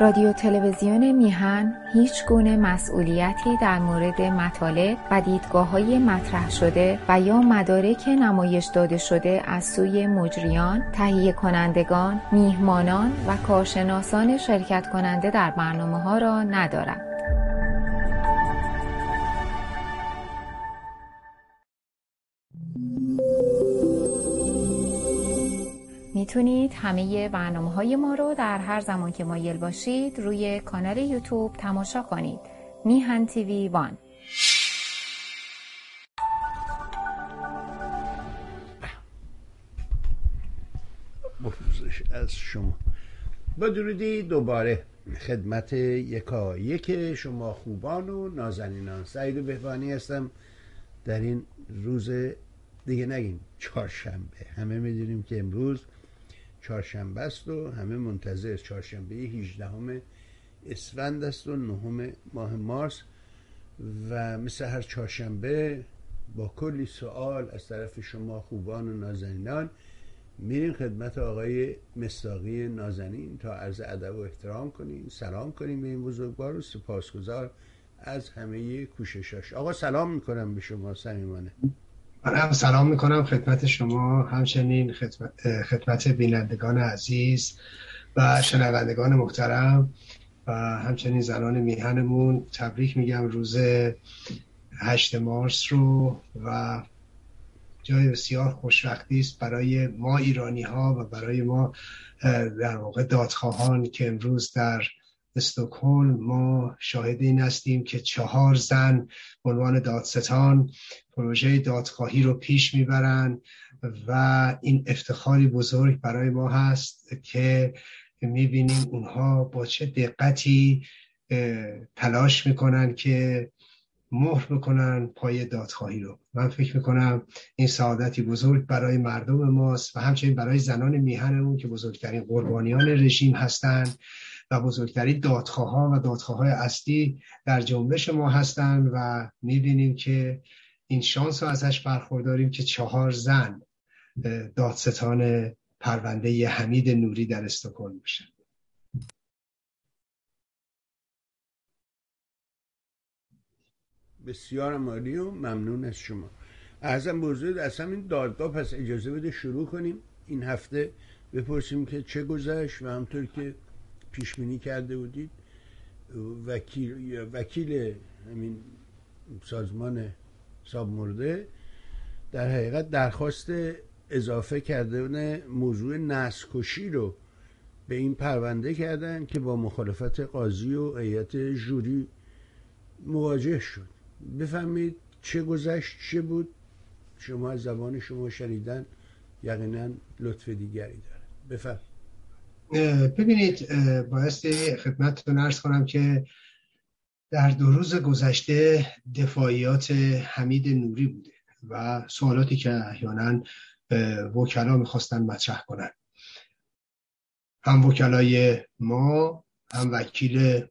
رادیو تلویزیون میهن هیچ گونه مسئولیتی در مورد مطالب و دیدگاه های مطرح شده و یا مدارک نمایش داده شده از سوی مجریان، تهیه کنندگان، میهمانان و کارشناسان شرکت کننده در برنامه ها را ندارد. می‌تونید همه برنامه های ما رو در هر زمان که مایل باشید روی کانال یوتیوب تماشا کنید. میهن تیوی وان. از شما. با درودی دوباره خدمت یکا یک شما خوبان و نازنینان. سعید بهبانی هستم. در این روز دیگه نگیم چهارشنبه. همه می‌دونیم که امروز چهارشنبه است و همه منتظر چهارشنبه 18 همه اسفند است و نهم ماه مارس و مثل هر چهارشنبه با کلی سوال از طرف شما خوبان و نازنینان میریم خدمت آقای مستاقی نازنین تا عرض ادب و احترام کنیم. سلام کنیم به این بزرگوار و سپاسگزار از همه کوششاش. آقا سلام می‌کنم به شما صمیمانه. من هم سلام می‌کنم خدمت شما همچنین خدمت, خدمت بینندگان عزیز و شنوندگان محترم و همچنین زنان میهنمون. تبریک میگم روز هشت مارس رو و جای بسیار خوشوقتی است برای ما ایرانی ها و برای ما در واقع دادخواهان که امروز در استکهلم ما شاهد این هستیم که چهار زن عنوان دادستان پروژه دادخواهی رو پیش می‌برند و این افتخاری بزرگ برای ما هست که می‌بینیم اونها با چه دقتی تلاش می‌کنن که مهر بکنن پای دادخواهی رو. من فکر می‌کنم این سعادتی بزرگ برای مردم ماست و همچنین برای زنان میهنمون که بزرگترین قربانیان رژیم هستند و بزرگترین دادخواه و دادخواه اصلی در جنبش ما هستند و می‌بینیم که این شانس رو ازش برخورداریم که چهار زن دادستان پرونده حمید نوری در استکهلم بشن بسیار مالی و ممنون از شما. ارزم بزرگ از همین دادگاه پس اجازه بده شروع کنیم. این هفته بپرسیم که چه گذشت و همطور که پیش بینی کرده بودید وکیل وکیل همین سازمان ساب مرده در حقیقت درخواست اضافه کرده موضوع نسکشی رو به این پرونده کردن که با مخالفت قاضی و هیئت جوری مواجه شد. بفهمید چه گذشت چه بود؟ شما از زبان شما شنیدن یقینا لطف دیگری داره. بفهم. ببینید بایستی خدمتتون ارز کنم که در دو روز گذشته دفاعیات حمید نوری بوده و سوالاتی که احیانا وکلا می‌خواستن مطرح کنن. هم وکلای ما هم وکیل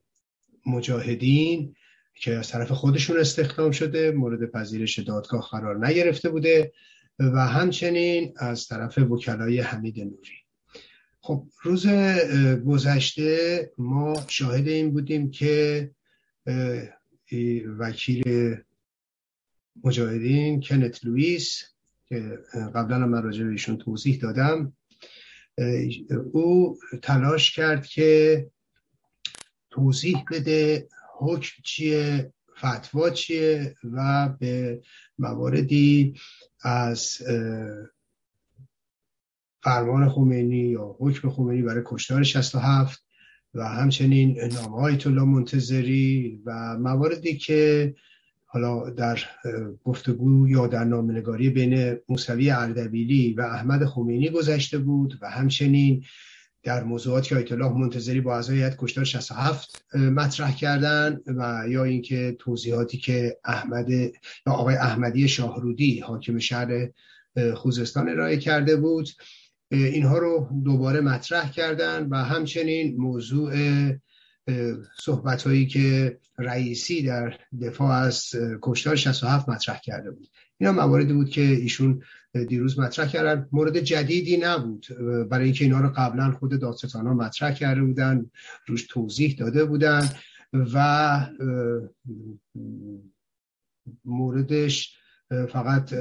مجاهدین که از طرف خودشون استخدام شده مورد پذیرش دادگاه قرار نگرفته بوده و همچنین از طرف وکلای حمید نوری. خب روز گذشته ما شاهد این بودیم که وکیل مجاهدین کنت لوئیس که قبلا من راجع ایشون توضیح دادم. او تلاش کرد که توضیح بده حکم چیه فتوا چیه و به مواردی از فرمان خمینی یا حکم خمینی برای کشتار 67 و همچنین نامه طلا منتظری و مواردی که حالا در گفتگو یا در نامنگاری بین موسوی اردبیلی و احمد خمینی گذشته بود و همچنین در موضوعات که آیت الله منتظری با اعضای هیئت کشتار 67 مطرح کردن و یا اینکه توضیحاتی که احمد یا آقای احمدی شاهرودی حاکم شهر خوزستان ارائه کرده بود. اینها رو دوباره مطرح کردن و همچنین موضوع صحبت هایی که رئیسی در دفاع از کشتار 67 مطرح کرده بود. اینا مواردی بود که ایشون دیروز مطرح کردن. مورد جدیدی نبود. برای اینکه اینا رو قبلا خود دادستان ها مطرح کرده بودن روش توضیح داده بودن و موردش فقط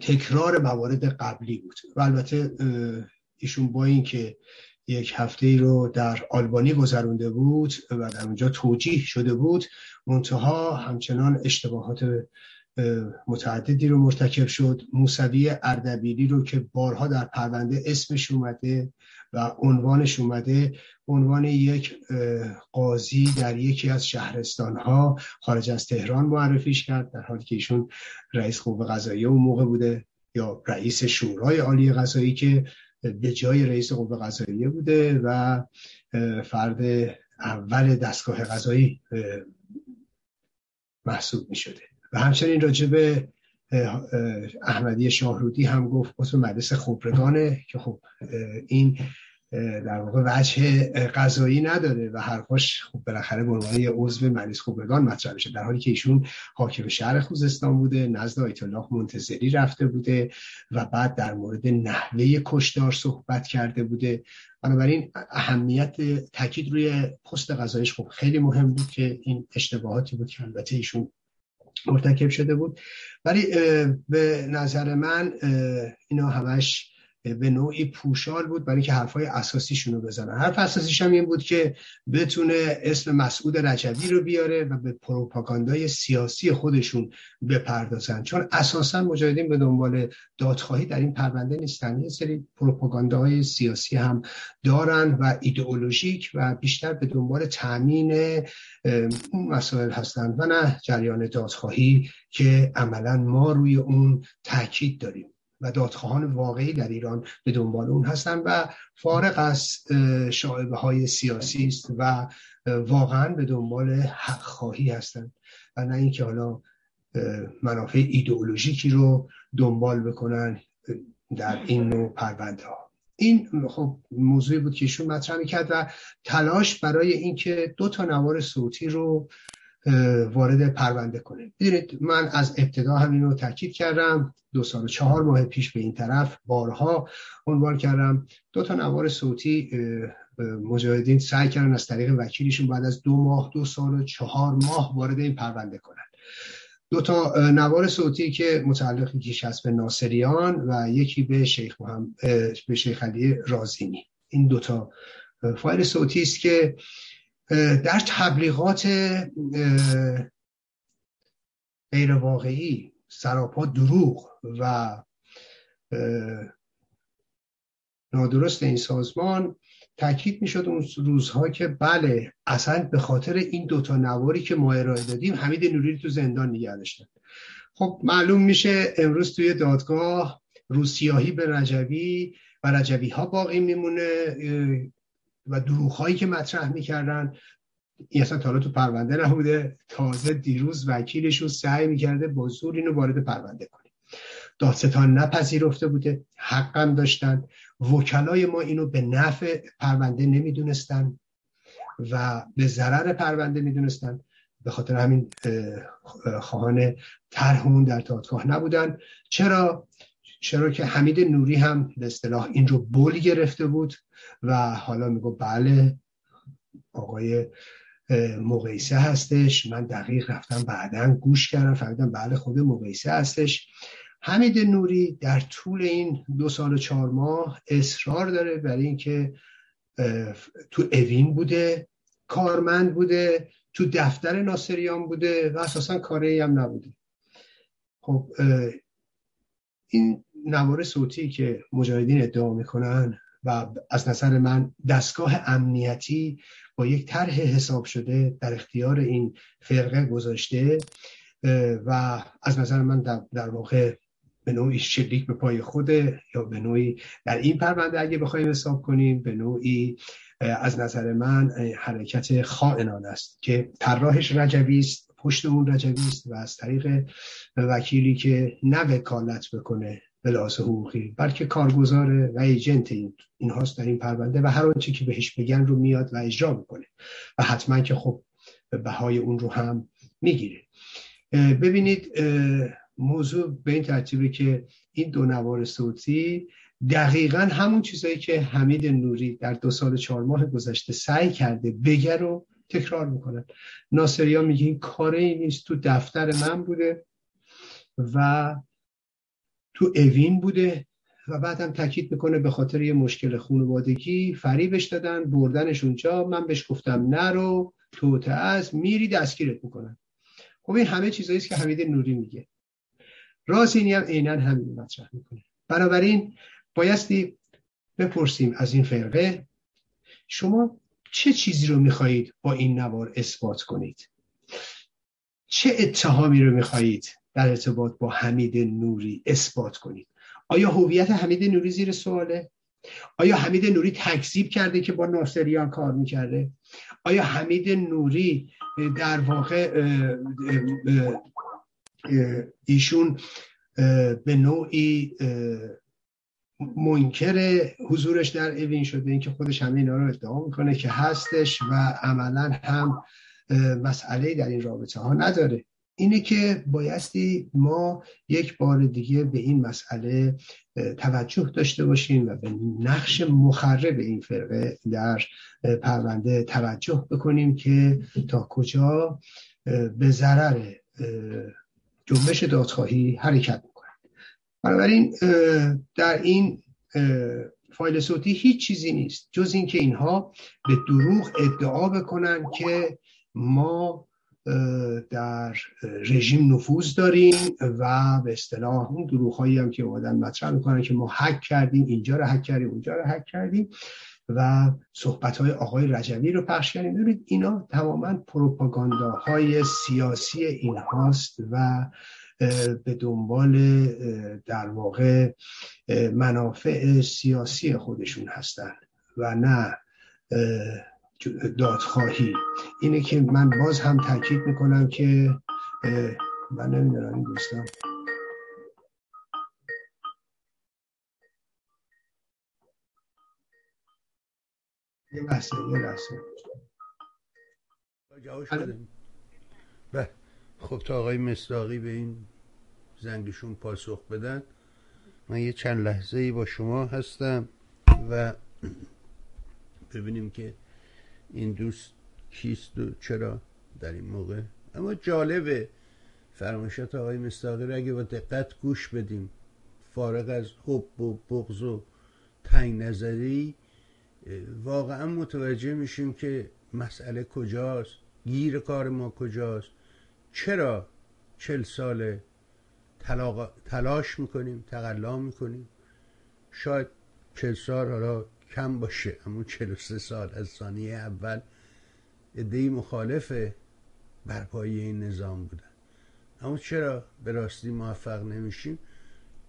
تکرار موارد قبلی بود و البته ایشون با اینکه یک هفته ای رو در آلبانی گذرونده بود و در اونجا توجیه شده بود منتها همچنان اشتباهات متعددی رو مرتکب شد. موسوی اردبیلی رو که بارها در پرونده اسمش اومده و عنوانش اومده عنوان یک قاضی در یکی از شهرستانها خارج از تهران معرفیش کرد در حالی که ایشون رئیس قوه قضاییه اون موقع بوده یا رئیس شورای عالی قضایی که به جای رئیس قوه قضاییه بوده و فرد اول دستگاه قضایی محسوب می شده و همچنین راجب احمدی شاهرودی هم گفت عضو مجلس خبرگانه که خب این در واقع وجه قضایی نداره و حرفاش خب بالاخره به عنوان عضو مجلس خبرگان مطرح میشه. در حالی که ایشون حاکم شهر خوزستان بوده نزد آیت الله منتظری رفته بوده و بعد در مورد نحوه کشدار صحبت کرده بوده. بنابراین اهمیت تاکید روی پست قضاییش خب خیلی مهم بود که این اشتباهاتی بود که البته ایشون مرتکب شده بود. ولی به نظر من اینا همش به نوعی پوشال بود برای که حرفای اساسیشون رو بزنن. حرف اساسیش هم این بود که بتونه اسم مسعود رجبی رو بیاره و به پروپاگاندای سیاسی خودشون بپردازن. چون اساسا مجاهدین به دنبال دادخواهی در این پرونده نیستن. یه سری پروپاگانداهای سیاسی هم دارن و ایدئولوژیک و بیشتر به دنبال تامین مسائل هستند و نه جریان دادخواهی که عملا ما روی اون تاکید داریم. و دادخواهان واقعی در ایران به دنبال اون هستن و فارغ از شاعبه های سیاسی است و واقعا به دنبال حق خواهی هستند و نه اینکه حالا منافع ایدئولوژیکی رو دنبال بکنن در این نوع پرونده ها این خب موضوعی بود که ایشون مطرح می‌کرد و تلاش برای اینکه دو تا نوار صوتی رو وارد پرونده کنه. ببینید من از ابتدا همین رو تاکید کردم. دو سال و چهار ماه پیش به این طرف بارها عنوان کردم. دو تا نوار صوتی مجاهدین سعی کردن از طریق وکیلیشون بعد از دو ماه دو سال و چهار ماه وارد این پرونده کنن. دو تا نوار صوتی که متعلق یکیش هست به ناصریان و یکی به شیخ محمد به شیخ علی رازینی. این دو تا فایل صوتی است که در تبلیغات غیر واقعی سراپا دروغ و نادرست این سازمان تاکید می‌شد اون روزها که بله اصلا به خاطر این دوتا نواری که ما ارائه دادیم حمید نوری تو زندان نگه داشتن. خب معلوم میشه امروز توی دادگاه روسیاهی به رجوی و رجوی ها باقی میمونه و دروغ هایی که مطرح می‌کردن این اصلا تا تو پرونده نبوده. تازه دیروز وکیلشون سعی می‌کرده با زور اینو وارد پرونده کنه. دادستان نپذیرفته بوده حقم داشتن. وکلای ما اینو به نفع پرونده نمی‌دونستن و به ضرر پرونده می‌دونستن. به خاطر همین خواهان طرح در دادگاه نبودن. چرا؟ چرا که حمید نوری هم به اصطلاح این رو بول گرفته بود و حالا میگو بله آقای مقیسه هستش. من دقیق رفتم بعدا گوش کردم فهمیدم بله خود مقیسه هستش. حمید نوری در طول این دو سال و چهار ماه اصرار داره برای اینکه تو اوین بوده کارمند بوده تو دفتر ناصریان بوده و اساسا کاری هم نبوده. خب این نوار صوتی که مجاهدین ادعا می‌کنن و از نظر من دستگاه امنیتی با یک طرح حساب شده در اختیار این فرقه گذاشته و از نظر من در, واقع به نوعی شلیک به پای خوده یا به نوعی در این پرونده اگه بخوایم حساب کنیم به نوعی از نظر من حرکت خائنان است که طراحش رجوی است پشت اون رجوی است و از طریق وکیلی که نه وکالت بکنه به لحاظ حقوقی بلکه کارگزاره و ایجنت این این هاست در این پرونده و هر آنچه که بهش بگن رو میاد و اجرا می‌کنه و حتما که خب بهای اون رو هم می‌گیره. ببینید موضوع به این ترتیبه که این دو نوار صوتی دقیقا همون چیزایی که حمید نوری در دو سال چهار ماه گذشته سعی کرده بگه رو تکرار می‌کنن ناصریا میگه این کاره نیست تو دفتر من بوده و تو اوین بوده و بعد هم تاکید می‌کنه به خاطر یه مشکل خانوادگی فریبش دادن بردنش اونجا من بهش گفتم نرو تو از میری دستگیرت می‌کنن. خب این همه چیزایی است که حمید نوری میگه. راز اینی هم عینا همین مطرح می‌کنه. بنابراین بایستی بپرسیم از این فرقه شما چه چیزی رو می‌خواهید با این نوار اثبات کنید؟ چه اتهامی رو می‌خواهید؟ در ارتباط با حمید نوری اثبات کنید. آیا هویت حمید نوری زیر سواله؟ آیا حمید نوری تکذیب کرده که با ناصریان کار می‌کرده؟ آیا حمید نوری در واقع ایشون به نوعی منکر حضورش در اوین شده؟ اینکه خودش همه اینا رو ادعا می‌کنه که هستش و عملا هم مسئله در این رابطه ها نداره. اینه که بایستی ما یک بار دیگه به این مسئله توجه داشته باشیم و به نقش مخرب این فرقه در پرونده توجه بکنیم که تا کجا به ضرر جنبش دادخواهی حرکت می‌کنند بنابراین در این فایل صوتی هیچ چیزی نیست. جز اینکه اینها به دروغ ادعا بکنن که ما در رژیم نفوذ داریم و به اصطلاح اون دروغ هایی هم که اومدن مطرح می‌کنن که ما حک کردیم اینجا رو حک کردیم اونجا رو حک کردیم و صحبت های آقای رجوی رو پخش کردیم. ببینید اینا تماما پروپاگانداهای سیاسی این هاست و به دنبال در واقع منافع سیاسی خودشون هستند و نه دادخواهی. اینه که من باز هم تاکید می‌کنم که من نمی‌دونم این دوستان. یه لحظه یه لحظه. به خب تا آقای مصداقی به این زنگشون پاسخ بدن من یه چند لحظه ای با شما هستم و ببینیم که این دوست کیست و چرا در این موقع؟ اما جالبه فرمایشات آقای مستاقی رو اگه با دقت گوش بدیم فارغ از حب و بغض و تنگ نظری واقعا متوجه میشیم که مسئله کجاست گیر کار ما کجاست چرا چل سال تلاش می‌کنیم تقلا می‌کنیم؟ شاید چل سال حالا کم باشه. اما 43 سال از ثانیه اول ادهی مخالف برپایی این نظام بودن. اما چرا به راستی موفق نمیشیم؟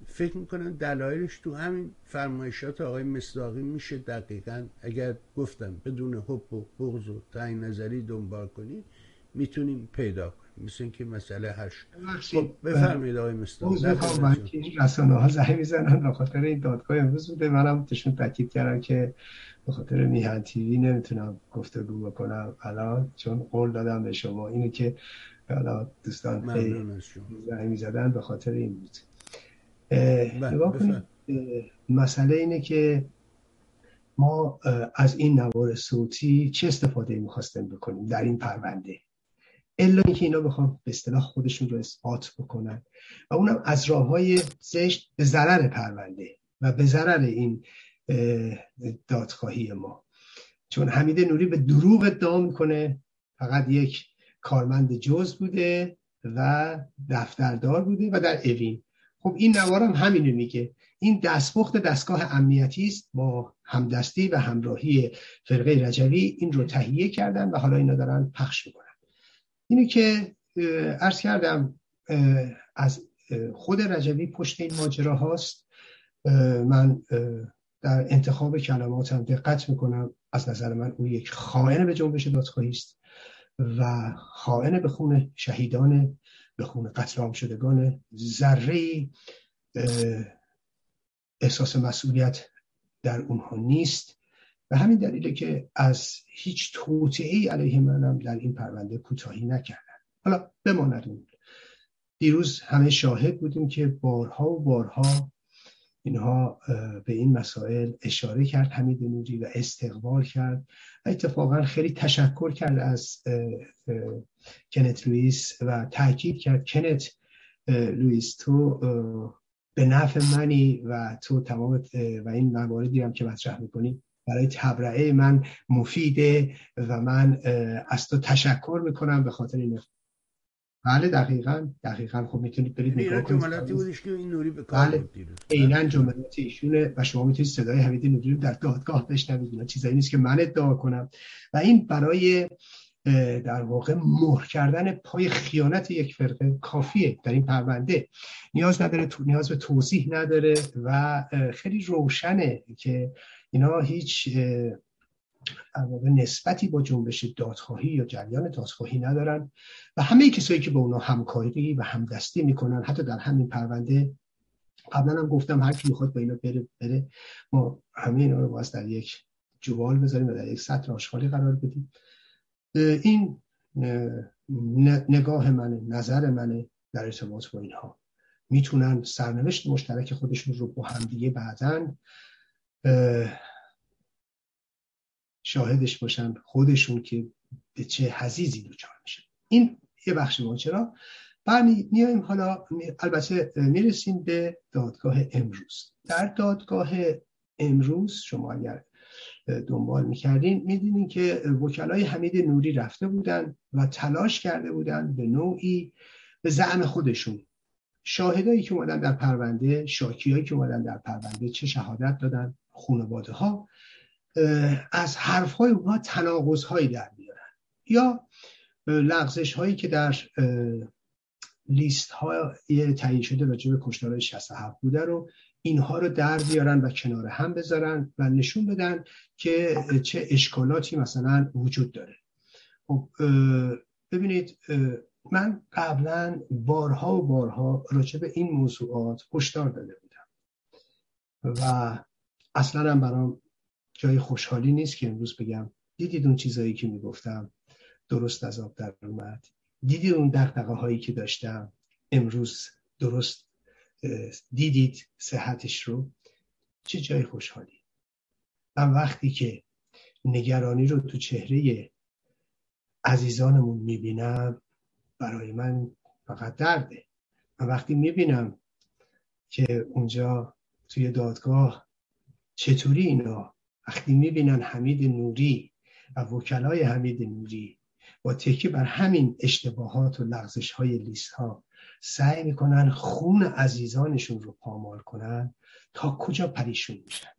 فکر می‌کنم دلایلش تو همین فرمایشات آقای مصداقی میشه دقیقا. اگر گفتم بدون حب و بغض و تعیین نظری دنبال کنید می‌تونیم پیدا کنیم. مثل اینکه مسئله هش خب بفرمایید آقای مستان رسانه ها زنگ می‌زنن به خاطر این دادگاه امروز بوده. منم تشون تاکید کردم که به خاطر میهن تیوی نمی‌تونم گفتگو بکنم. الان چون قول دادم به شما اینه که حالا دوستان زنگ می‌زدن به خاطر این بود. بله، نگاه کنید مسئله اینه که ما از این نوار صوتی چه استفاده می‌خواستیم بکنیم در این پرونده؟ الا اینکه اینا بخوام به اصطلاح خودشون رو اثبات بکنن. و اونم از راه های زشت به ضرر پرونده و به ضرر این دادخواهی ما. چون حمید نوری به دروغ ادعا می‌کنه فقط یک کارمند جز بوده و دفتردار بوده و در اوین. خب این نوارم همینو میگه. این دستپخت دستگاه امنیتی است با همدستی و همراهی فرقه رجوی. این رو تهیه کردن و حالا اینا دارن پخش می‌کنن. اینه که عرض کردم از خود رجوی پشت این ماجرا هاست. من در انتخاب کلماتم دقت می‌کنم. از نظر من او یک خائن به جنبش دادخواهی است و خائن به خون شهیدان به خون قتل عام شدگان ذره احساس مسئولیت در اونها نیست. و همین دلیله که از هیچ توطعه علیه منم در این پرونده کوتاهی نکردن. حالا بماند اون. دیروز همه شاهد بودیم که بارها و بارها اینها به این مسائل اشاره کرد حمید نوری و استقبال کرد و اتفاقا خیلی تشکر کرد از کنت لویس و تاکید کرد کنت لویس تو به نفع منی و تو تمام و این مواردی هم که مطرح می‌کنی برای تبرعه من مفیده و من از تو تشکر می‌کنم به خاطر این بله دقیقا دقیقا. خب می‌تونید برید نگاه کنید. بودش که این نوری به کار بله. عینا جملات ایشونه و شما می‌تونید صدای حمید نوری رو در دادگاه بشنوید. اینا چیزایی نیست که من ادعا کنم. و این برای در واقع مهر کردن پای خیانت یک فرقه کافیه. در این پرونده نیاز نداره نیاز به توضیح نداره و خیلی روشنه که اینا هیچ نسبتی با جنبش دادخواهی یا جریان دادخواهی ندارن و همه کسایی که با اونا همکاری و همدستی می‌کنن حتی در همین پرونده قبلا هم گفتم هر کی می‌خواد با اینا بره بره. ما همه اینا رو باز در یک جوال بذاریم و در یک سطر آشغالی قرار بدیم. این نگاه منه نظر منه در ارتباط با اینها. می‌تونن سرنوشت مشترک خودشون رو با همدیگه بعدن شاهدش باشن خودشون که به چه حزیزی دچار میشن این یه بخش چرا بعد میایم حالا البته می‌رسیم به دادگاه امروز. در دادگاه امروز شما اگر دنبال می‌کردین میدینین که وکلای حمید نوری رفته بودن و تلاش کرده بودن به نوعی به زعم خودشون شاهدایی که اومدن در پرونده شاکیایی که اومدن در پرونده چه شهادت دادن خانواده ها از حرف های اونها تناقض هایی در بیارن یا لغزش هایی که در لیست های تعیین شده راجع به کشتار 67 بوده رو اینها رو در بیارن و کنار هم بذارن و نشون بدن که چه اشکالاتی مثلا وجود داره. خب ببینید من قبلا بارها و بارها راجع به این موضوعات هشدار داده بودم. و اصلا هم برام جای خوشحالی نیست که امروز بگم دیدید اون چیزایی که می‌گفتم؟ درست از آب در اومد. دیدید اون دقدقه هایی که داشتم؟ امروز درست دیدید صحتش رو؟ چه جای خوشحالی. من وقتی که نگرانی رو تو چهره عزیزانمون می‌بینم برای من فقط درده. من وقتی می‌بینم که اونجا توی دادگاه چطوری اینا وقتی می‌بینن حمید نوری و وکلای حمید نوری با تکی بر همین اشتباهات و لغزش های لیست ها سعی می‌کنن خون عزیزانشون رو پامال کنن تا کجا پریشون میشن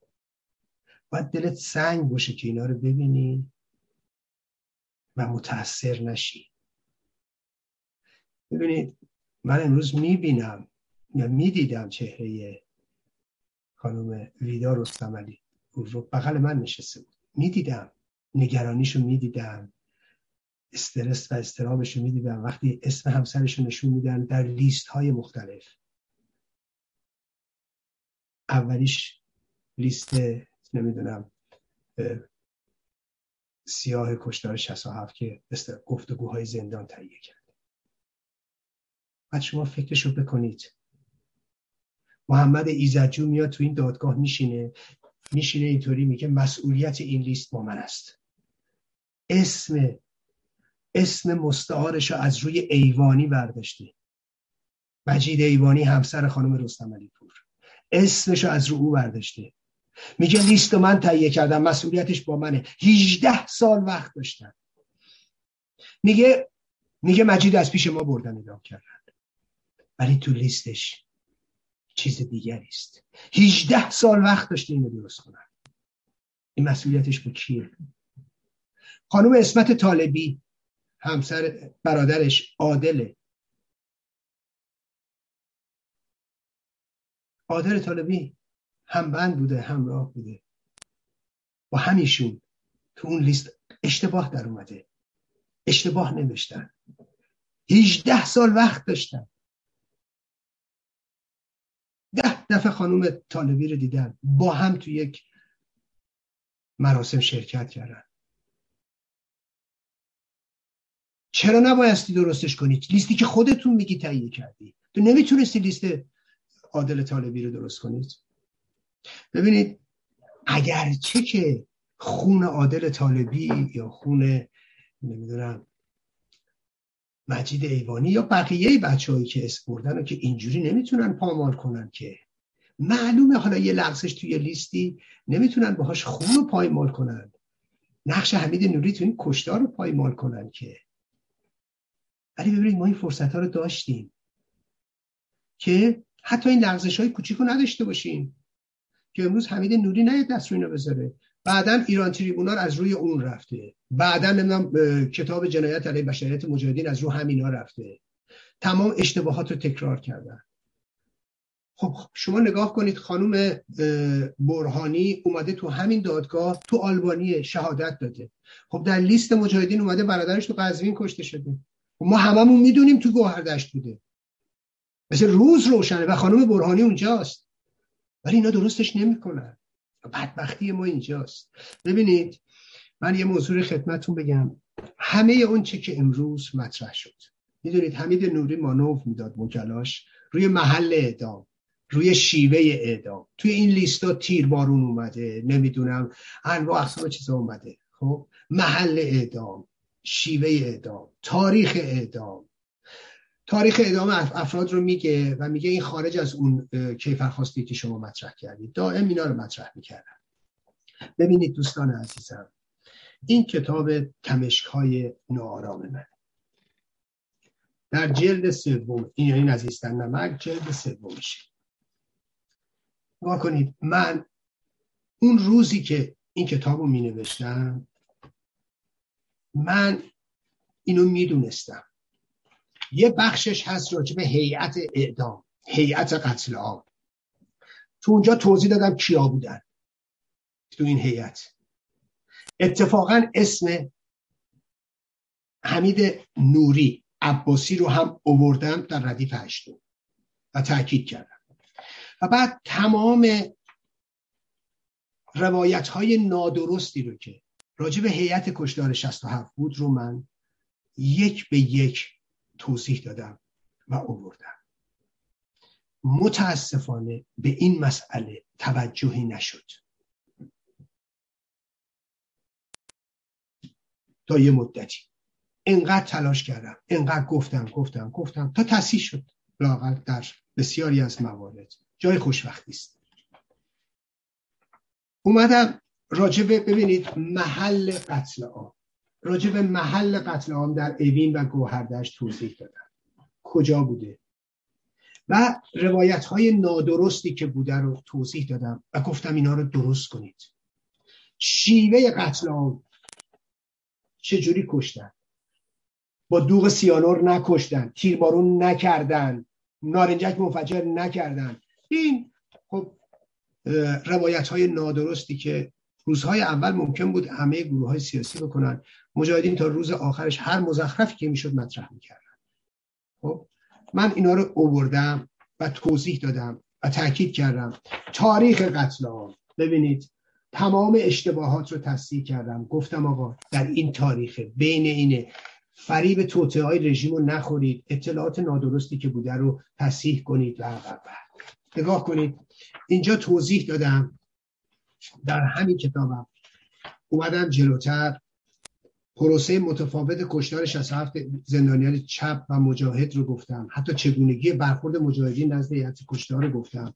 باید دلت سنگ باشه که اینا رو ببینی و متاثر نشی. ببینید من امروز می‌بینم یا می‌دیدم چهره خانم ویدا رستملی رو بغل من نشسته بود. می‌دیدم. نگرانیشو می‌دیدم. استرس و استرابش رو وقتی اسم همسرش رو نشون میدن در لیست های مختلف. اولیش لیست نمی‌دونم سیاه کشتار 67 که گفتگوهای زندان تهیه کرد. بعد شما فکرشو بکنید. محمد ایزدجو میاد تو این دادگاه میشینه میشینه اینطوری میگه مسئولیت این لیست با من است. اسم اسم مستعارش رو از روی ایوانی برداشته. مجید ایوانی همسر خانم رستم علی پور اسمش رو از رو او برداشته. میگه لیست من تهیه کردم مسئولیتش با منه. 18 سال وقت داشتن. میگه میگه مجید از پیش ما بردن ادام کردن. ولی تو لیستش چیز دیگری است. 18 سال وقت داشته اینو درست کنن. این مسئولیتش با کیه؟ خانم اسمت طالبی همسر برادرش عادله عادل طالبی هم بند بوده همراه بوده. با همیشون تو اون لیست اشتباه در اومده. اشتباه نوشتن. 18 سال وقت داشتن. ده دفعه خانوم طالبی رو دیدن با هم تو یک مراسم شرکت کردن. چرا نبایستی درستش کنید لیستی که خودتون میگی تهیه کردی. تو نمی‌تونستی لیست عادل طالبی رو درست کنید ببینید اگرچه که خون عادل طالبی یا خون نمی‌دونم مجید ایوانی یا بقیه بچه که اسم بردن و که اینجوری نمی‌تونن پامال کنن که. معلومه حالا یه لغزش توی لیستی نمی‌تونن باهاش خون رو پایمال کنن. نقش حمید نوری تو این کشتار رو پایمال کنن که. ولی ببینید ما این فرصت ها رو داشتیم که حتی این لغزش های کوچیک رو نداشته باشیم که امروز حمید نوری نه دست رو اینو بذاره. بعدا ایران تریبونال از روی اون رفته. بعدا نمی‌دونم کتاب جنایت علیه بشریت مجاهدین از روی همینا رفته. تمام اشتباهات رو تکرار کردن. خب شما نگاه کنید خانم برهانی اومده تو همین دادگاه تو آلبانی شهادت داده. خب در لیست مجاهدین اومده برادرش تو قزوین کشته شده. خب ما هممون می‌دونیم تو گوهردشت بوده. مثل روز روشنه و خانم برهانی اونجاست. ولی اینا درستش نمی‌کنن. بدبختی ما اینجاست. ببینید من یه موضوع خدمتون بگم. همه اون چه که امروز مطرح شد. می‌دونید حمید نوری مانوف می‌داد مکلاش روی محل اعدام روی شیوه اعدام. توی این لیستا تیر بارون اومده نمی‌دونم انواع اقسام چیزا اومده. خب محل اعدام شیوه اعدام تاریخ اعدام. تاریخ اعدام افراد رو میگه و میگه این خارج از اون کیفرخواستی که شما مطرح کردید. دائم اینا رو مطرح می‌کردن ببینید دوستان عزیزم این کتاب تمشک های ناآرام من. در جلد سوم این یعنی نزیستن نمک جلد سومشه نگاه کنید من اون روزی که این کتاب رو می نوشتم من اینو می‌دونستم. یه بخشش هست راجع به هیئت اعدام هیئت قتل عام. تو اونجا توضیح دادم کیا بودن تو این هیئت. اتفاقا اسم حمید نوری عباسی رو هم اووردم در ردیف هشتم و تاکید کردم. و بعد تمام روایت های نادرستی رو که راجع به هیئت کشدار 67 بود رو من یک به یک توضیح دادم و اووردم متاسفانه به این مسئله توجهی نشد. تا یه مدتی. انقدر تلاش کردم انقدر گفتم گفتم گفتم تا تصحیح شد. لاغر در بسیاری از موارد. جای خوشبختی است. اومدم راجبه ببینید محل قتل عام. راجب محل قتل عام در اوین و گوهردشت توضیح دادم کجا بوده؟ و روایت های نادرستی که بوده رو توضیح دادم و گفتم اینا رو درست کنید. شیوه قتل عام چجوری کشتن؟ با دوغ سیانور نکشتن تیربارون نکردن نارنجک منفجر نکردن. این خب روایت های نادرستی که روزهای اول ممکن بود همه گروه های سیاسی بکنن. مجاهدین تا روز آخرش هر مزخرفی که می‌شد مطرح می‌کردن. خب من اینا رو اووردم و توضیح دادم و تاکید کردم. تاریخ قتل عام. ببینید تمام اشتباهات رو تصدیح کردم. گفتم آقا در این تاریخ بین اینه. فریب توطئه های رژیم رو نخورید. اطلاعات نادرستی که بوده رو تصحیح کنید و. نگاه کنید. اینجا توضیح دادم. در همین کتابم اومدم جلوتر. پروسه متفاوت کشتار 67 زندانیان چپ و مجاهد رو گفتم. حتی چگونگی برخورد مجاهدین نزد هیئت کشتار رو گفتم.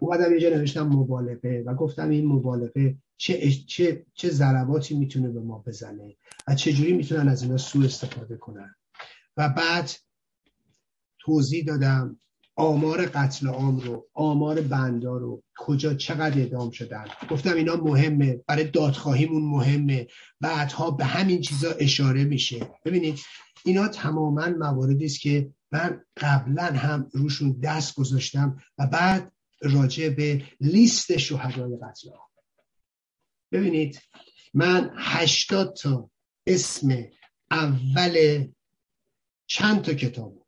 اومدم اینجا نوشتم مبالغه و گفتم این مبالغه چه چه چه ضرباتی می‌تونه به ما بزنه و چجوری می‌تونن از اینا سوء استفاده کنن. و بعد توضیح دادم آمار قتل عام رو آمار بندا رو کجا چقدر اعدام شدن؟ گفتم اینا مهمه برای دادخواهیمون مهمه. بعدها به همین چیزا اشاره میشه. ببینید اینا تماما مواردی است که من قبلا هم روشون دست گذاشتم و بعد راجع به لیست شهدای قتل عام. ببینید من هشتاد تا اسم اول چند تا کتاب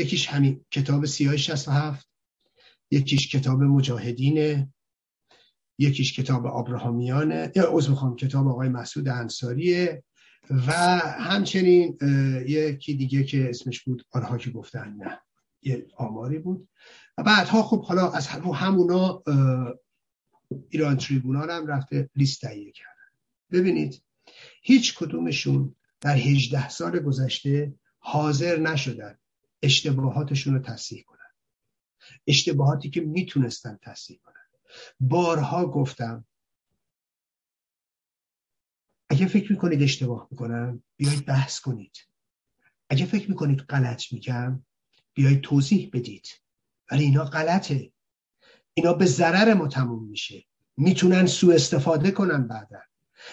یکیش همین کتاب سیاه 67 یکیش کتاب مجاهدینه یکیش کتاب آبراهامیانه یا از می‌خوام کتاب آقای مسعود انصاریه و همچنین یکی دیگه که اسمش بود آنها که گفتن نه. یه آماری بود. و بعدها خب حالا از همونا ایران تریبونال هم رفته لیست تهیه کردن. ببینید هیچ کدومشون در 18 سال گذشته حاضر نشدن. اشتباهاتشون رو تصحیح کنن. اشتباهاتی که می‌تونستن تصحیح کنن. بارها گفتم اگه فکر می‌کنید اشتباه می‌کنم بیایید بحث کنید. اگه فکر می‌کنید غلط میگم بیایید توضیح بدید. ولی اینا غلطه. اینا به ضرر ما تموم میشه. می‌تونن سوء استفاده کنن بعدا.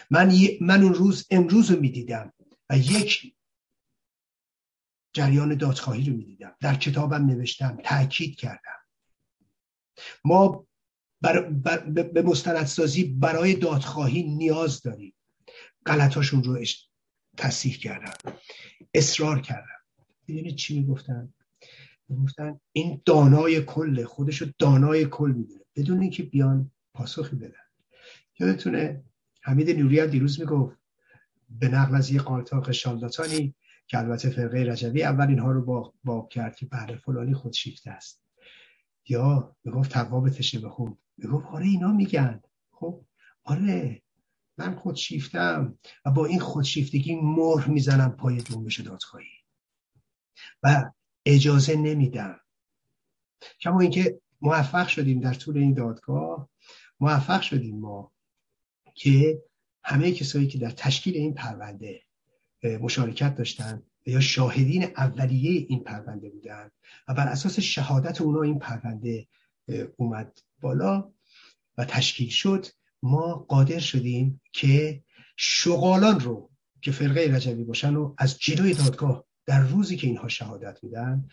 من, من اون روز امروز رو می‌دیدم و یک جریان دادخواهی رو می‌دیدم. در کتابم نوشتم تاکید کردم. ما بر, به مستندسازی برای دادخواهی نیاز داریم. غلطاشون رو تصحیح کردم. اصرار کردم. می‌دونید چی می‌گفتن؟ می‌گفتن این دانای کله خودشو دانای کل می‌دونه. بدون اینکه بیان پاسخی بدن. یادتونه؟ حمید نوری دیروز می‌گفت به نقل از یه قالتاق شالداتانی که البته فرقه رجوی اول اینها رو باب کرد که بله فلانی خودشیفته است. یا می‌گفت تقواب تشه بخون. می‌گفت آره اینا میگن. خب آره من خودشیفتم و با این خودشیفتگی مهر می‌زنم پای جنبش دادخواهی. و اجازه نمیدم. کما اینکه موفق شدیم در طول این دادگاه موفق شدیم ما که همه کسایی که در تشکیل این پرونده مشارکت داشتن یا شاهدین اولیه این پرونده بودن و بر اساس شهادت اونا این پرونده اومد بالا و تشکیل شد. ما قادر شدیم که شغالان رو که فرقه رجبی باشن و از جلوی دادگاه در روزی که اینها شهادت میدن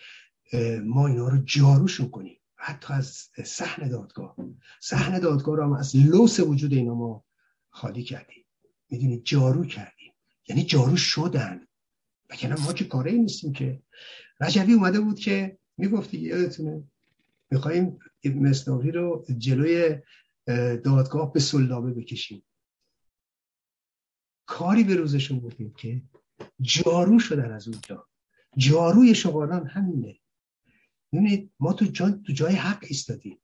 ما اینا رو جاروشون کنیم. حتی از صحن دادگاه. صحن دادگاه رو هم از لوس وجود اینا ما خالی کردیم. می‌دونید جارو کردیم یعنی جارو شدن. وگرنه ما که کاره نیستیم که. رجبی اومده بود که می‌گفتی یادتونه میخواییم مصنوی رو جلوی دادگاه به سلابه بکشیم. کاری به روزشون بودیم که جارو شدن از اونجا. جاروی شغالان همینه. ببینید ما تو, جا، تو جای حق ایستادیم.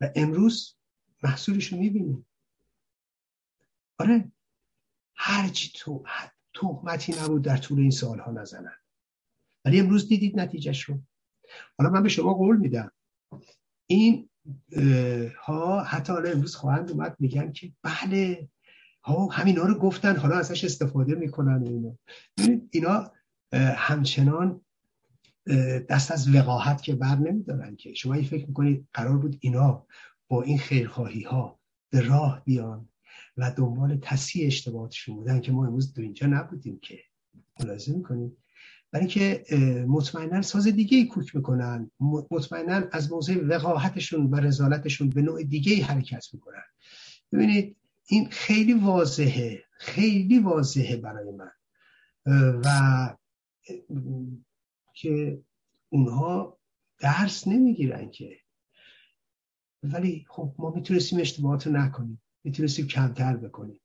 و امروز محصولش رو می‌بینیم. آره هرچی تو تهمتی نبود در طول این سالها نزنن. ولی امروز دیدید نتیجهش رو. حالا من به شما قول میدم. این ها حتی حالا امروز خواهند اومد میگن که بله ها همینا رو گفتن حالا ازش استفاده می‌کنن اینا. اینا همچنان دست از وقاحت که بر نمیدارن که شما فکر می‌کنید قرار بود اینا با این خیرخواهی ها به راه بیان. و دنبال تصحیح اشتباهاتشون بودن که ما امروز دو اینجا نبودیم که ملاحظه می‌کنید برای که مطمئنا ساز دیگه ای کوک می‌کنن مطمئنا از موضع وقاحتشون و رزالتشون به نوع دیگه ای حرکت می‌کنن. ببینید این خیلی واضحه خیلی واضحه برای من. و که اونها درس نمی‌گیرن که. ولی خب ما می‌تونستیم اشتباهات رو نکنیم. می‌تونستیم کمتر بکنیم.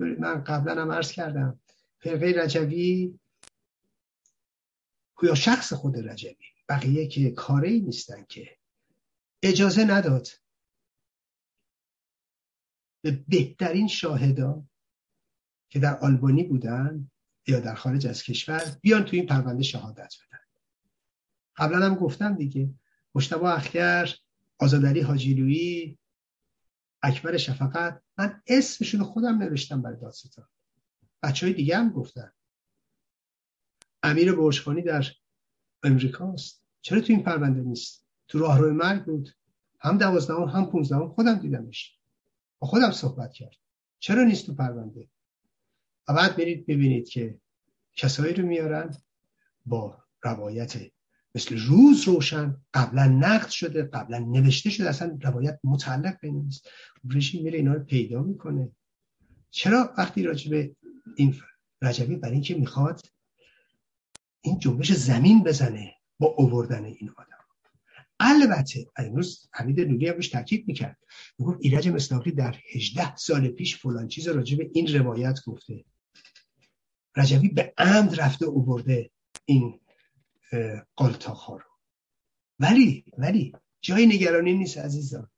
من قبلا هم عرض کردم فرقه رجوی یا شخص خود رجبی بقیه که کاری نیستن که اجازه نداد به بهترین شاهدان که در آلبانی بودن یا در خارج از کشور بیان تو این پرونده شهادت بدن. قبلا هم گفتم دیگه مشتبه اخگر آزادری حاجیلویی اکبر شفقت من اسمشون خودم نوشتم برای دادستان. بچه های دیگه هم گفتن. امیر برشخانی در امریکاست چرا تو این پرونده نیست؟ تو راهرو مرگ بود. هم دوازدهم هم پونزدهم خودم دیدمش. با خودم صحبت کرد. چرا نیست تو پرونده؟ و بعد برید ببینید که کسایی رو میارن با روایت مثل روز روشن قبلا نقد شده قبلا نوشته شده اصلا روایت متعلق به نیست. رژیم میره اینا رو پیدا می‌کنه. چرا وقتی راجبه این رجبی برای اینکه می‌خواد این جنبش زمین بزنه با اووردن این آدم؟ البته امروز حمید نوری هم روش تاکید می‌کرد. می‌گفت ایرج مصداقی در 18 سال پیش فلان چیز راجع به این روایت گفته. رجوی به عمد رفته او برده این قالتاخا رو ولی ولی جای نگرانی نیست عزیزان.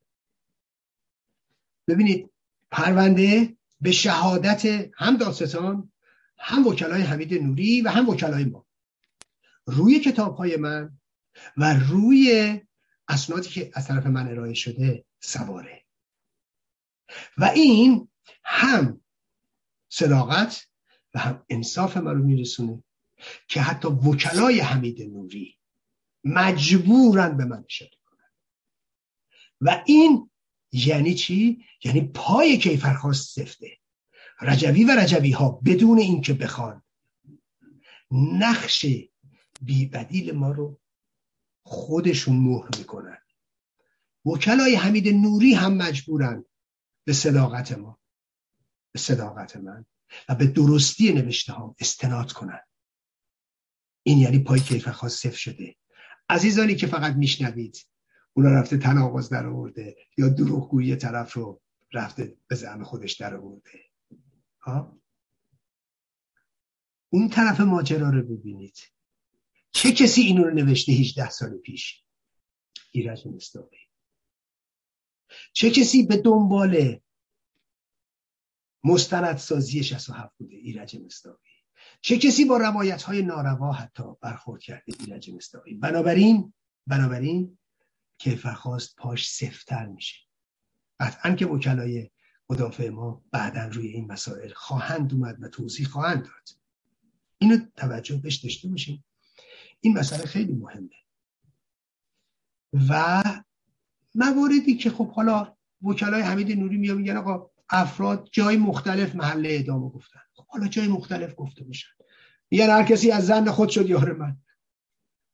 ببینید پرونده به شهادت هم داستان هم وکلای حمید نوری و هم وکلای ما. روی کتاب های من و روی اسنادی که از طرف من ارائه شده سواره. و این هم صداقت و هم انصاف من رو میرسونه. که حتی وکلای حمید نوری مجبورن به من اشاره کنن. و این یعنی چی؟ یعنی پای کیفرخواست سفته. رجوی و رجوی ها بدون اینکه بخوان نقش بیبدیل ما رو خودشون مهر می‌کنن. وکلای حمید نوری هم مجبورن به صداقت ما به صداقت من و به درستی نوشته ها استناد کنن. این یعنی پای کیفرخواست صفر شده. عزیزانی که فقط میشنوید اونا رفته تناقض در آورده یا دروغگویی طرف رو رفته به زعم خودش در آورده. اون طرف ماجرا رو ببینید. چه کسی اینو رو نوشته 18 سال پیش؟ ایرج مستاقی چه کسی به دنبال مستندسازی 67 بوده؟ ایرج مستاقی چه کسی با روایت های ناروا حتی برخورد کرده ایرج مستاقی بنابراین بنابراین کیفرخواست پاش سفتر میشه. قطعا که وکلای مدافع ما بعدا روی این مسائل خواهند اومد و توضیح خواهند داد. اینو توجه بهش داشته باشیم. این مسئله خیلی مهمه. و مواردی که خب حالا وکلای حمید نوری میگن آقا افراد جای مختلف محله ادامه گفتن. حالا جای مختلف گفته باشن. میگن هر کسی از زن خود شد یار من.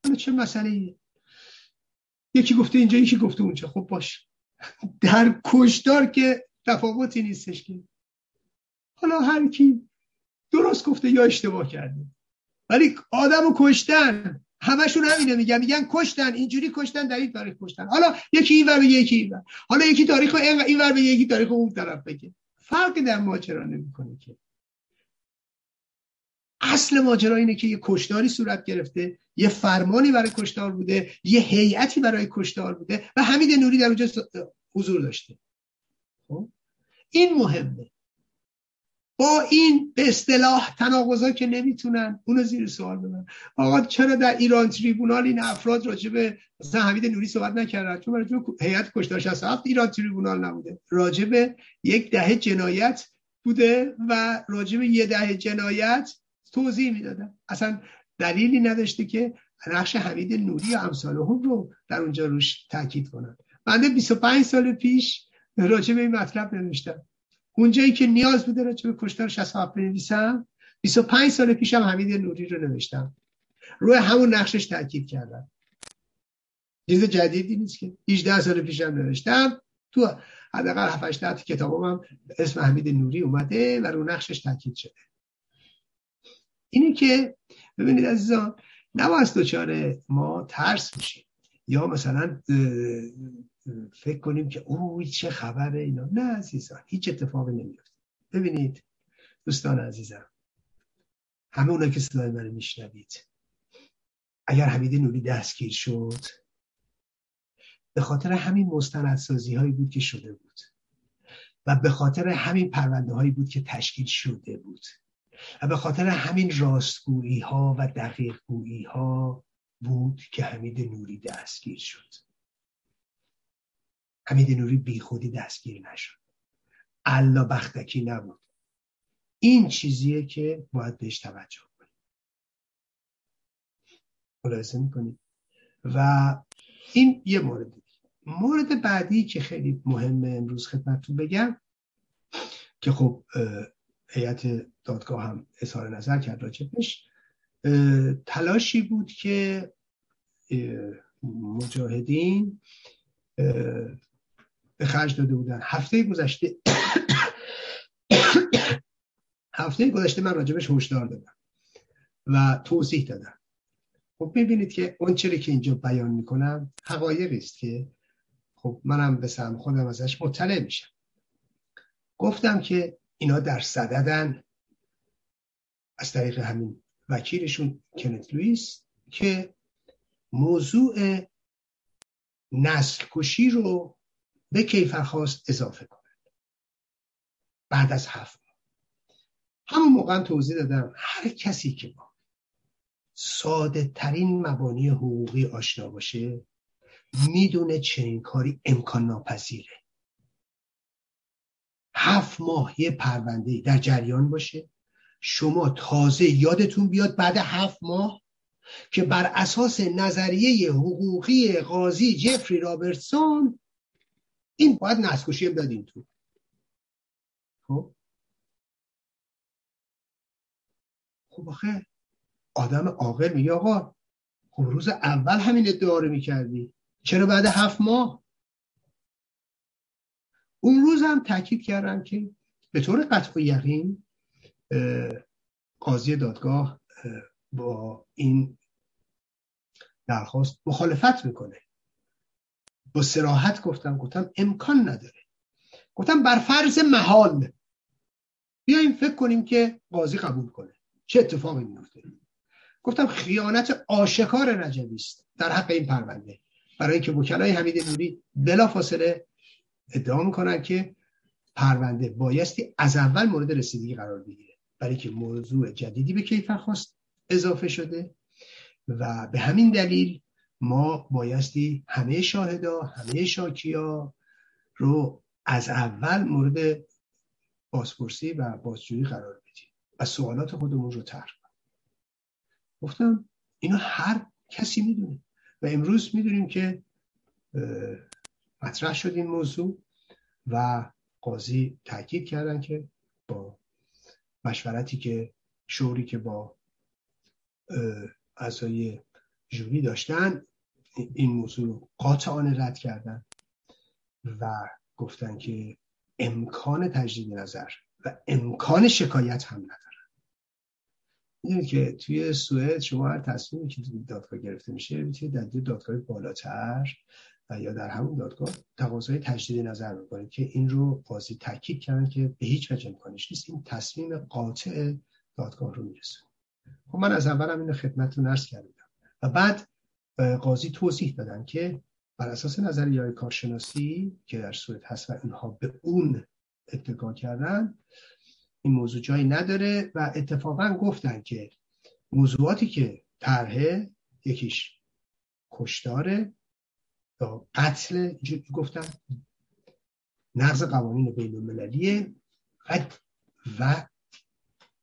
حالا چه مسئله یکی گفته اینجا یکی گفته اونجا. خب باش. در کشدار که تفاوتی نیستش که. حالا هر کی درست گفته یا اشتباه کرده. ولی آدم رو کشتن. همشون همینه میگن. میگن کشتن. اینجوری کشتن در این تاریخ کشتن. حالا یکی این ور یکی این ور. حالا یکی تاریخ این ور به یکی تاریخ اون طرف بگه. فرقی در ماجرا نمی‌کنه که. اصل ماجرا اینه که یه کشتاری صورت گرفته یه فرمانی برای کشتار بوده یه هیئتی برای کشتار بوده و حمید نوری در اونجا حضور داشته. خب؟ این مهمه. با این به اصطلاح تناقضا که نمی‌تونن اونو زیر سوال ببرن. آقا چرا در ایران تریبونال این افراد راجع به مثلا حمید نوری صحبت نکردن چون راجع به هیئت کشتار 67 ایران تریبونال نبوده. راجع به یک دهه جنایت بوده و راجع به یه دهه جنایت توضیح می‌دادن اصلا دلیلی نداشته که نقش حمید نوری و امثالهم رو در اونجا روش تاکید کنن. بنده 25 سال پیش راجع به این مطلب نوشتم. اونجایی که نیاز بوده راجع به کشتار 67 بنویسم 25 سال پیشم حمید نوری رو نوشتم. روی همون نقشش تاکید کردم. چیز جدیدی نیست که 18 سال پیشم نوشتم. تو حداقل 7 8 کتابم اسم حمید نوری اومده و رو نقشش تاکید شده. اینه که ببینید عزیزان نباید دچار ما ترس میشیم یا مثلا فکر کنیم که اوه چه خبره اینا. نه عزیزان هیچ اتفاقی نمیفته. ببینید دوستان عزیزم همه اونا که صدای من میشنوید اگر حمید نوری دستگیر شد به خاطر همین مستندسازی هایی بود که شده بود و به خاطر همین پرونده هایی بود که تشکیل شده بود. و به خاطر همین راستگویی ها و دقیق گویی ها بود که حمید نوری دستگیر شد. حمید نوری بی خودی دستگیر نشد. الا بختکی نبود. این چیزیه که باید بهش توجه کنید ملاحظه می‌کنید و این یه مورد مورد بعدی که خیلی مهمه امروز خدمتتون بگم که خب هیئت دادگاه هم اظهار نظر کرد راجبش تلاشی بود که مجاهدین به خرج داده بودن. هفته گذشته هفته گذشته من راجبش هشدار دادم و توضیح دادم. خب می‌بینید که اون چری که اینجا بیان می‌کنم حقایقی است که خب منم به سهم خودم ازش مطلع میشم. گفتم که اینا در صددن. از طریق همین وکیلشون کنت لویس که موضوع نسل کشی رو به کیفرخواست اضافه کنند. بعد از هفت همون موقع توضیح دادم هر کسی که با ساده ترین مبانی حقوقی آشنا باشه می‌دونه چنین کاری امکان ناپذیره. هفت ماه یه پرونده در جریان باشه. شما تازه یادتون بیاد بعد هفت ماه که بر اساس نظریه حقوقی قاضی جفری رابرتسون این باید نسکشی بدین تو. خب؟ خب آخه آدم عاقل میگه آقا خب روز اول همین ادعا رو می‌کردی. چرا بعد هفت ماه؟ اون روز هم تاکید کردم که به طور قطع و یقین قاضی دادگاه با این درخواست مخالفت می‌کنه. با سراحت گفتم گفتم امکان نداره. گفتم بر فرض محال بیایم فکر کنیم که قاضی قبول کنه. چه اتفاقی میفته گفتم خیانت آشکار رجبی است در حق این پرونده. برای اینکه وکلای حمید نوری بلا فاصله ادعا می‌کنن که پرونده بایستی از اول مورد رسیدگی قرار بگیره. برای که موضوع جدیدی به کیفرخواست اضافه شده و به همین دلیل ما بایستی همه شاهدا همه شاکیا رو از اول مورد بازپرسی و بازجویی قرار بدیم و سوالات خودمون رو طرح گفتم اینا هر کسی می‌دونه و امروز می‌دونیم که مطرح شد این موضوع و قاضی تاکید کردن که با مشورتی که شوری که با اعضای جوری داشتن این موضوع قاطعانه رد کردن و گفتن که امکان تجدید نظر و امکان شکایت هم ندارن. می‌دونید که توی سوئد شما هر تصمیمی که دادگاه گرفته میشه می‌تونید در دادگاه بالاتر یا در همون دادگاه تقاضای تجدید نظر می‌کنید که این رو قاضی تاکید کردن که به هیچ وجه امکانش نیست. این تصمیم قاطع دادگاه رو می‌رسه خب من از اولم اینو خدمتتون عرض کردم. و بعد قاضی توضیح دادن که بر اساس نظریه کارشناسی که در سوئد هست و اینها به اون اتکا کردن این موضوع جایی نداره و اتفاقا گفتن که موضوعاتی که طرحه یکیش کشتاره یا قتل گفتن نقض قوانین بین المللیه و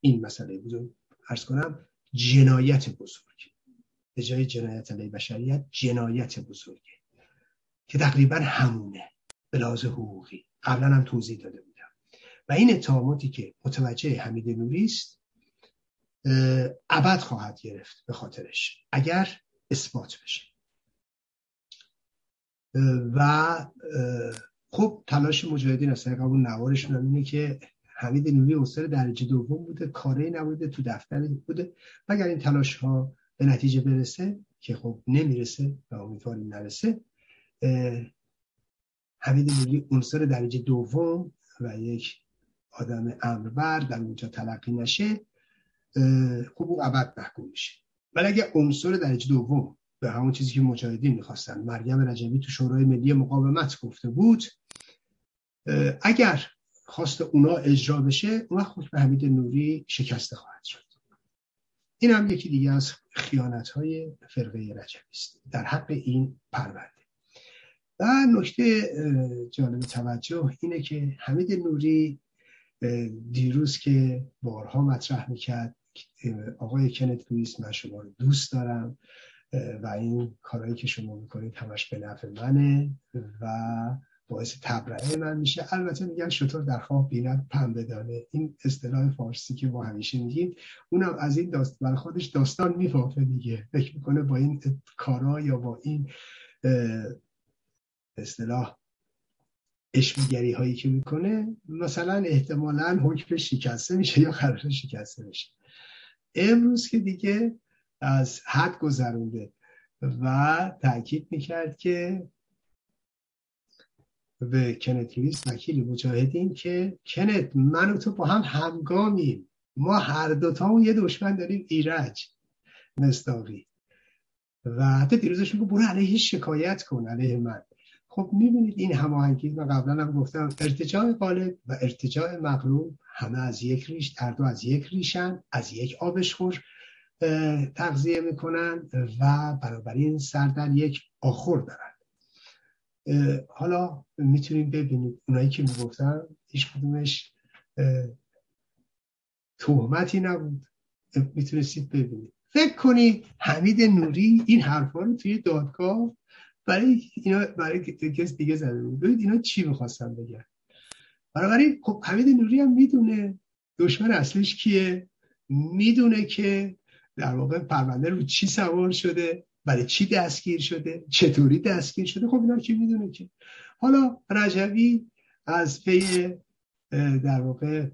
این مسئله بزرگ ارز کنم جنایت بزرگ. به جای جنایت علیه بشریت جنایت بزرگه که تقریبا همونه به لحاظ حقوقی. قبلا هم توضیح داده بودم. و این اتهاماتی که متوجه حمید نوری است ابد خواهد گرفت به خاطرش اگر اثبات بشه. و خب تلاش مجاهدین از طریق اون نوارشون اینه که حمید نوری استاد درجه دوم بوده کاری نبوده تو دفتر بوده. مگر این تلاش ها به نتیجه برسه؟ که خب نمی‌رسه و امیدواریم نرسه. حمید نوری عنصر درجه دوم و یک آدم امربر در اونجا تلقی نشه خب او ابد محکوم میشه. ولی اگه عنصر درجه دوم به همون چیزی که مجاهدین می‌خواستن. مریم رجبی تو شورای ملی مقاومت گفته بود اگر خواست اونا اجرا بشه اون وقت به حمید نوری شکسته خواهد شد. این هم یکی دیگه از خیانت های فرقه رجبی است. در حق این پرونده. و نکته جالب توجه اینه که حمید نوری دیروز که بارها مطرح می‌کرد آقای کنت لویس من شما رو دوست دارم. و این کارهایی که شما می‌کنید همش به نفع منه و باعث تبرئه من میشه. البته میگن شطور در خواب بیند پن بدانه این اصطلاح فارسی که ما همیشه میگیم اونم از این داست بر خودش داستان میفافه دیگه. فکر می‌کنه با این کارا یا با این اصطلاح اشمیگری هایی که می‌کنه مثلا احتمالا حکم شکسته میشه یا قرار شکسته میشه امروز که دیگه از حد گذرونده و تاکید می‌کرد که به کنت لویس وکیل مجاهدین که کنت من و تو با هم همگامیم. ما هر دوتا یه دشمن داریم ایرج مستاقی و حتی دیروزش میگو برو علیه شکایت کن علیه من. خب می‌بینید این هماهنگی من قبلا هم گفتم ارتجاع غالب و ارتجاع مغلوب همه از یک ریش در دو از یک ریشن از یک آبش خوش تغذیه می‌کنن و بنابراین سر در یک آخور دارن. حالا می‌تونیم ببینید اونایی که می‌گفتن هیچ کدومش تهمتی نبود. می‌تونستید ببینید. فکر کنید حمید نوری این حرفا رو توی دادگاه برای اینا برای کس دیگه زده بود. ببینید اینا چی می‌خواستن بگن. بنابراین خب حمید نوری هم می‌دونه دشمن اصلش کیه. می‌دونه که در واقع پرونده رو چی سوار شده؟ برای چی دستگیر شده؟ چطوری دستگیر شده؟ خب اینا کی می‌دونه که؟ حالا رجوی از پی در واقع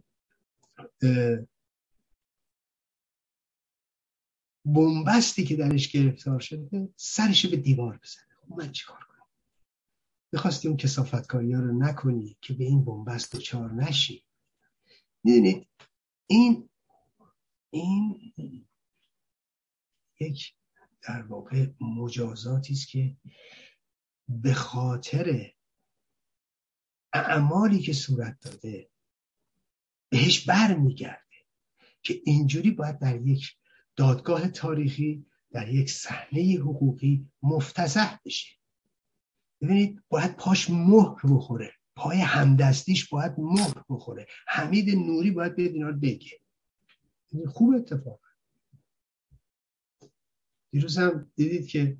بنبستی که درش گرفتار شده سرش به دیوار بزنه. خب من چیکار کنم؟ می‌خواستی اون کسافتکاری ها رو نکنی که به این بنبست دچار نشی. می‌دونید این این یک در واقع مجازاتی است که به خاطر اعمالی که صورت داده بهش بر میگرده که اینجوری باید در یک دادگاه تاریخی در یک صحنه حقوقی مفتزه بشه. ببینید باید پاش مهر بخوره. پای همدستیش باید مهر بخوره. حمید نوری باید به اینا بگه. خوب اتفاق دیروز هم دیدید که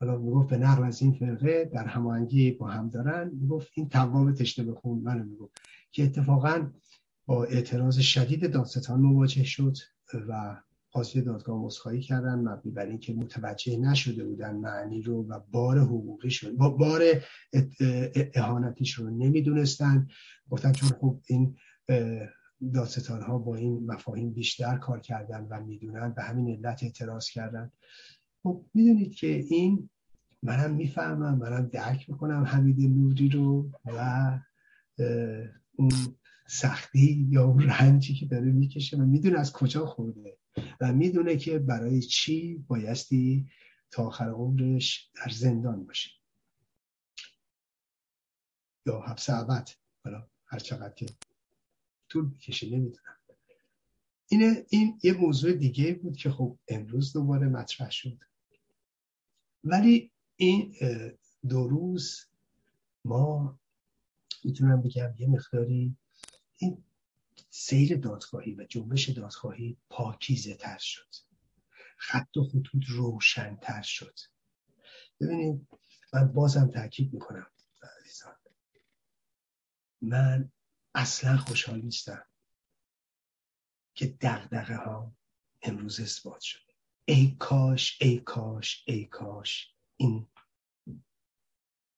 حالا می‌گفت به نقل از این فرقه در هماهنگی با هم دارن. می‌گفت این تواب تشنه به خون. منو می‌گفت که اتفاقا با اعتراض شدید دادستان مواجه شد و قاضی دادگاه مصخایی کردن مبنی بر اینکه متوجه نشده بودن معنی رو و بار شد با بار اهانتیش رو نمی‌دونستن. گفتن چون خب این دادستان ها با این مفاهیم بیشتر کار کردن و می‌دونن به همین علت اعتراض کردن. خب می‌دونید که این منم می‌فهمم منم درک می‌کنم حمید نوری رو و اون سختی یا اون رنجی که داره می‌کشه و می‌دونه از کجا خورده و می‌دونه که برای چی بایستی تا آخر عمرش در زندان باشه یا حبس عبد حالا هر چقدر که طول می‌کشه نمی‌دونم. اینه این یه موضوع دیگه بود که خب امروز دوباره مطرح شد. ولی این دو روز ما می‌تونم بگم یه مقداری این سیر دادخواهی و جنبش دادخواهی پاکیزه تر شد. خط و خطوط روشن تر شد. ببینید من بازم تاکید می‌کنم عزیزان. من اصلا خوشحال نیستم که دغدغه ها امروز اثبات شده ای کاش ای کاش ای کاش این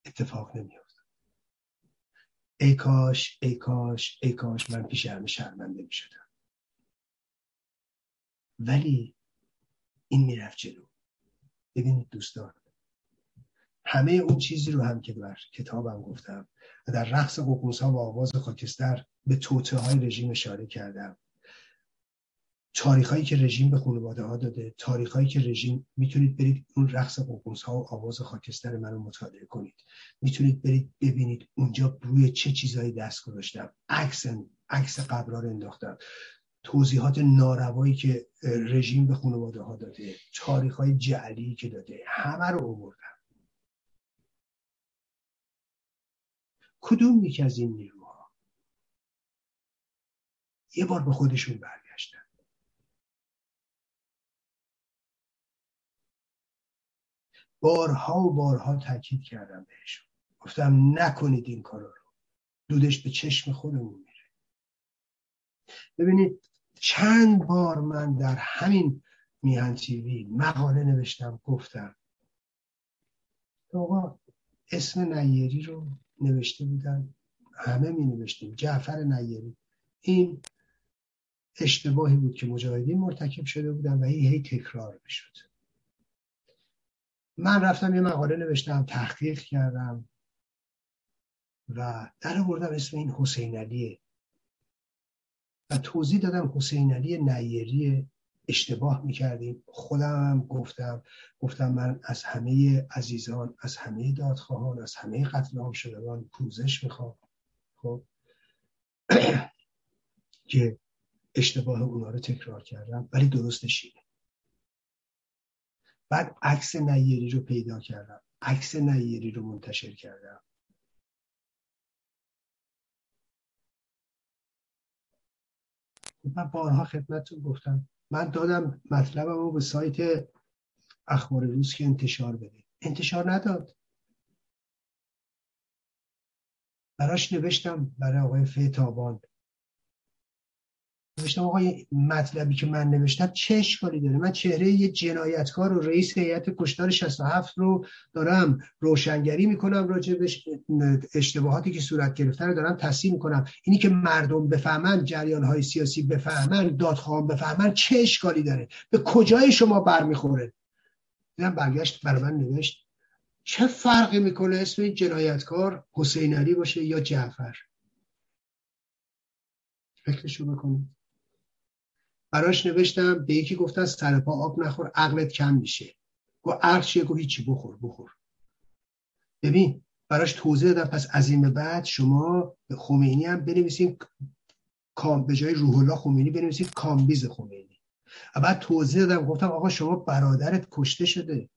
اتفاق نمیافت ای کاش ای کاش ای کاش من پیش همه شرمنده می شدم ولی این می‌رفت جلو. ببینید دوستان همه اون چیزی رو هم که در کتابم گفتم و در رقص ققوس ها و آواز خاکستر به توته های رژیم اشاره کردم. تاریخ هایی که رژیم به خانواده ها داده تاریخ هایی که رژیم می‌تونید برید اون رقص ققوس ها و آواز خاکستر منو مطالعه کنید. می‌تونید برید ببینید اونجا روی چه چیزهایی دست گذاشتم. عکس عکس قبرها رو انداختم. توضیحات ناروایی که رژیم به خانواده ها داده تاریخ های جعلی که داده همه رو آوردم. کدوم یکی از این نیروها یه بار به خودشون برگشتن؟ بارها و بارها تاکید کردم بهشون. گفتم نکنید این کارا رو. دودش به چشم خودمون میره. ببینید چند بار من در همین میهن تیوی مقاله نوشتم گفتم آقا اسم نیری رو نوشته بودن. همه می نوشتیم. جعفر نیری. این اشتباهی بود که مجاهدین مرتکب شده بودن و هی هی تکرار می‌شد من رفتم یه مقاله نوشتم تحقیق کردم و در آوردم اسم این حسین علیه. و توضیح دادم حسین علی نیری اشتباه می‌کردیم. خودم هم گفتم گفتم من از همه عزیزان از همه دادخواهان از همه قتل عام شدگان پوزش می‌خوام. خب. که اشتباه اونا رو تکرار کردم ولی درستش اینه. بعد عکس نیری رو پیدا کردم. عکس نیری رو منتشر کردم. من بارها خدمتتون گفتم. من دادم مطلبم رو به سایت اخبار روز که انتشار بده. انتشار نداد. براش نوشتم برای آقای فیتابان. نوشتم آقای مطلبی که من نوشتم چه اشکالی داره؟ من چهره یه جنایتکار و رئیس هیئت کشتار 67 رو دارم روشنگری می‌کنم راجع به اشتباهاتی که صورت گرفته رو دارم تصحیح می‌کنم. اینی که مردم بفهمن جریان های سیاسی بفهمن دادخواه بفهمن چه اشکالی داره؟ به کجای شما برمیخوره؟ دیدم برگشت برای من نوشت چه فرقی می‌کنه اسم این جنایتکار حسین علی باشه یا جعفر؟ فکرشو بکنید. براش نوشتم به یکی گفتن سر پا آب نخور عقلت کم میشه. گو عقل چیه؟ گو هیچی بخور بخور. ببین براش توضیح دادم پس از این بعد شما به خمینی هم بنویسین کام به جای روح الله خمینی بنویسید کامبیز خمینی. و بعد توضیح دادم گفتم آقا شما برادرت کشته شده.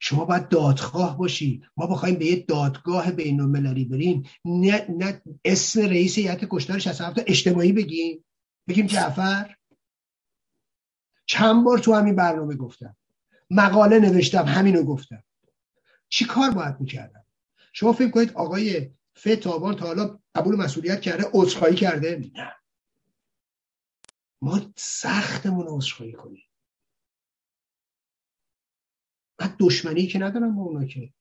شما باید دادخواه باشی. ما بخوایم به یه دادگاه بین المللی بریم. نه, نه اسم رئیس هیئت کشتار 67 اجتماعی بگیم. بگیم جعفر. چند بار تو همین برنامه گفتم. مقاله نوشتم همینو گفتم. چی کار باید می‌کردم؟ شما فکر کنید آقای فتابان تا حالا قبول مسئولیت کرده عذرخواهی کرده؟ نه. ما سختمون عذرخواهی کنیم. من دشمنی که ندارم با اونا که.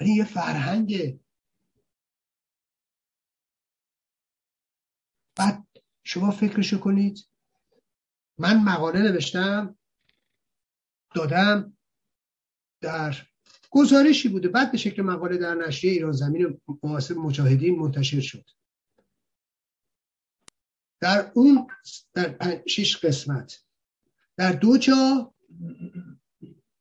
ولی یه فرهنگ بعد شما فکرشو کنید. من مقاله نوشتم دادم در گزارشی بوده. بعد به شکل مقاله در نشریه ایران زمین معاصر مجاهدین منتشر شد. در اون در شش قسمت. در دو جا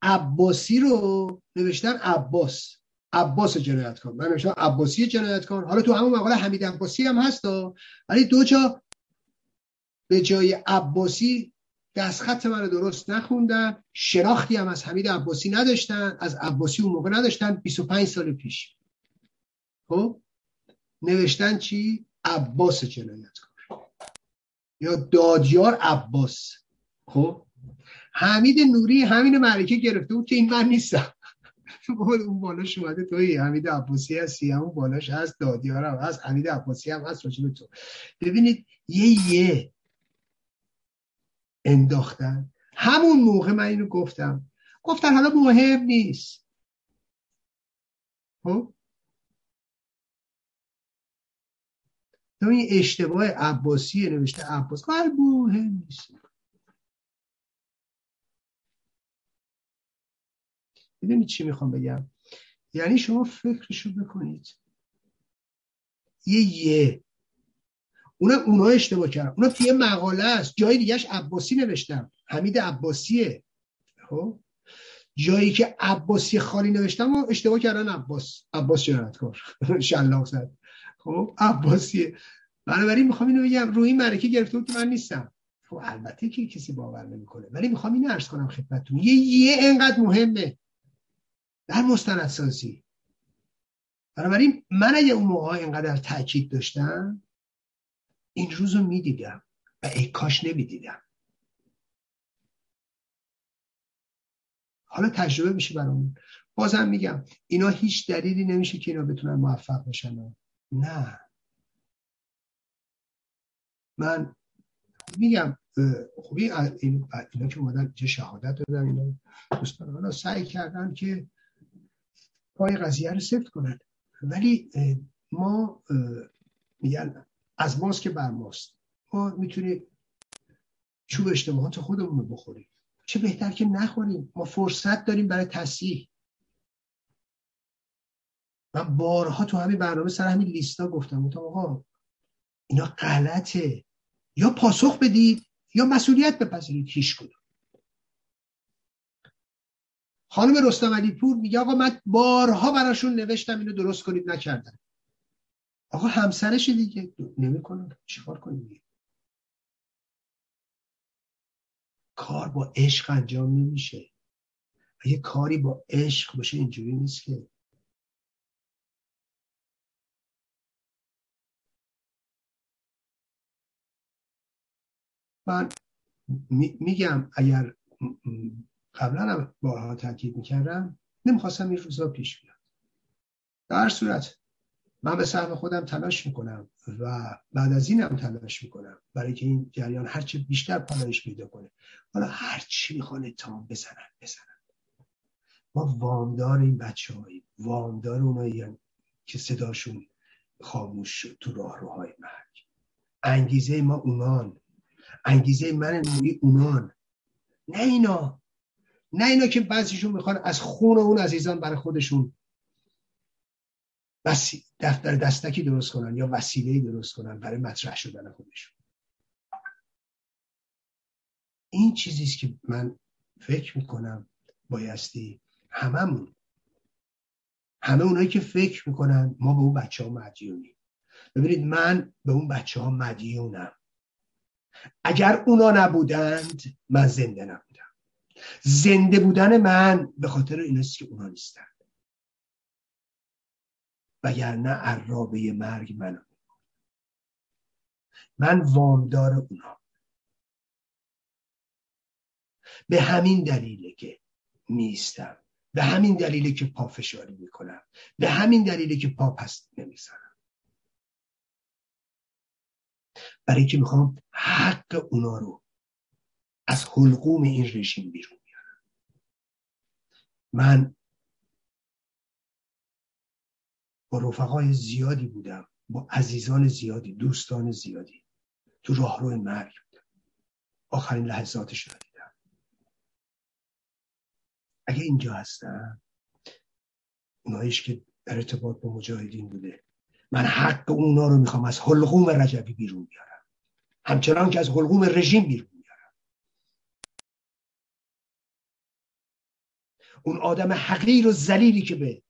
عباسی رو نوشتن عباس. عباس جنایتکار. من نوشتم عباسی جنایتکار. حالا تو همون مقاله حمید عباسی هم هست ولی دو جا به جای عباسی دستخط من درست نخوندن. شناختی هم از حمید عباسی نداشتن. از عباسی اون موقع نداشتن. 25 سال پیش. خب؟ نوشتن چی؟ عباس جنایتکار. یا دادیار عباس. خب؟ حمید نوری همین معرکه گرفته بود که این من نیستم. اون بالاش اومده توی حمید عباسی هستی همون بالاش هست دادیار هم هست حمید عباسی هم هست راجب تو. ببینید یه یه انداختن. همون موقع من اینو گفتم. گفتن حالا مهم نیست. خب؟ این اشتباه عباسی نوشته عباس. مهم نیست. می‌دونید چی می‌خوام بگم؟ یعنی شما فکرشو بکنید. یه یه. اونا اونا اشتباه کردن. اونا توی مقاله است. جای دیگهش عباسی نوشتم حمید عباسیه. خب؟ جایی که عباسی خالی نوشتم و اشتباه کردن عباس. عباس جنایتکار شلاق زد. خب؟ عباسیه. بنابراین می‌خوام اینو بگم. روی این گرفته بود که من نیستم. خب البته که کسی باور نمی‌کنه. ولی می‌خوام این عرض کنم خدمتتون. یه یه انقدر مهمه. در مستندسازی. بنابراین من اگه اون موقع اینقدر تاکید داشتم این روز رو می‌دیدم و ای کاش نمی‌دیدم. حالا تجربه میشه برامون. بازم میگم اینا هیچ دلیلی نمیشه که اینا بتونن موفق بشن. نه. من میگم خوبی اینا که اومدن چه شهادت دادن اینا. دوستان حالا سعی کردن که پای قضیه رو سفت کنن. ولی ما میگن از ماست که بر ماست. ما می‌تونیم چوب اشتباهات خودمون رو بخوریم. چه بهتر که نخوریم. ما فرصت داریم برای تصحیح. من بارها تو همین برنامه سر همین لیستا گفتم. گفتم آقا اینا غلطه. یا پاسخ بدید یا مسئولیت بپذیرید. هیچ کدوم. خانم رستم علی پور میگه آقا من بارها براشون نوشتم اینو درست کنید نکردن آقا همسرش دیگه نمی‌کنه. چیکار کنیم؟ کار با عشق انجام نمیشه. اگه کاری با عشق باشه اینجوری نیست که. من میگم اگر قبلا هم بارها تاکید می‌کردم نمی‌خواستم این روزا پیش بیاد. در صورت من به سهم خودم تلاش می‌کنم و بعد از این هم تلاش می‌کنم برای که این جریان هرچی بیشتر پالایش پیدا کنه. حالا هرچی می‌خوان تام بزنن بزنن. ما وامدار این بچه هایی وامدار اونایی که صداشون خاموش شد تو راه روهای مرگ. انگیزه ما اونان انگیزه من اونان نه اینا. نه اینا که بعضیشون می‌خوان از خون اون عزیزان برای خودشون دفتر دستکی درست کنن یا وسیله درست کنن برای مطرح شدن خودشون. این چیزیست که من فکر می‌کنم بایستی هممون همه اونایی که فکر می‌کنن ما به اون بچه ها مدیونیم. ببینید من به اون بچه ها مدیونم. اگر اونا نبودند من زنده نبودم. زنده بودن من به خاطر ایناست که اونا نیستن. وگرنه عرابه مرگ منم من وامدار اونا. به همین دلیله که میستم به همین دلیله که پافشاری می‌کنم. به همین دلیله که پا پس نمی‌زنم. برای که می‌خوام حق اونا رو از حلقوم این رژیم بیرون بیارم من با رفقای زیادی بودم با عزیزان زیادی دوستان زیادی. تو راهرو مرگ بودم. آخرین لحظاتش رو دیدم. اگه اینجا هستم اونایش که در ارتباط با مجاهدین بوده. من حق اونا رو می‌خوام از حلقوم رجبی بیرون بیارم. همچنان که از حلقوم رژیم بیرون بیارم اون آدم حقیر و زلیلی که به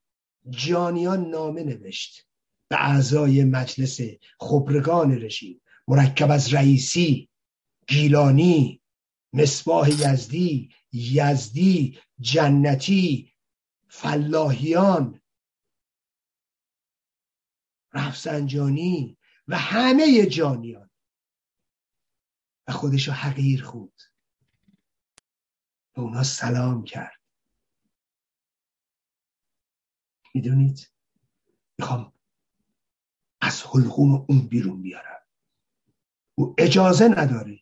جانیان نامه نوشت. به اعضای مجلس خبرگان رژیم. مرکب از رئیسی گیلانی مصباح یزدی یزدی جنتی فلاحیان رفسنجانی و همه جانیان. و خودشو حقیر خود به اونا سلام کرد. می‌دونید می‌خوام از حلقوم اون بیرون بیارم. او اجازه نداره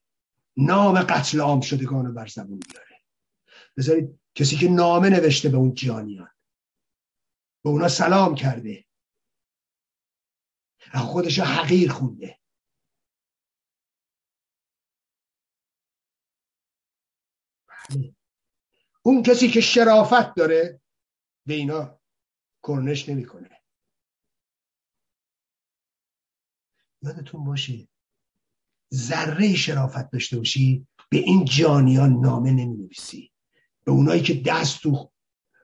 نام قتل عام شدگان بر زبون بیاره. بذارید کسی که نامه نوشته به اون جانیان به اونا سلام کرده. خودشو حقیر خونده. بله. اون کسی که شرافت داره به اینا کرنش نمی‌کنه. یادتون باشه ذره شرافت داشته باشی به این جانیان نامه نمی نویسی به اونایی که دست تو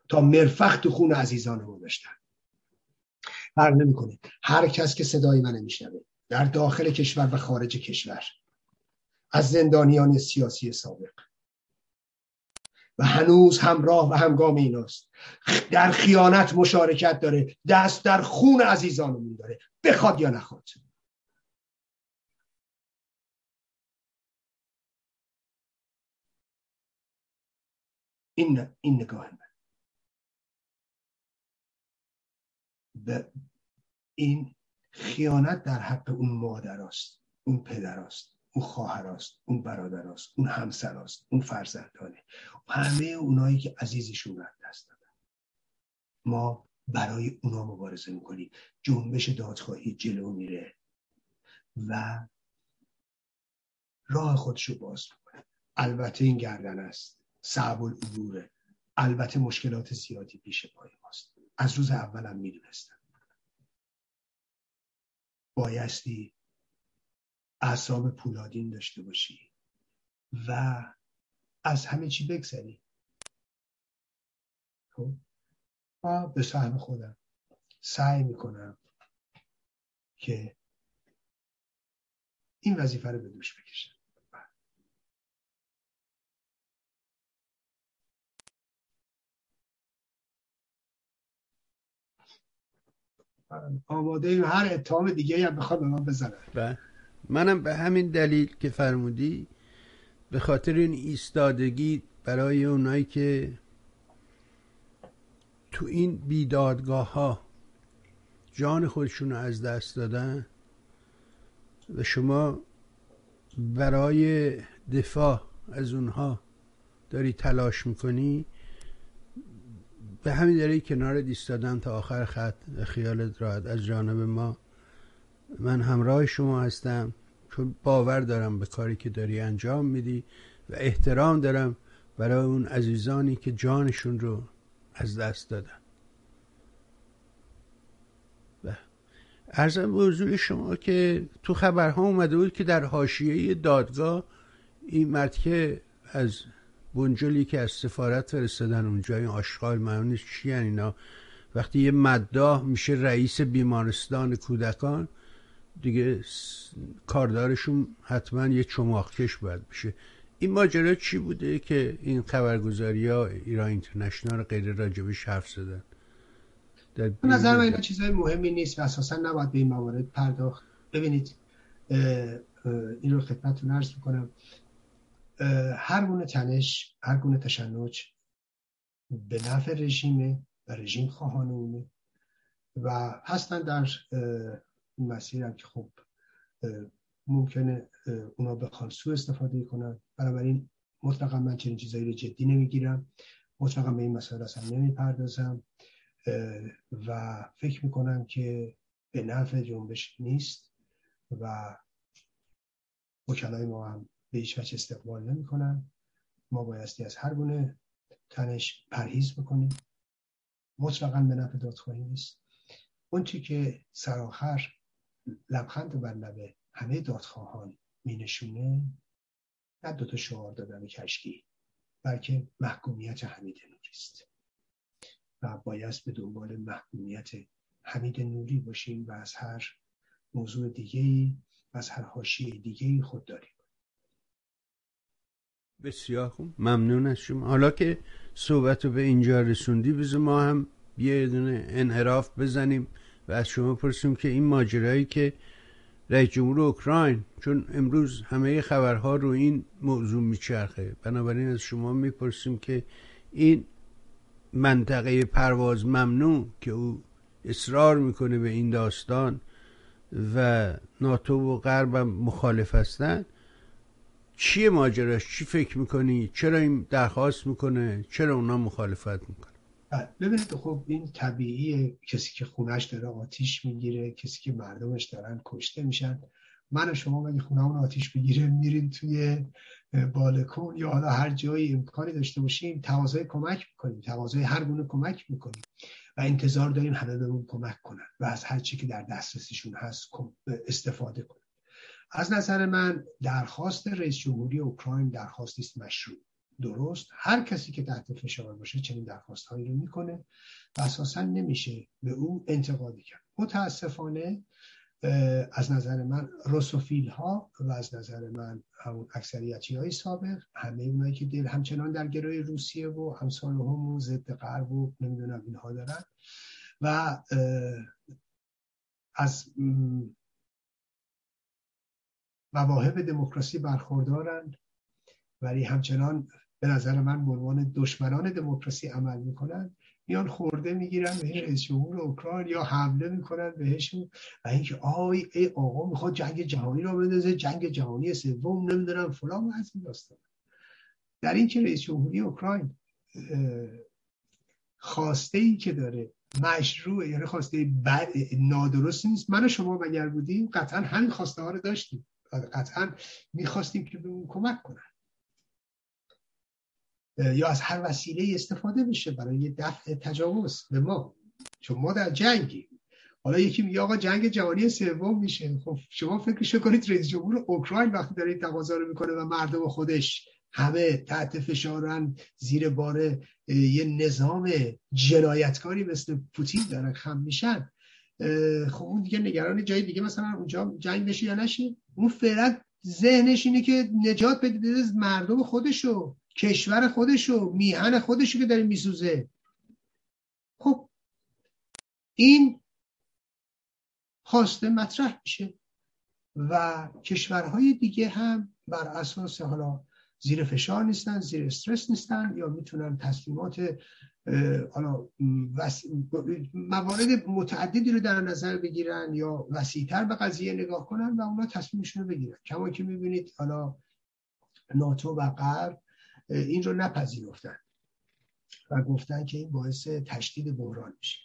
تا مرفخ خون عزیزان رو داشتن. فرق نمی‌کنه. هر کس که صدای من میشنوه در داخل کشور و خارج کشور. از زندانیان سیاسی سابق. هنوز همراه و همگام ایناست. در خیانت مشارکت داره دست در خون عزیزانمون داره بخواد یا نخواد. این این نگاه من. به این خیانت در حق اون مادر است اون پدر است اون خواهر است اون برادر است اون همسر است اون فرزندانه. همه اونایی که عزیزشون رو دست دادن. ما برای اونا مبارزه می‌کنیم. جنبش دادخواهی جلو میره و راه خودش رو باز می‌کنه. البته این گردن است. صعب العبوره البته مشکلات زیادی پیش پای ماست. از روز اولم می‌دونستم. بایستی اعصاب پولادین داشته باشی و از همه چی بگذری. خب؟ و به سهم خودم سعی می‌کنم که این وظیفه رو به دوش بکشم. آماده هر اتهام دیگه هم بخواد به من بزنه. بله. منم به همین دلیل که فرمودی به خاطر این ایستادگی برای اونایی که تو این بیدادگاه ها جان خودشون رو از دست دادن و شما برای دفاع از اونها داری تلاش می‌کنی به همین دلیل کنار دیستادن تا آخر خط خیالت راحت. از جانب ما من همراه شما هستم چون باور دارم به کاری که داری انجام میدی و احترام دارم برای اون عزیزانی که جانشون رو از دست دادن. ارزم به شما که تو خبرها اومده بود که در حاشیه دادگاه این مرد که از بنجلی که از سفارت فرستادن اونجا این آشغال معلوم چی اینا وقتی یه مداح میشه رئیس بیمارستان کودکان دیگه کاردارشون حتما یه چماخکش باید بشه. این ماجرا چی بوده که این خبرگزاری ها ایران اینترنشنال غیر راجبش حرف زدن؟ در نظر من اینا چیزای مهمی نیست و اساسا نباید به این موارد پرداخت. ببینید این رو خدمتتون عرض می‌کنم. هر گونه تنش هر گونه تشنج به نفع رژیمه و رژیم خواهان اونه و هستن در این مسیر هم که خب ممکنه اونا بخوان سو استفاده کنن. بنابراین مطلقا من چنین چیزایی رو جدی نمی‌گیرم. مطلقا به این مسائل اصلا نمی‌پردازم. و فکر می‌کنم که به نفع جنبش نیست و وکلای ما هم به هیچ وجه استقبال نمی‌کنن. ما بایستی از هر گونه تنش پرهیز بکنیم. مطلقا به نفع دادخواهی نیست. اون که سرآخر لبخند بر لبه. همه دادخواهان می نشونه نه دوتا شعار دادن کشکی بلکه محکومیت حمید نوری است. و باید به دنبال محکومیت حمید نوری باشیم و از هر موضوع دیگه ای و از هر حاشیه دیگه ای خود داریم. بسیار خوب. ممنون از شما. حالا که صحبت رو به اینجا رسوندی بذار ما هم یه دونه انحراف بزنیم. و از شما پرسیم که این ماجرایی که رئیس جمهور اوکراین چون امروز همه خبرها رو این موضوع میچرخه بنابراین از شما می‌پرسیم که این منطقه پرواز ممنوع که او اصرار می‌کنه به این داستان و ناتو و غرب مخالف هستن چیه ماجراش؟ چی فکر می‌کنی؟ چرا این درخواست می‌کنه؟ چرا اونا مخالفت می‌کنه بله، ببینید خب این طبیعیه کسی که خونش داره آتیش می‌گیره کسی که مردمش دارن کشته میشن. من و شما خونه خونمون آتیش بگیره میریم توی بالکن یا حالا هر جایی امکانی داشته باشیم تقاضای کمک می‌کنیم. تقاضای هر گونه کمک می‌کنیم. و انتظار داریم همه بهمون کمک کنن و از هر چی که در دسترسیشون هست استفاده کنن. از نظر من درخواست رئیس جمهوری اوکراین درخواستی است مشروع. درست. هر کسی که تحت فشار باشه چنین درخواست هایی رو می‌کنه و اساسا نمیشه به او انتقادی کرد. متاسفانه از نظر من روسوفیل ها و از نظر من همون اکثریتی های سابق همه اونایی که دل همچنان در گروه روسیه و همسال هم و ضد غرب و نمی‌دونم اینها دارن و از مواهب دموکراسی برخوردارند ولی همچنان به نظر من به عنوان دشمنان دموکراسی عمل می‌کنن میان خورده می‌گیرن به رئیس جمهور اوکراین یا حمله می‌کنن بهشون و اینکه آی ای آقا می‌خواد جنگ جهانی رو بندازه جنگ جهانی سوم نمی‌دونم فلان از این داستان. در این که رئیس جمهوری اوکراین خواسته ای که داره مشروع یعنی خواسته نادرست نیست. من و شما مگر بودیم قطعا همین خواسته ها رو داشتیم. قطعا می‌خواستیم که به اون کمک کنن. یا از هر وسیله استفاده بشه برای دفع تجاوز به ما. چون ما در جنگی حالا یکی میگه آقا جنگ جهانی سوم میشه. خب شما فکرشو کنید رئیس جمهور اوکراین وقتی داره تقاضا رو می‌کنه و مردم خودش همه تحت فشارن زیر بار یه نظام جنایتکاری مثل پوتین دارن خم میشن. خب اون دیگه نگران جای دیگه مثلا اونجا جنگ بشه یا نشه. اون فعلا ذهنش اینه که نجات بده مردم خودشو. کشور خودشو میهن خودشو که داره میسوزه. خب این خواسته مطرح میشه و کشورهای دیگه هم بر اساس حالا زیر فشار نیستن زیر استرس نیستن یا می‌تونن تصمیمات حالا موارد متعددی رو در نظر بگیرن یا وسیعتر به قضیه نگاه کنن و اونا تصمیمشون رو بگیرن. کما که می‌بینید حالا ناتو و غرب این رو نپذیرفتن و گفتن که این باعث تشدید بحران میشه.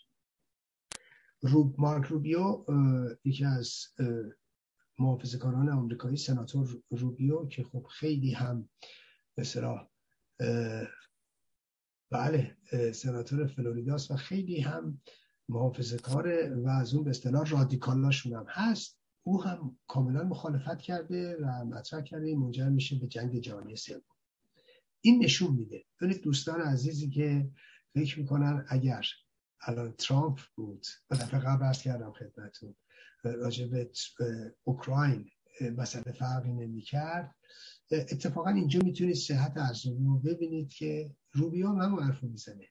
روب مارک روبیو یکی از محافظه‌کاران آمریکایی سناتور روبیو که خب خیلی هم به بله سناتور فلوریداست و خیلی هم محافظه کاره و از اون به اصطلاح رادیکالاشون هم هست. او هم کاملا مخالفت کرده و مطرح کرده این منجر میشه به جنگ جهانی سوم. این نشون میده. ببینید دوستان عزیزی که فکر می‌کنن اگر الان ترامپ بود و دفعه قبل ارز کردم خدمتون راجع به اوکراین مسئله فرقی نمی کرد اتفاقا اینجا می‌تونید صحت ارزونی رو ببینید که روبیا هم همون حرف می‌زنه.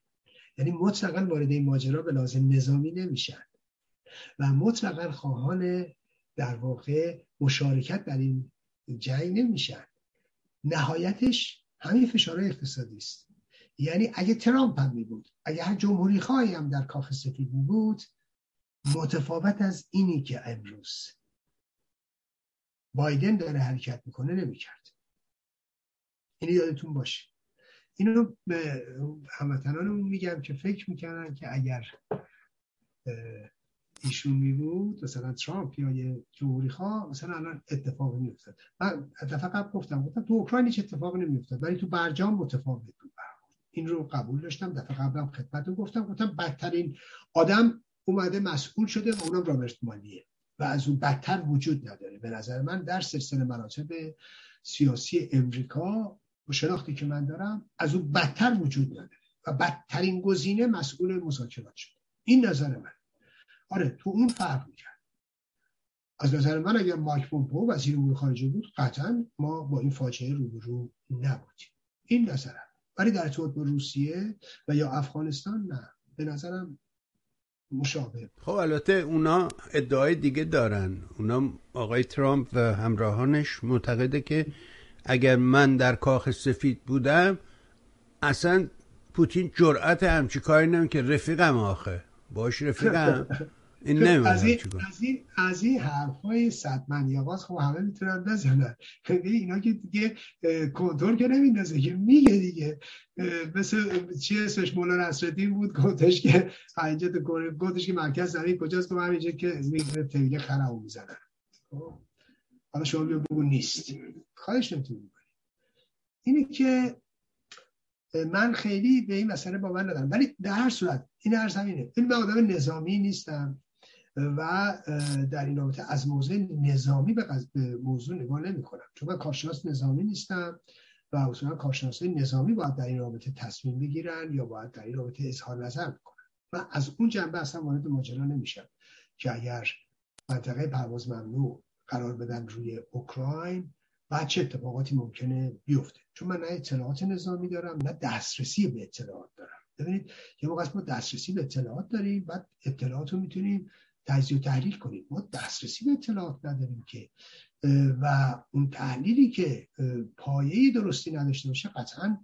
یعنی مطلقا وارد این ماجرا به لازم نظامی نمیشن. و مطلقا خواهان در واقع مشارکت در این جنگ نمیشن. نهایتش همین فشار اقتصادی است. یعنی اگه ترامپ هم می بود اگه هر جمهوری خواهی هم در کاخ سفید می بود متفاوت از اینی که امروز بایدن داره حرکت می‌کنه نمی‌کرد. اینو یادتون باشه. اینو به هموطنانمون میگم که فکر می‌کنن که اگر ایشون می بود مثلا ترامپ یا یه جمهوری خواه مثلا الان اتفاق میافتاد. من دفعه قبل گفتم گفتم تو اوکراین هیچ اتفاقی نمیافتاد ولی تو برجام متفاوت بود. این رو قبول داشتم. دفعه قبلم خدمتتون گفتم. گفتم بدترین آدم اومده مسئول شده و اونم رابرت مالیه. و از اون بدتر وجود نداره. به نظر من در سلسله مراتب سیاسی امریکا و شناختی که من دارم از اون بدتر وجود نداره. و بدترین گزینه مسئول مذاکرات شد این نظر من. آره تو اون فرق می‌کرد. از نظر من اگر مایک پومپو وزیر امور خارجه بود قطعا ما با این فاجعه روبرو نبودیم. این نظرم. ولی در ارتباط با روسیه و یا افغانستان نه. به نظرم مشابه خب البته اونا ادعای دیگه دارن. اونا آقای ترامپ و همراهانش معتقده که اگر من در کاخ سفید بودم اصلا پوتین جرأت همچی کاری نمی که رفیقم آخه. باش رفیقم. این از این از این از این حرفای صد خب همه می‌تونن بزنن. خیلی اینا که دیگه کنترل که نمیندازه که میگه دیگه. مثل چی اسمش؟ مولا نصرالدین بود گفتش که اینجا تو گفتش که مرکز زمین کجاست؟ که همینجا که میگه تیگه خرمو می‌زنن. خب، حالا شما بیا بگو نیست. خواهش نمی‌تونی اینه که من خیلی به این مسئله باور ندارم. ولی در هر صورت این هر زمینه این من آدم نظامی نیستم. و در این رابطه از موضوع نظامی به, موضوع نگاه نمی کنم چون من کارشناس نظامی نیستم و اصولا کارشناس نظامی باید در این رابطه تصمیم بگیرن یا باید در این رابطه اظهار نظر بکنن. و از اون جنبه اصلا وارد ماجرا نمیشم که اگر منطقه پرواز ممنوع قرار بدن روی اوکراین و چه اتفاقاتی ممکنه بیفته؟ چون من نه اطلاعات نظامی دارم نه دسترسی به اطلاعات دارم. ببینید یه موقع ما دسترسی به اطلاعات داریم بعد اطلاعات رو می‌تونیم تجزیه و تحلیل کنیم. ما دسترسی به اطلاعات نداریم که و اون تحلیلی که پایه درستی نداشته باشه قطعا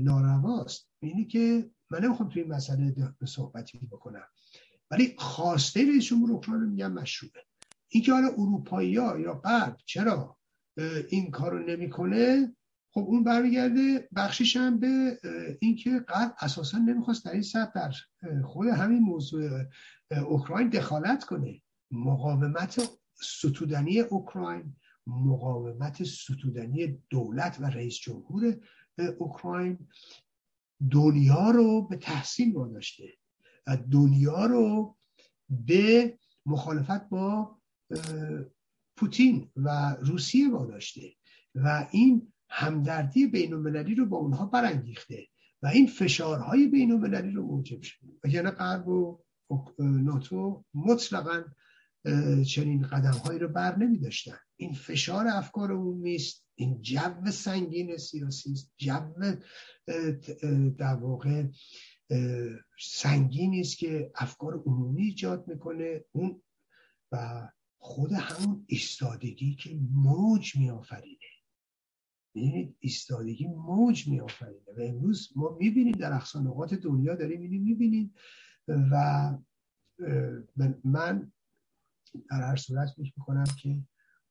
نارواست. اینی که من نمی‌خوام توی این مسئله صحبتی بکنم. ولی خواسته رئیس جمهور اوکراین میگم مشروعه. اینکه حالا اروپایی یا غرب چرا این کارو نمی‌کنه؟ خب اون برمیگرده بخشیش هم به اینکه غرب اساسا نمی‌خواست در این سطح در خود همین موضوع اوکراین دخالت کنه. مقاومت ستودنی اوکراین مقاومت ستودنی دولت و رئیس جمهور اوکراین دنیا رو به تحسین واداشته و دنیا رو به مخالفت با پوتین و روسیه واداشته. و این همدردی بین المللی رو با اونها برانگیخته و این فشارهای بین المللی رو موجب شده. و یعنی غرب و ناتو مطلقا چنین قدم هایی رو بر نمی داشتن. این فشار افکار عمومی است این جو سنگین سیاسی است جو در واقع سنگینی است که افکار عمومی ایجاد می‌کنه. اون و خود همون ایستادگی که موج میآفرینه. ببینید ایستادگی موج میآفرینه و امروز ما می‌بینیم در اقصانقات دنیا داریم اینو می‌بینیم و من در هر صورت فکر می‌کنم که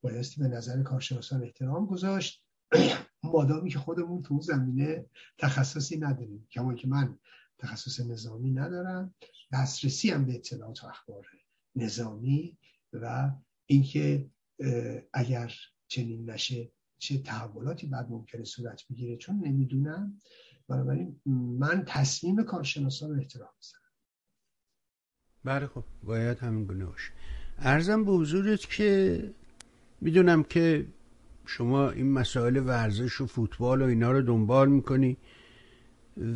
بایستی به نظر کارشناسان احترام گذاشت. مادامی که خودمون تو زمینه تخصصی نداریم کما که من تخصص نظامی ندارم دسترسی هم به اطلاعات و اخبار نظامی و اینکه اگر چنین نشه چه تحولاتی بعد ممکنه صورت بگیره چون نمی‌دونم. بنابراین من تصمیم کارشناسان رو احترام می‌ذارم. بله خب باید همین گونه باشه. ارزم به حضورت که می‌دونم که شما این مسائل ورزش و فوتبال و اینا رو دنبال می‌کنی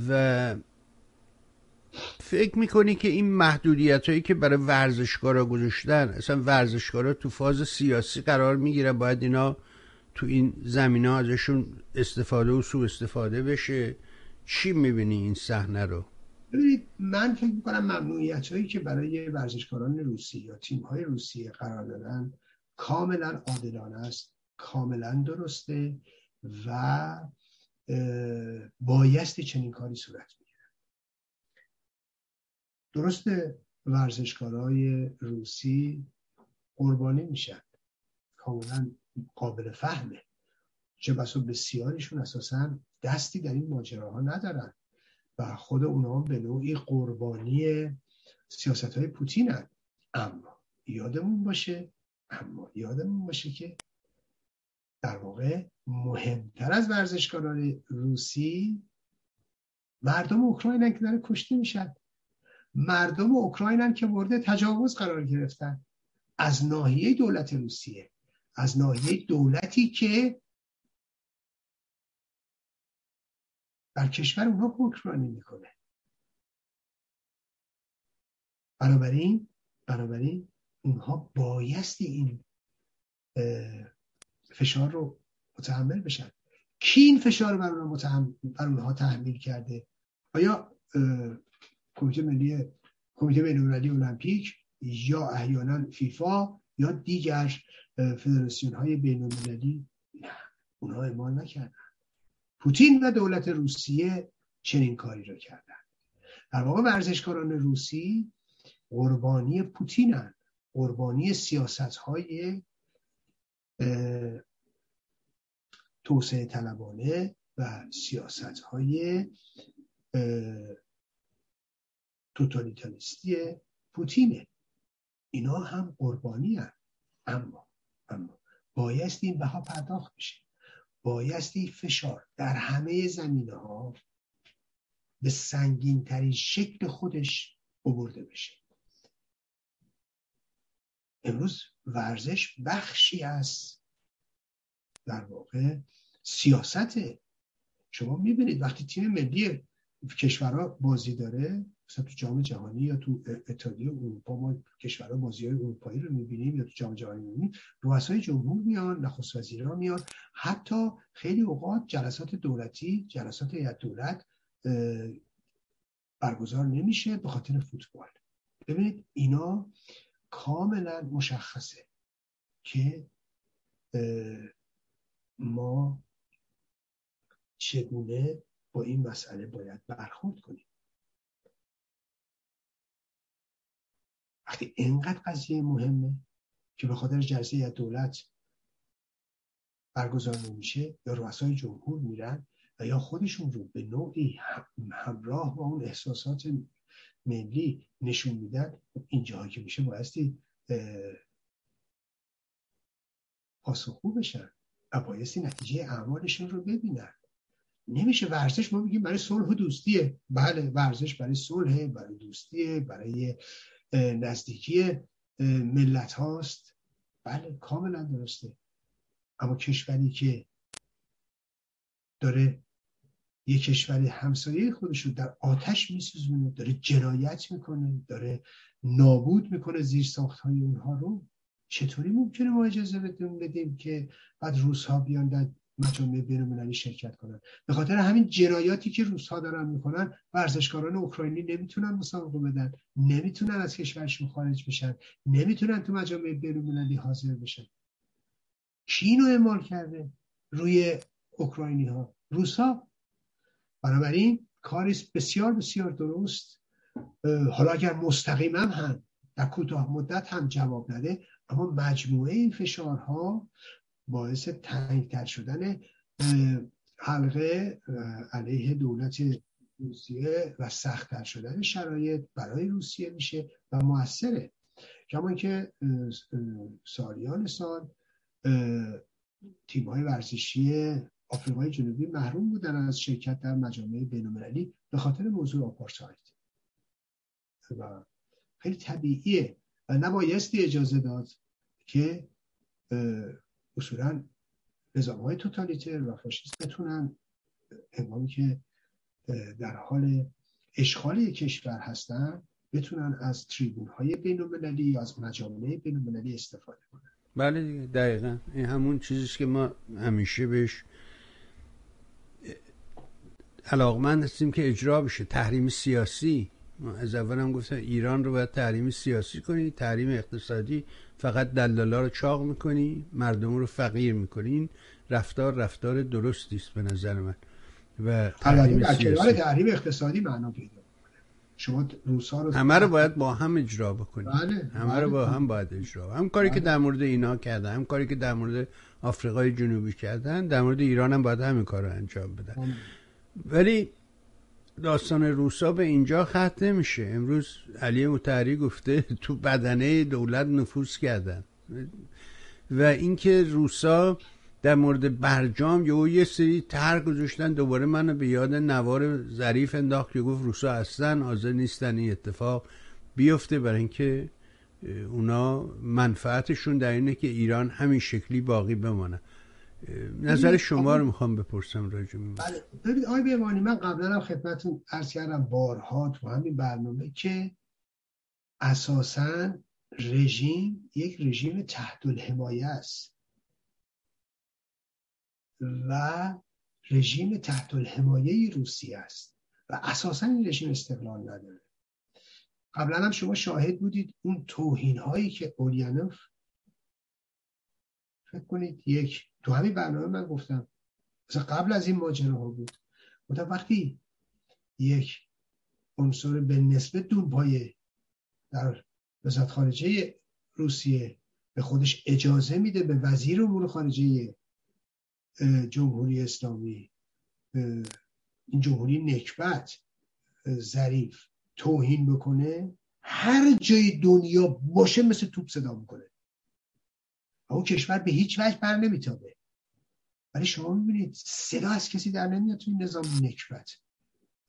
و فکر می‌کنی که این محدودیت هایی که برای ورزشکارا گذاشتن اصلا ورزشکارا تو فاز سیاسی قرار می‌گیرن باید اینا تو این زمینه ازشون استفاده و سو استفاده بشه چی می‌بینی این صحنه رو؟ ببینید من فکر می‌کنم ممنوعیت هایی که برای ورزشکاران روسی یا تیم های روسیه قرار دادن کاملا عادلانه است کاملا درسته و بایستی چنین کاری صورت می‌گیره درسته ورزشکارای روسی قربانی میشن. کاملا قابل فهمه. چه بسا بسیاریشون اساسا دستی در این ماجراها ندارن و خود اونا به نوعی قربانی سیاست های پوتینن اما یادمون باشه اما یادمون باشه که در واقع مهمتر از ورزشکاران روسی مردم اوکراینن که داره کشته میشن مردم اوکراینن که مورد تجاوز قرار گرفتن. از ناحیه دولت روسیه. از ناحیه دولتی که در کشور اونها حکمرانی می‌کنه. بنابراین بنابراین اونها بایستی این فشار رو متحمل بشن. کی این فشار بر اونها, بر اونها تحمیل کرده؟ آیا کمیته ملی کمیته بین‌المللی المپیک یا احیانا فیفا یا دیگر فدراسیون های بین المللی نه اونها اعمال نکردن. پوتین و دولت روسیه چنین کاری رو کردن. در واقع ورزشکاران روسی قربانی پوتینن. قربانی سیاست های توسعه طلبانه و سیاست های توتالیتاریستی پوتینه. اینا هم قربانی هن. اما اما بایستی این بها پرداخت بشه. بایستی فشار در همه زمینه ها به سنگین ترین شکل خودش عبرده بشه. امروز ورزش بخشی از در واقع سیاسته. شما می‌بینید وقتی تیم ملی کشورها بازی داره مثلا تو جام جهانی یا تو اتحادیه اروپا ما کشورها بازی های اروپایی رو می‌بینیم یا تو جام جهانی می‌بینیم رؤسای جمهور میان نخست وزیران میان. حتی خیلی اوقات جلسات دولتی جلسات هیئت دولت برگزار نمیشه به خاطر فوتبال. ببینید اینا کاملا مشخصه که ما چگونه با این مسئله باید برخورد کنیم. وقتی اینقدر قضیه مهمه که به خاطر جلسه دولت برگزار نمیشه یا رؤسای جمهور میرن و یا خودشون رو به نوعی همراه با اون احساسات ملی نشون میدن اینجاها که میشه بایستی پاسخگو بشن و بایستی نتیجه اعمالشون رو ببینن. نمیشه ورزش ما میگیم برای صلح و دوستیه. بله ورزش برای صلح برای دوستیه برای نزدیکی ملت هاست. بله کاملا درسته. اما کشوری که داره یه کشور همسایه خودش رو در آتش میسوزونه داره جنایت می‌کنه داره نابود می‌کنه زیر ساخت های اونها رو چطوری ممکنه ما اجازه بدیم که بعد روس ها بیان در مجامع بین شرکت کنن. به خاطر همین جنایاتی که روس ها دارن می‌کنن ورزشکاران اوکراینی نمی‌تونن مسابقه بدن نمی‌تونن از کشورشون خارج بشن نمی‌تونن تو مجامع بین حاضر بشن. کی اینو اعمال کرده روی اوکراینی ها روس ها بنابراین کاری بسیار بسیار درست. حالا اگر مستقیما هم در کوتاه مدت هم جواب نده اما مجموعه این فشارها باعث تنگتر شدن حلقه علیه دولت روسیه و سختتر شدن شرایط برای روسیه میشه و موثره. کما که سالیان سال تیم های ورزشی آفریقای جنوبی محروم بودن از شرکت در مجامع بینالمللی به خاطر موضوع آپارتاید. و خیلی طبیعیه و نبایستی اجازه داد که اصولا نظام های توتالیتر و فاشیست بتونن هنگامی که در حال اشغال کشور هستن بتونن از تریبون های بین یا از مجامع بین استفاده کنن. بله دیگه دقیقا. این همون چیزیست که ما همیشه بهش علاقمند هستیم که اجرا بشه. تحریم سیاسی. از اول هم گفتم ایران رو باید تحریم سیاسی کنی تحریم اقتصادی فقط دلالا رو چاق می‌کنی مردم رو فقیر می‌کنی رفتار رفتار درستی است به نظر من و تحریم سیاسی تحریم اقتصادی معنا پیدا شما روسا رو همه رو باید با هم اجرا بکنی بله. همه رو با بله. هم باید اجرا هم کاری که بله. در مورد اینا کردن هم کاری که در مورد آفریقای جنوبی کردن در مورد ایران هم باید همین کار رو انجام بدن بله. ولی داستان روسا به اینجا ختم نمیشه. امروز علی متحری گفته تو بدنه دولت نفوذ کردن. و اینکه روسا در مورد برجام یه یه سری تر گذاشتن دوباره منو به یاد نوار ظریف انداخت که گفت روسا اصلا حاضر نیستن این اتفاق بیفته برای اینکه اونا منفعتشون در اینه که ایران همین شکلی باقی بمانه. نظر شما رو می‌خوام بپرسم راجع بله. ببینید آقای بیمانی من قبلا هم خدمتتون عرض کردم بارها تو همین برنامه که اساسا رژیم یک رژیم تحت الحمایه است. و رژیم تحت الحمایه روسیه است. و اساسا این رژیم استقلال نداره. قبلا هم شما شاهد بودید اون توهین هایی که اولیانوف فکر کنید یک تو همین برنامه من گفتم مثلا قبل از این ماجره ها بود گفتم وقتی یک عنصر به نسبت دونپایه در وزارت خارجه روسیه به خودش اجازه میده به وزیر امور خارجه جمهوری اسلامی این جمهوری نکبت ظریف توهین بکنه هر جای دنیا باشه مثل توپ صدا می‌کنه. اون کشور به هیچ وجه بر نمیتابه. ولی شما می‌بینید صدا از کسی در نمیاد تو این نظام نکبت.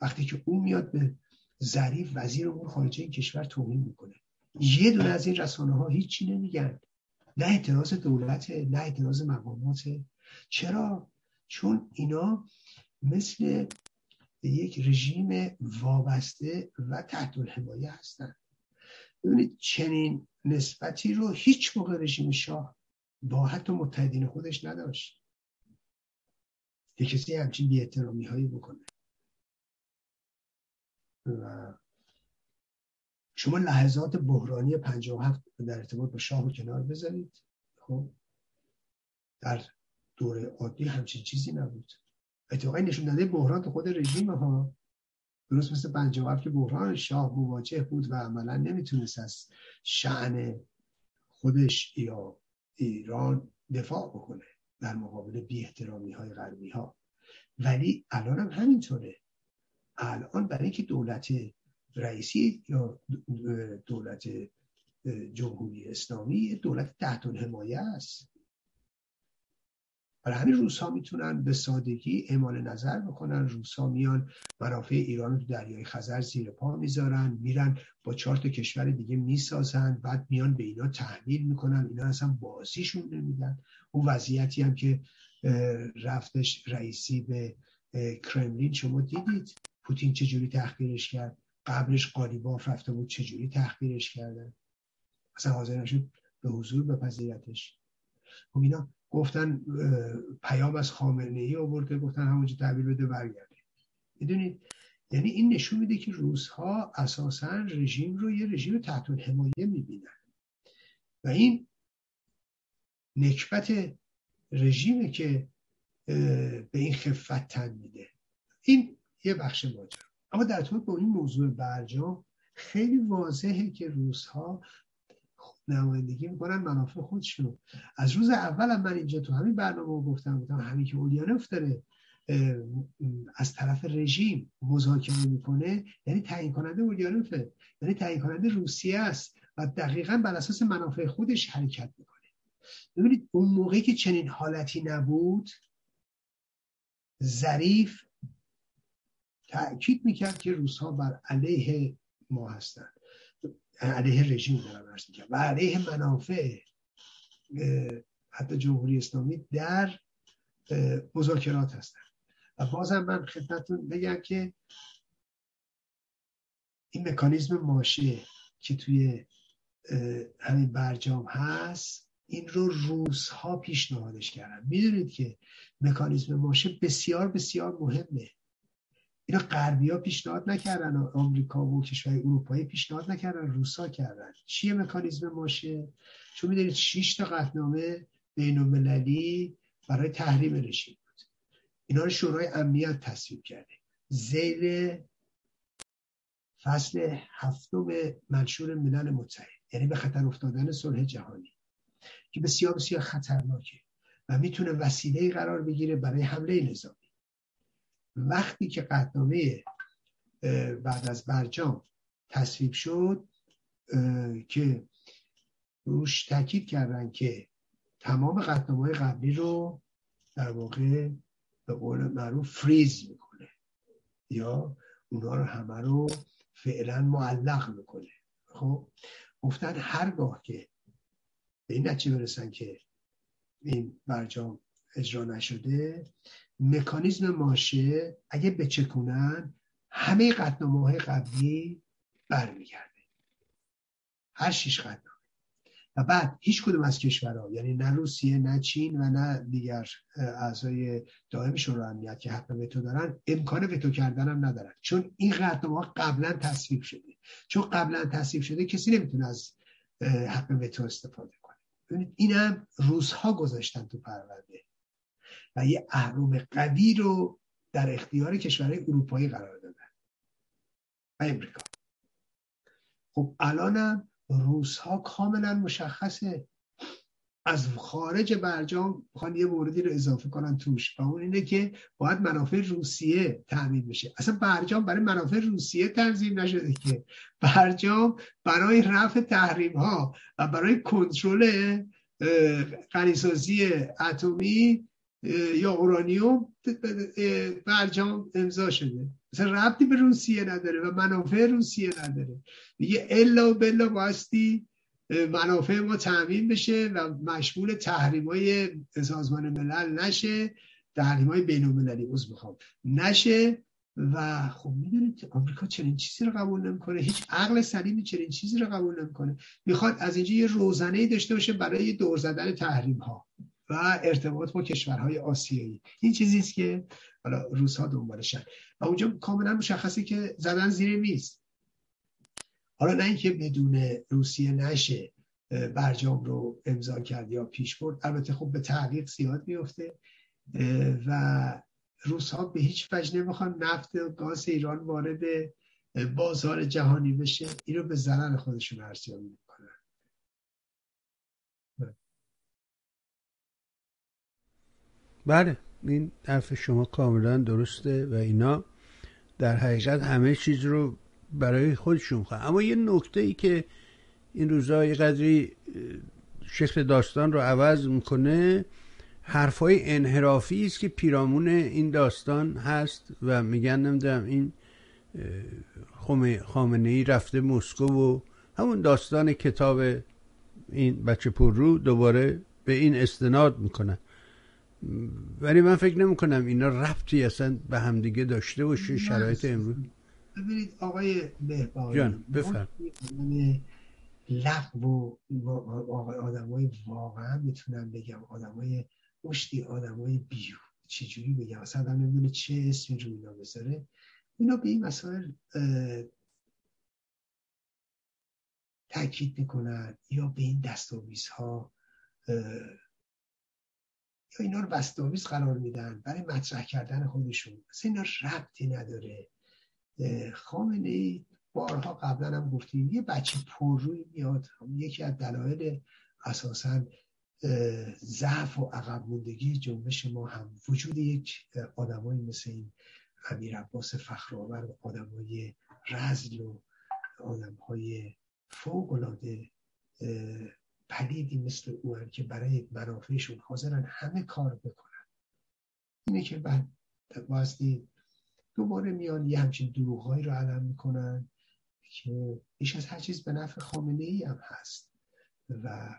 وقتی که اون میاد به ظریف وزیر امور خارجه این کشور توهین می‌کنه. یه دونه از این رسانه ها هیچی نمیگن. نه اعتراض دولت نه اعتراض مقامات. چرا؟ چون اینا مثل یک رژیم وابسته و تحت الحمایه هستن. ببینید چنین نسبتی رو هیچ موقع رژیم شاه با حتی متحدین خودش نداشت. که کسی همچین بی هایی بکنه. و شما لحظات بحرانی 57 در ارتباط با شاه رو کنار بذارید. خب در دوره عادی همچین چیزی نبود. اتفاقی نشون داده بحران تو خود رژیم ها. درست مثل 57 که بحران شاه مواجه بود و عملا نمی‌تونست از شعن خودش یا ایران دفاع بکنه در مقابل بی احترامی های غربی ها ولی الان هم همینطوره. الان برای اینکه دولت رئیسی یا دولت جمهوری اسلامی دولت تحت حمایه است. برای همین روس ها می‌تونن به سادگی اعمال نظر بکنن. روس ها میان منافع ایران رو دریای خزر زیر پا می‌ذارن میرن با چهار کشور دیگه می‌سازن بعد میان به اینا تحمیل می‌کنن. اینا اصلا بازیشون نمیدن اون وضعیتی هم که رفتش رئیسی به کرملین شما دیدید؟ پوتین چجوری تحقیرش کرد؟ قبلش قالیباف رفته بود چجوری تحقیرش کردن اصلا حاضر نشد به حضور بپذیرتش. خب اینا گفتن پیام از خامنه ای آورده گفتن همونجا تحویل بده برگرده می‌دونید؟ یعنی این نشون میده که روزها اساسا رژیم رو یه رژیم تحت حمایه می‌بینن. و این نکبت رژیمه که به این خفت تن میده. این یه بخش ماجرا. اما در طور با این موضوع برجام خیلی واضحه که روزها نمایندگی می‌کنن منافع خودشون از روز اول من اینجا تو همین برنامه گفتم گفتم همین که اولیانوف داره از طرف رژیم مذاکره می‌کنه یعنی تعیین کننده اولیانوفه یعنی تعیین کننده روسیه است و دقیقا بر اساس منافع خودش حرکت می‌کنه. ببینید اون موقعی که چنین حالتی نبود ظریف تأکید می‌کرد که روزها بر علیه ما هستند علیه رژیم دارم ارز می‌کنم و علیه منافع حتی جمهوری اسلامی در مذاکرات هستن. و بازم من خدمتتون بگم که این مکانیزم ماشه که توی همین برجام هست این رو روزها پیشنهادش کردن. می‌دونید که مکانیزم ماشه بسیار بسیار مهمه. اینا غربی ها پیشنهاد نکردن آمریکا و کشور اروپایی پیشنهاد نکردن روسا کردن. چیه مکانیزم ماشه؟ چون می‌دونید 6 تا قطنامه بین المللی برای تحریم رژیم بود. اینا رو شورای امنیت تصویب کرده. زیل فصل هفتم منشور ملل متحد یعنی به خطر افتادن صلح جهانی که بسیار بسیار خطرناکه و می‌تونه وسیله قرار بگیره برای حمله نظامی. وقتی که قطنامه بعد از برجام تصویب شد که روش تاکید کردن که تمام قطنامه قبلی رو در واقع به قول معروف فریز می‌کنه یا اونا رو همه رو فعلا معلق می‌کنه. خب گفتن هرگاه که به این نتیجه برسن که این برجام اجرا نشده مکانیزم ماشه اگه بچکونن همه قطنامه های قبلی برمیگرده. هر شیش قطنامه. و بعد هیچ کدوم از کشورها یعنی نه روسیه نه چین و نه دیگر اعضای دائم شورای امنیت که حق وتو دارن امکان وتو کردن هم ندارن. چون این قطنامه قبلا تصویب شده. چون قبلا تصویب شده کسی نمی‌تونه از حق وتو استفاده کنه. ببینید اینم روزها گذاشتن تو پرونده. و یه اهرام قوی رو در اختیار کشورهای اروپایی قرار دادن. و امریکا. خب الانم روس ها کاملا مشخصه. از خارج برجام می‌خوان یه موردی رو اضافه کنن توش و اون اینه که باید منافع روسیه تعمین بشه. اصلا برجام برای منافع روسیه تنظیم نشده که. برجام برای رفع تحریم ها و برای کنترل غنیسازی اتمی یا اورانیوم برجام امضا شده. مثلا ربطی به روسیه نداره و منافع روسیه نداره. میگه الا و بلا باستی منافع ما تعمین بشه و مشمول تحریم های سازمان ملل نشه تحریم های بین المللی از بخوام نشه. و خب می‌دونید آمریکا چنین چیزی رو قبول نمی‌کنه. هیچ عقل سلیمی چنین چیزی رو قبول نمی‌کنه. می‌خواد از اینجا یه روزنه داشته باشه برای دور زدن تحریم ها و ارتباط با کشورهای آسیایی. این چیزی است که حالا روزها دنبالشن و اونجا کاملا مشخصه که زدن زیر میز. حالا نه اینکه بدون روسیه نشه برجام رو امضا کرد یا پیش برد. البته خب به تعلیق زیاد میفته و روس ها به هیچ وجه نمی‌خوان نفت و گاز ایران وارد بازار جهانی بشه. این رو به ضرر خودشون ارزیابی بله این حرف شما کاملا درسته و اینا. در حقیقت همه چیز رو برای خودشون خواهد. اما یه نکته ای که این روزا یه قدری شکل داستان رو عوض می‌کنه حرفای انحرافی است که پیرامون این داستان هست و میگن نمی‌دونم این خامنه ای رفته مسکو و همون داستان کتاب این بچه پررو دوباره به این استناد می‌کنن ولی من فکر نمی کنم اینا ربطی اصلا به همدیگه داشته باشه شرایط امروز. ببینید آقای بهبانی جان بفرم. لغو و آدم های واقعا می‌تونم بگم آدم های مشتی آدم های بیو چجوری بگم؟ اصلا آدم نمی‌دونه چه اسمی رو اینا بذاره. اینا به این مسائل تاکید می‌کنن یا به این دستاویزها یا اینا رو بستاویز قرار میدن برای مطرح کردن خودشون. اصلا اینا ربطی نداره. خامنه ای بارها قبلا هم گفتیم یه بچه پرروی میاد یکی از دلایل اساسا ضعف و عقب موندگی جنبش ما هم وجود یک آدمایی مثل این امیر عباس فخرآور و آدمای رزل و آدمهای فوق العاده پلیدی مثل او که برای منافعشون حاضرن همه کار بکنن. اینه که بعد بازدید دوباره میان یه همچین دروغهایی رو علم می‌کنن که بیش از هر چیز به نفع خامنه ای هم هست و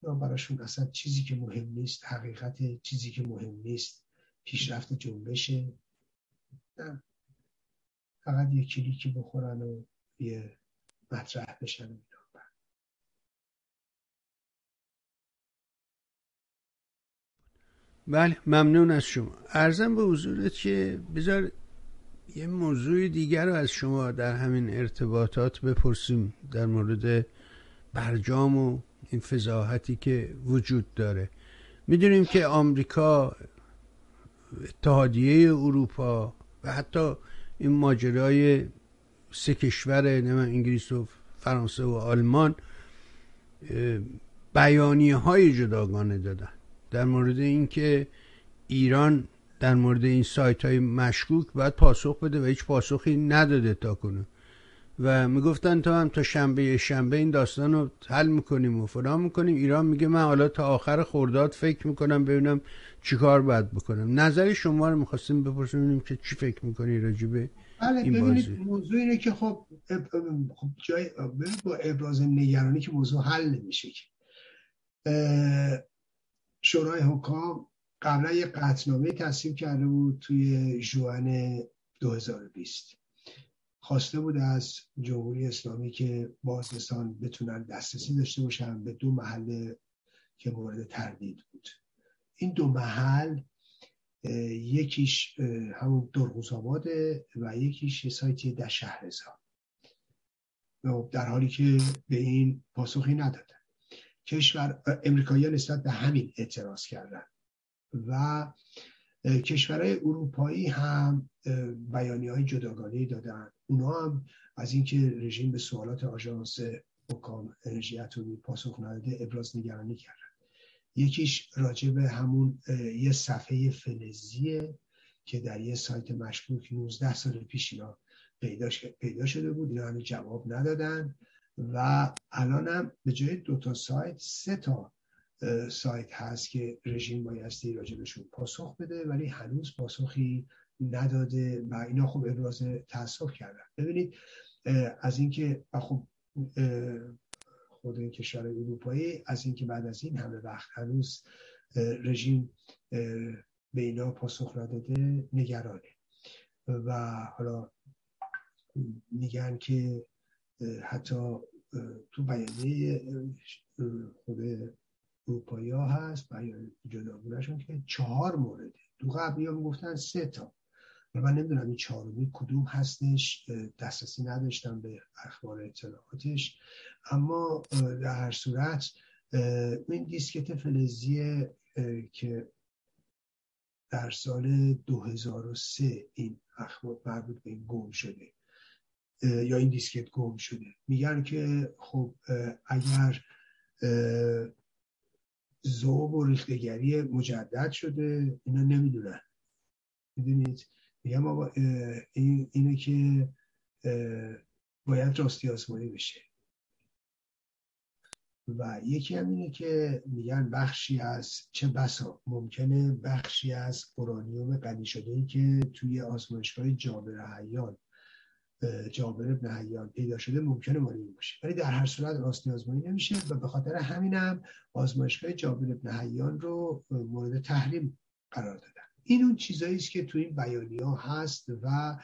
براشون اصلا چیزی که مهم نیست حقیقت چیزی که مهم نیست پیشرفت جنبشه. نه. فقط یه کلیکی بخورن و یه مطرح بشن. بله ممنون از شما. ارزم به حضورت که بذار یه موضوع دیگر رو از شما در همین ارتباطات بپرسیم در مورد برجام و این فضاحتی که وجود داره. می‌دونیم که آمریکا اتحادیه اروپا و حتی این ماجرای سه کشور انگلیس و فرانسه و آلمان بیانیه های جداگانه دادن. در مورد اینکه ایران در مورد این سایت های مشکوک باید پاسخ بده و هیچ پاسخی نداده تا کنه. و می‌گفتن تا هم تا شنبه شنبه این داستان رو حل می‌کنیم و فلان می‌کنیم. ایران میگه من حالا تا آخر خورداد فکر می‌کنم ببینم چیکار باید بکنم. نظر شما رو می‌خواستیم بپرسیم ببینیم که چی فکر می‌کنی راجبه بله این بازی. موضوع اینه که خب, خب جای با ابراز نگرانی که موضوع حل نمیشه که. شورای حکام قبلا یه قطنامه تصویب کرده بود توی جوان 2020 خواسته بود از جمهوری اسلامی که بازرسان بتونن دسترسی داشته باشن به دو محل که مورد تردید بود. این دو محل یکیش همون درغوز و یکیش سایتی در شهرزاد. در حالی که به این پاسخی ندادن کشور امریکایی نسبت به همین اعتراض کردن. و کشورهای اروپایی هم بیانی های جداگانه دادن. اونا هم از اینکه رژیم به سوالات آژانس حکام انرژی اتمی پاسخ نداده ابراز نگرانی کردن. یکیش راجع به همون یه صفحه فلزیه که در یه سایت مشکوک 19 سال پیش اینا پیدا شده بود. اینا همه جواب ندادن. و الان هم به جای دو تا سایت سه تا سایت هست که رژیم بایستی راجبشون پاسخ بده ولی هنوز پاسخی نداده و اینا خب ابراز تاسف کردن. ببینید از اینکه خب خود این کشور اروپایی از اینکه بعد از این همه وقت هنوز رژیم به اینا پاسخ نداده نگرانه. و حالا میگن که حتی تو بیانیه خود اروپایی ها هست بیان جداگونهشون که چهار مورده. دو قبلی ها گفتن سه تا. من نمی‌دونم این چهارمی کدوم هستش دسترسی نداشتم به اخبار اطلاعاتش. اما در هر صورت این دیسکت فلزی که در سال 2003 این اخبار مربوط به این گم شده. یا این دیسکت گم شده. میگن که خب اگر زوب و ریختگری مجدد شده اینا نمی‌دونن. می‌دونید؟ میگم آقا این اینه که باید راستی آزمایی بشه. و یکی هم اینه که میگن بخشی از چه بسا ممکنه بخشی از اورانیوم غنی شده ای که توی آزمایشگاه جابر حیان جابر ابن حیان پیدا شده ممکنه مالی باشه. ولی در هر صورت راستی آزمایی نمیشه و به خاطر همینم آزمایشگاه جابر ابن حیان رو مورد تحریم قرار دادن. این اون چیزایی است که تو این بیانی ها هست و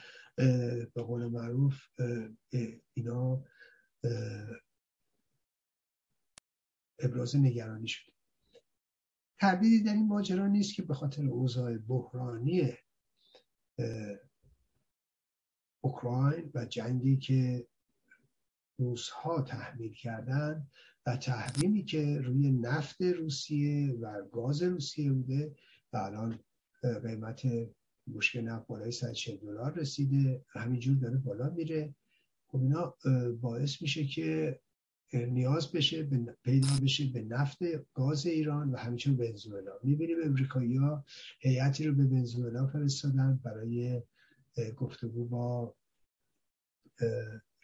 به قول معروف اینا ابراز نگرانی شده. تردیدی در این ماجرا نیست که به خاطر اوضاع بحرانی اوکراین و جنگی که روسها تحمیل کردن و تحریمی که روی نفت روسیه و گاز روسیه بوده و الان قیمت مشکل نفت بالای 140 دلار رسیده همینجور داره بالا میره. خب اینا باعث میشه که نیاز بشه پیدا بشه به نفت گاز ایران و همینطور ونزوئلا. می‌بینیم امریکایی ها هیئتی رو به ونزوئلا فرستادن برای گفتگو با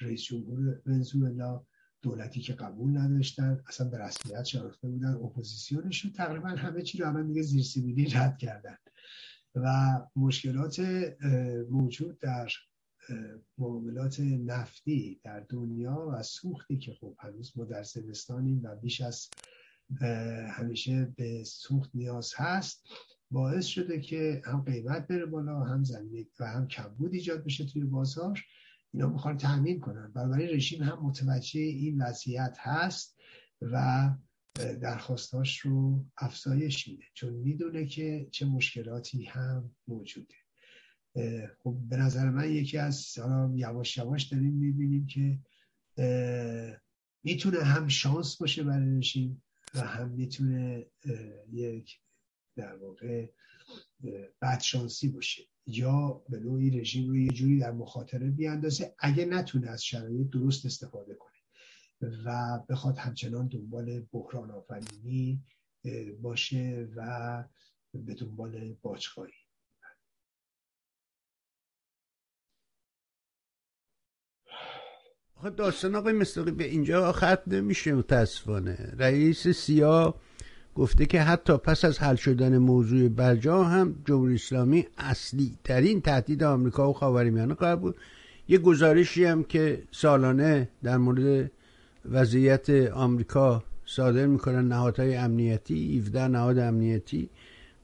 رئیس جمهور ونزوئلا دولتی که قبول نداشتن اصلا به رسمیت شناخته بودن اپوزیسیونشون تقریبا همه چی رو الان دیگه زیر سیبیلی رد کردن. و مشکلات موجود در معاملات نفتی در دنیا و سوختی که خب هنوز ما در زمستانیم و بیش از همیشه به سوخت نیاز هست. باعث شده که هم قیمت بره بالا هم زمین و هم کمبود ایجاد بشه توی بازار. اینا می‌خوان تأمین کنن. بنابراین رژیم هم متوجه این وضعیت هست و درخواستاش رو افزایش میده چون می‌دونه که چه مشکلاتی هم موجوده. خب به نظر من یکی از یواش یواش داریم می‌بینیم که می‌تونه هم شانس باشه برای رژیم و هم می‌تونه یک در واقع بدشانسی باشه. یا به نوعی رژیم رو یه جوری در مخاطره بیاندازه اگه نتونه از شرایط درست استفاده کنه. و بخواد همچنان دنبال بحران آفرینی باشه و به دنبال باجخواهی داستان آقای مستقی به اینجا ختم نمیشه متاسفانه. رئیس سیا گفته که حتی پس از حل شدن موضوع برجا هم جمهوری اسلامی اصلی ترین تهدید آمریکا و خاورمیانه خواهد بود. یه گزارشی هم که سالانه در مورد وضعیت آمریکا صادر می‌کنن نهادهای امنیتی 17 نهاد امنیتی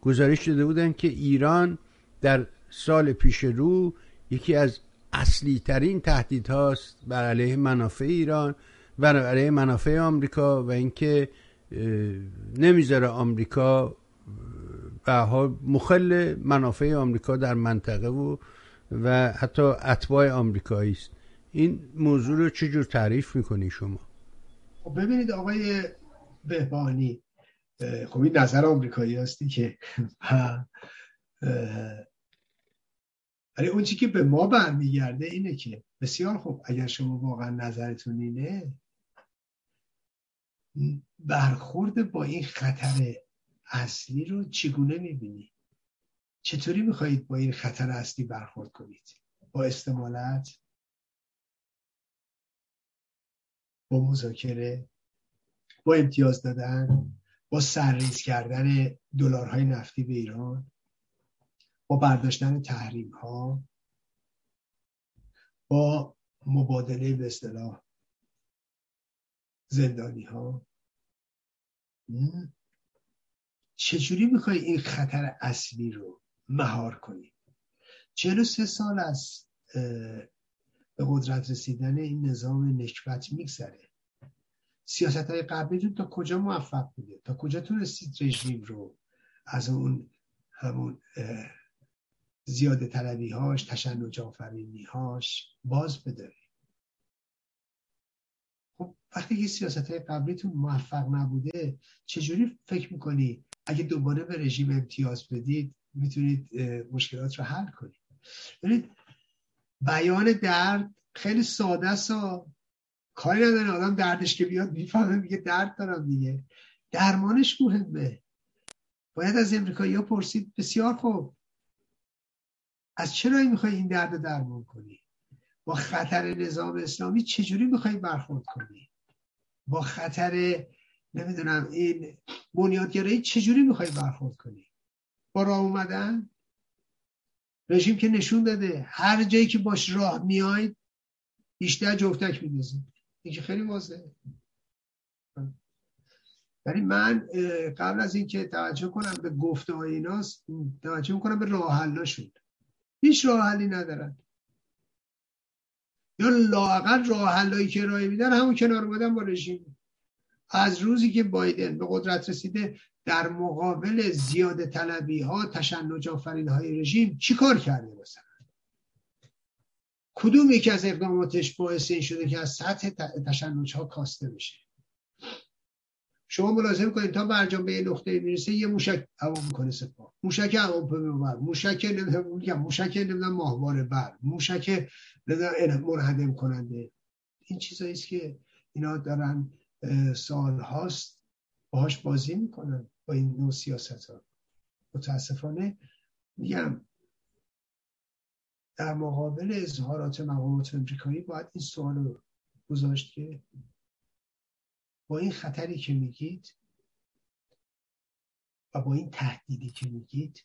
گزارش داده بودن که ایران در سال پیش رو یکی از اصلی ترین تهدید هاست بر علیه منافع ایران بر علیه منافع آمریکا و اینکه نمی‌ذاره آمریکا به مخل منافع آمریکا در منطقه و و حتی اتباع آمریکایی است. این موضوع رو چجور تعریف می‌کنی شما؟ خب ببینید آقای بهبانی خب این نظر آمریکایی هستی که ولی اون چی که به ما برمیگرده اینه که بسیار خوب اگر شما واقعا نظرتون اینه برخورد با این خطر اصلی رو چگونه می‌بینی؟ چطوری می‌خواهید با این خطر اصلی برخورد کنید؟ با استمالت؟ با مذاکره؟ با امتیاز دادن؟ با سرریز کردن دلارهای نفتی به ایران؟ با برداشتن تحریم ها با مبادله به اصطلاح زندانی ها چجوری می‌خوای این خطر اصلی رو مهار کنی؟ سه سال از به قدرت رسیدن این نظام نکبت میگذره. سیاست های قبلیتون تا کجا موفق بوده؟ تا کجا تونستید رژیم رو از اون همون زیاده طلبی هاش تشنج آفرینی هاش باز بداری خب وقتی که سیاست های قبلیتون موفق نبوده چجوری فکر می‌کنی اگه دوباره به رژیم امتیاز بدید می‌تونید مشکلات رو حل کنید؟ ببینید بیان درد خیلی ساده است کاری نداره. آدم دردش که بیاد می‌فهمه میگه درد دارم دیگه. درمانش مهمه. باید از امریکایی ها پرسید بسیار خوب. از چرا می‌خوای این درد درمان کنی؟ با خطر نظام اسلامی چجوری می‌خوای برخورد کنی؟ با خطر نمی‌دونم این بنیادگرایی چجوری می‌خوای برخورد کنی؟ با راه اومدن؟ رژیم که نشون داده هر جایی که باش راه میاید بیشتر جفتک میدازه این که خیلی واضحه. ولی من قبل از اینکه توجه کنم به گفته های ایناست توجه می‌کنم به راه شد هیچ راه حلی ندارن. یا لاقل راه حلایی که ارائه میدن همون کنار اومدن با رژیم. از روزی که بایدن به قدرت رسیده در مقابل زیاد طلبی ها تشنج آفرین های رژیم چی کار کرده مثلا؟ کدوم یکی از اقداماتش باعث این شده که از سطح تشنج ها کاسته بشه؟ شما ملاحظه کنید تا برجام به یه نقطه می‌رسه یه موشک هوا می‌کنه سپاه. موشک هواپیما بر. موشک نمی‌دونم موشک نمی‌دونم ماهواره بر. موشک منهدم کننده. این چیزایی است که اینا دارن سال هاست. باهاش بازی می‌کنن با این نوع سیاست ها متاسفانه میگم در مقابل اظهارات مقامات امریکایی باید این سوال رو گذاشت که با این خطری که میگید و با این تهدیدی که میگید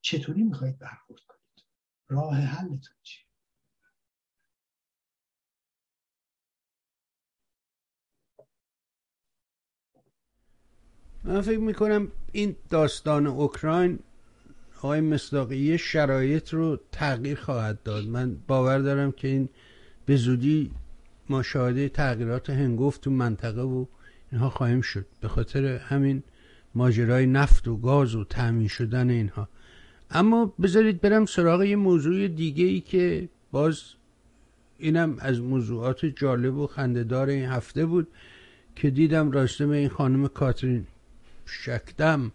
چطوری می‌خواید برخورد کنید؟ راه حلتون چیه؟ من فکر می‌کنم این داستان اوکراین آقای مصداقی شرایط رو تغییر خواهد داد. من باور دارم که این به زودی ما شاهده تغییرات هنگفت تو منطقه و اینها خواهیم شد. به خاطر همین ماجرای نفت و گاز و تأمین شدن اینها. اما بذارید برم سراغ یه موضوع دیگه ای که باز اینم از موضوعات جالب و خندهدار این هفته بود که دیدم راسته این خانم کاترین شکدم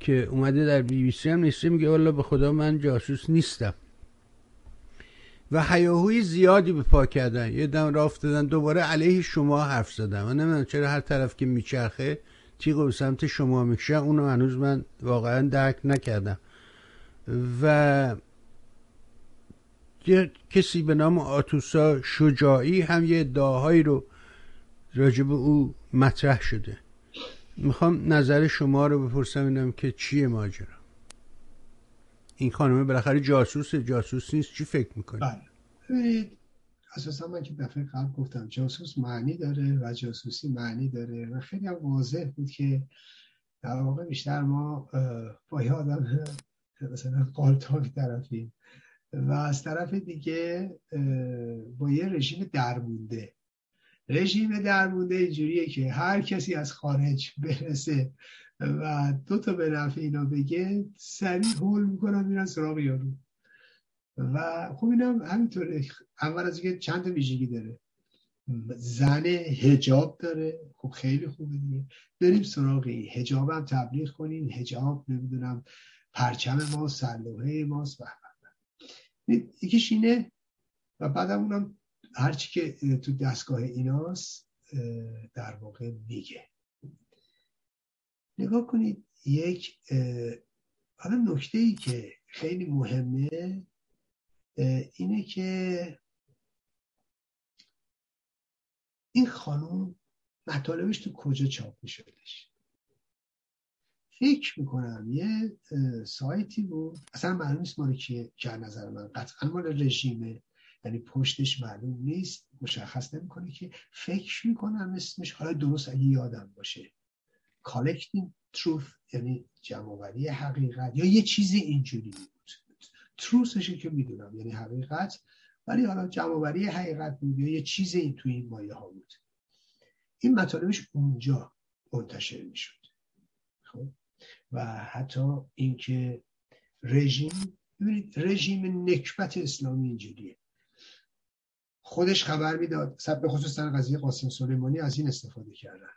که اومده در بی بی سی هم نیسته میگه والا به خدا من جاسوس نیستم. و حیاهوی زیادی به پا کردن. یه دم را افتادن دوباره علیه شما حرف زدن. من نمی‌دونم چرا هر طرف که میچرخه تیغ به سمت شما می‌کشه. اونو هنوز من واقعا درک نکردم. و یه کسی به نام آتوسا شجاعی هم یه ادعاهایی رو راجب او مطرح شده. می‌خوام نظر شما رو بپرسم اینم که چیه ماجرا؟ این خانمه بالاخره جاسوس جاسوس نیست. چی فکر می‌کنی؟ بله. ببینید اساسا من که دفعه قبل گفتم جاسوس معنی داره و جاسوسی معنی داره و خیلی هم واضح بود که در واقع بیشتر ما با یه آدم مثلا قالتاک طرفیم و از طرف دیگه با یه رژیم درمونده. رژیم درمونده اینجوریه که هر کسی از خارج برسه و دو تا به نفع اینا بگه سریع هول می‌کنن میرن سراغ یارو. و خب اینم همینطوره. اول از اینکه چند تا ویژگی داره. زن هجاب داره. خب خیلی خوبه دیگه. بریم سراغی هجاب هم تبلیغ کنیم. هجاب نمی‌دونم پرچم ما سلوه ماست و یکیش اینه و بعدم اونم هرچی که تو دستگاه ایناست در واقع میگه. نگاه کنید یک حالا نکته ای که خیلی مهمه اینه که این خانم مطالبش تو کجا چاپ میشدش فکر می‌کنم یه سایتی بود. اصلا معلوم نیست مال کیه که نظر من. قطعا مال رژیمه. یعنی پشتش معلوم نیست. مشخص نمی‌کنه که فکر می‌کنم اسمش. حالا درست اگه یادم باشه. Collecting truth یعنی جمعوری حقیقت یا یه چیزی اینجوری بود. تروسشه که می‌دونم یعنی حقیقت ولی حالا جمعوری حقیقت بود یا یه چیزی توی این مایه ها بود. این مطالبش اونجا منتشر می‌شد. خب؟ و حتی اینکه رژیم ببینید رژیم نکبت اسلامی اینجوریه. خودش خبر می‌داد به خصوص در قضیه قاسم سلیمانی از این استفاده کردن.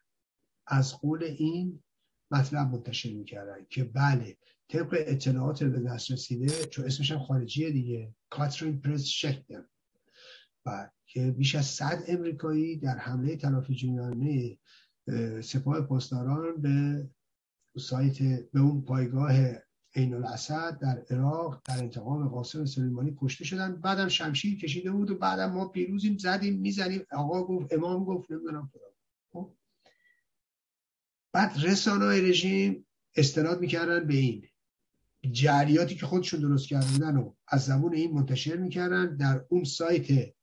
از قول این مطلب منتشر می‌کردن که بله طبق اطلاعات به دست رسیده چون اسمش هم خارجیه دیگه کاترین پرس شکدم و که بیش از صد امریکایی در حمله تلافی جویانه سپاه پاسداران به سایت به اون پایگاه عین الاسد در عراق در انتقام قاسم سلیمانی کشته شدن. بعدم شمشیر کشیده بود و بعدم ما پیروزیم زدیم می‌زنیم. آقا گفت امام گفت نمی‌دونم خب بعد رسانه رژیم استناد می‌کردن به این جریاتی که خودشون درست کردن و از زبون این منتشر می‌کردن در اون سایت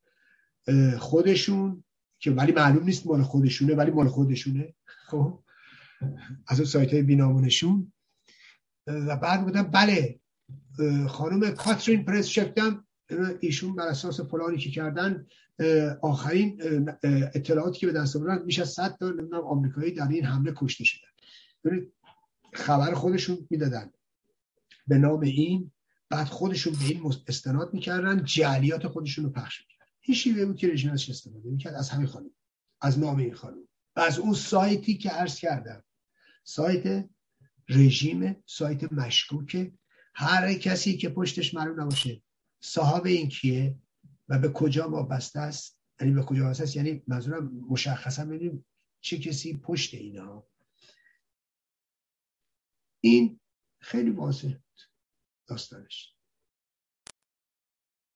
خودشون که ولی معلوم نیست مال خودشونه ولی مال خودشونه. خب. از اون سایت های بینامونشون و بعد بودم بله خانم کاترین پرس شکتم ایشون بر اساس پلانی که کردن آخرین اطلاعاتی که به دست آوردن میشه از 100 تا نمی‌دونم آمریکایی در این حمله کشته شدن. خبر خودشون می‌دادن. به نام این بعد خودشون به این استناد می‌کردن جعلیات خودشون رو پخش می‌کردن. این شیوه بود که رژیم ازش استفاده می‌کرد از همین خانم از نام این خانم. از اون سایتی که عرض کردم سایت رژیم سایت مشکوکه هر کسی که پشتش معلوم نباشه صاحب این کیه و به کجا وابسته است؟ یعنی به کجا وابسته است؟ یعنی منظورم مشخصا ببینیم چه کسی پشت اینا. این خیلی واضح داستانش.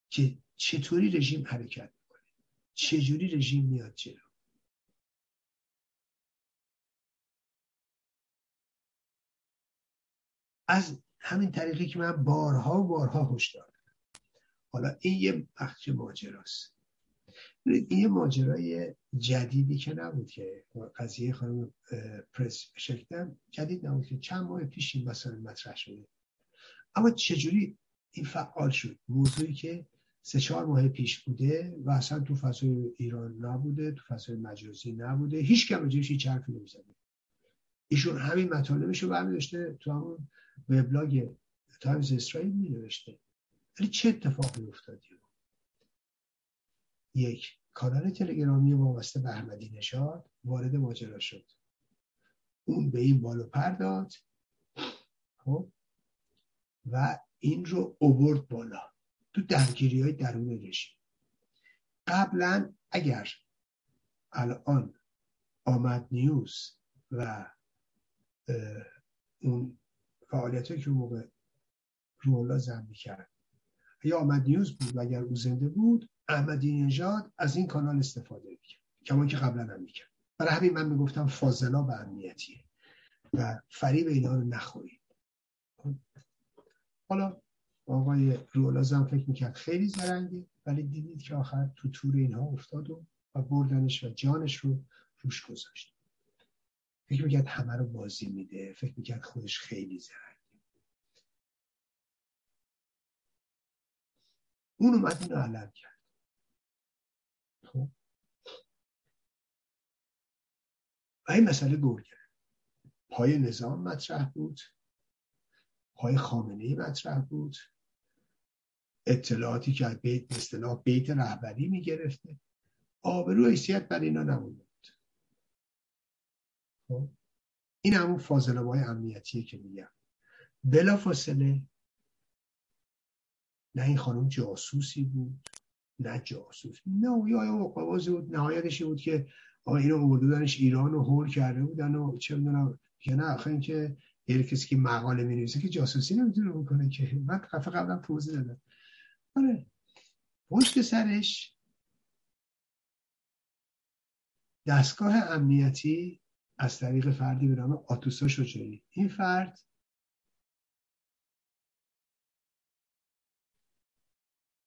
که چطوری رژیم حرکت می‌کنه؟ چجوری رژیم میاد جلو؟ از همین طریقی که من بارها و بارها هشدار حالا این یه بخش ماجراست. این یه ماجرای جدیدی که نبود که قضیه خانم پرس شکتن جدید نبود که چند ماه پیش این مسائل مطرح شده. اما چجوری این فعال شد؟ موضوعی که سه چهار ماه پیش بوده و اصلا تو فضای ایران نبوده تو فضای مجازی نبوده. هیچ کم راجعش هیچ حرفی نمی‌زده ایشون همین مطالبش رو برمی تو همون وبلاگ تایمز اسرائیل می نوشته ولی چه اتفاقی افتادی؟ یک کانال تلگرامی وابسته به احمدی نژاد وارد ماجرا شد. اون به این بالو پرداد خب؟ و این رو اوورد بالا. تو درگیری های درون رژیم. قبلا اگر الان آمد نیوز و اون فعالیت که موقع رولا زن می‌کرد یا آمد نیوز بود و اگر او زنده بود احمدی نژاد از این کانال استفاده می‌کرد کمان که قبلا هم می‌کرد. برای همین من می‌گفتم فاضلا و امنیتیه و فریب اینا رو نخورید. حالا آقای رولازم فکر می‌کرد خیلی زرنگه ولی دیدید که آخر تو تور اینها افتاد و, و بردنش و جانش رو روش گذاشت. فکر می‌کرد همه رو بازی میده فکر می‌کرد خودش خیلی زرنگه. اون اومد اینو علم کرد. خب. و این مسئله کرد. پای نظام مطرح بود. پای خامنه مطرح بود. اطلاعاتی که از بیت اصطلاح بیت رهبری می‌گرفته. آبرو حیثیت بر اینا نمونده بود خب. این همون فاضله های امنیتیه که میگم. بلا فاصله نه این خانم جاسوسی بود نه جاسوس نه یا مقابازی بود. نهایتش بود که آقا اینو دانش ایران رو هول کرده بودن و چه می‌دونم. که نه آخه که یه کسی که مقاله می که جاسوسی نمی‌تونه بکنه که. من قفه قبلا توضیح دادم آره. پشت سرش دستگاه امنیتی از طریق فردی به نام آتوسا شجاعی. این فرد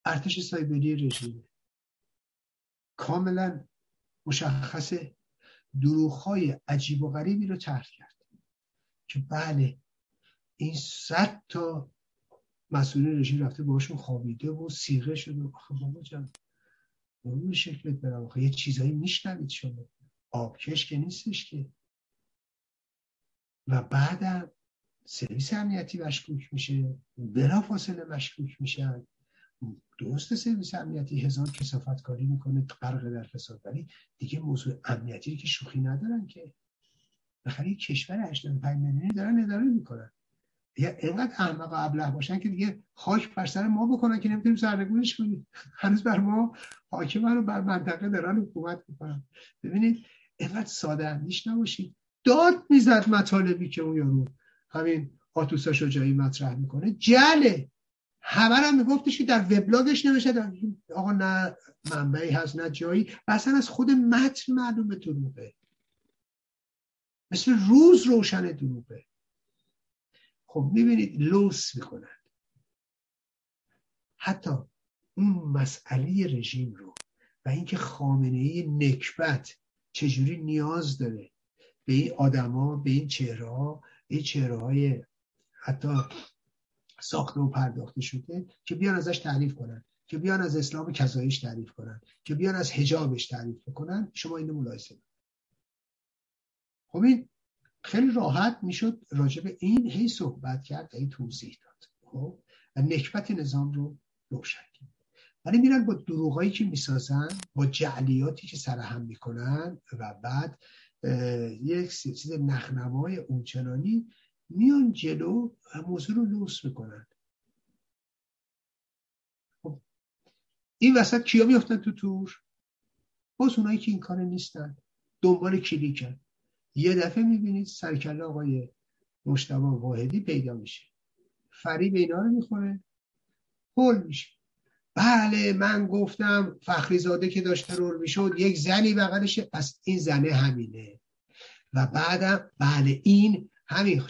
ارتش سایبری رژیم. کاملا مشخص دروغهای عجیب و غریبی رو طرح کرد که بله این صد تا مسئولین رژیم رفته باشون خوابیده و سیغه شده. آخه بابا جان اون شکلت برم. آخه یه چیزایی میشنوید شما. آبکش که نیستش که. و بعدم سرویس امنیتی مشکوک میشه. بلا فاصله مشکوک میشن. درست سرویس امنیتی هزار کسافت کاری می‌کنه غرق در فساد. ولی دیگه موضوع امنیتی که شوخی ندارن که. بالاخره کشور 85 میلیونی دارن اداره می‌کنن. یا اینقدر احمق و ابله باشن که دیگه خاک بر سر ما بکنن که نمی‌تونیم سرنگونش کنیم. هنوز بر ما حاکمان رو بر منطقه دارن حکومت می‌کنن. ببینید اینقدر ساده اندیش نباشید. داد می‌زد مطالبی که اون یارو همین آتوسا شجاعی مطرح می‌کنه. جله! همه هم میگفتش که در وبلاگش نوشته آقا نه منبعی هست نه جایی. و اصلا از خود متن معلومه دروغه. مثل روز روشن دروغه. خب می‌بینید لوس می‌کنن حتی اون مسئله رژیم رو و اینکه خامنه ای نکبت چجوری نیاز داره به این آدما به این چهره ها این چهره های حتی ساخته و پرداخته شده که بیان ازش تعریف کنن که بیان از اسلام کذایش تعریف کنن که بیان از حجابش تعریف کنن شما اینو ملاحظه خب این خیلی راحت می‌شد راجع به این هی صحبت کرد هی توضیح داد. خب؟ و نکبت نظام رو روشن کرد. ولی میرن با دروغایی که می‌سازن با جعلیاتی که سرهم می‌کنن و بعد یک چیز نخنمای اونچنانی میان جلو و موضوع رو لوس می‌کنن. خب. این وسط کیا میفتن تو تور؟ باز اونایی که این کار نیستن. دنبال کلیکن. یه دفعه می‌بینید سرکله آقای مشتبا واحدی پیدا میشه. فریب اینا رو می‌خوره. هول میشه. بله من گفتم فخری زاده که داشت ترور می‌شد یک زنی بغلشه. پس این زنه همینه. و بعدم بله این همین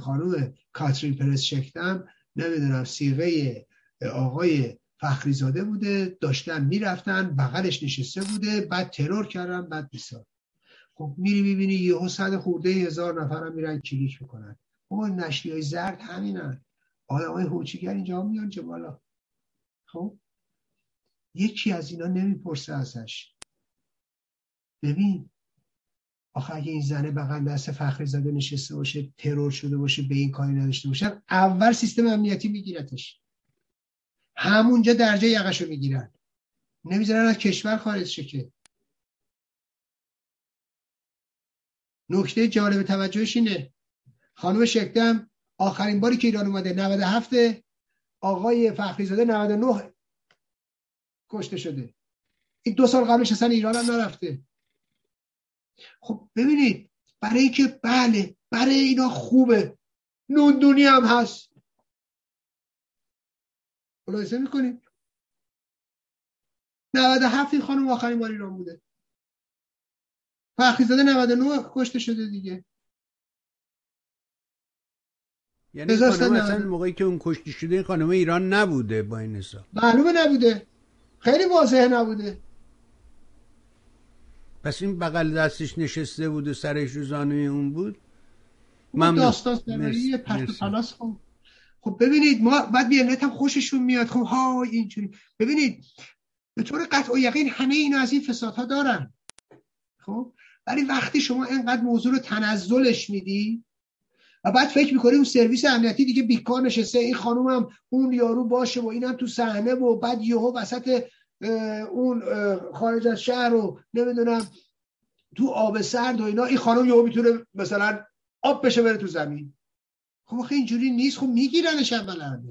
خانوم کاترین پرس شکتم نمی‌دونم سیغه آقای فخری زاده بوده داشتن می‌رفتن بغلش نشسته بوده بعد ترور کردن بعد بسار خب میری می‌بینی یه صد خورده هزار نفر هم میرن کلیک می‌کنن. اون نشری های زرد همینن. آدم های هوچیگر اینجا میان چه خب؟ یکی از اینا نمی‌پرسه ازش. ببین آخه اگه این زنه بغل دست فخری زاده نشسته باشه ترور شده باشه به این کاری نداشته باشه اول سیستم امنیتی میگیرتش. همونجا درجه یقشو می‌گیرن. نمی‌ذارن از کشور خارج شه که. نکته جالب توجهش اینه. خانم شکدم آخرین باری که ایران اومده 97 آقای فخری زاده 99 کشته شده. این دو سال قبلش اصلا ایران هم نرفته. خب ببینید برای اینکه بله برای اینا خوبه. نوندونی هم هست. ملاحظه می‌کنید 97 این خانم آخرین بار ایران بوده. فخریزاده 99 کشته شده دیگه. یعنی خانم اصلا موقعی که اون کشته شده این خانم ایران نبوده با این حساب. معلومه نبوده. خیلی واضحه نبوده. پس این بغل دستش نشسته بود و سرش رو زانوی اون بود؟ من داستان سرایی پرت پلاس خب خب ببینید ما بعد بیانت هم خوششون میاد. خب ها اینجوری. ببینید به طور قطع و یقین همه اینا از این فسادها دارن. خب ولی وقتی شما اینقدر موضوع رو تنزلش میدی و بعد فکر می‌کنی اون سرویس امنیتی دیگه بیکار نشسته این خانوم هم اون یارو باشه و اینم تو صحنه و بعد یهو وسط اون خارج از شهر رو نمی‌دونم تو آب سرد و اینا این خانم یهو می‌تونه مثلا آب بشه بره تو زمین. خب آخه اینجوری نیست. خب میگیرنش اولا.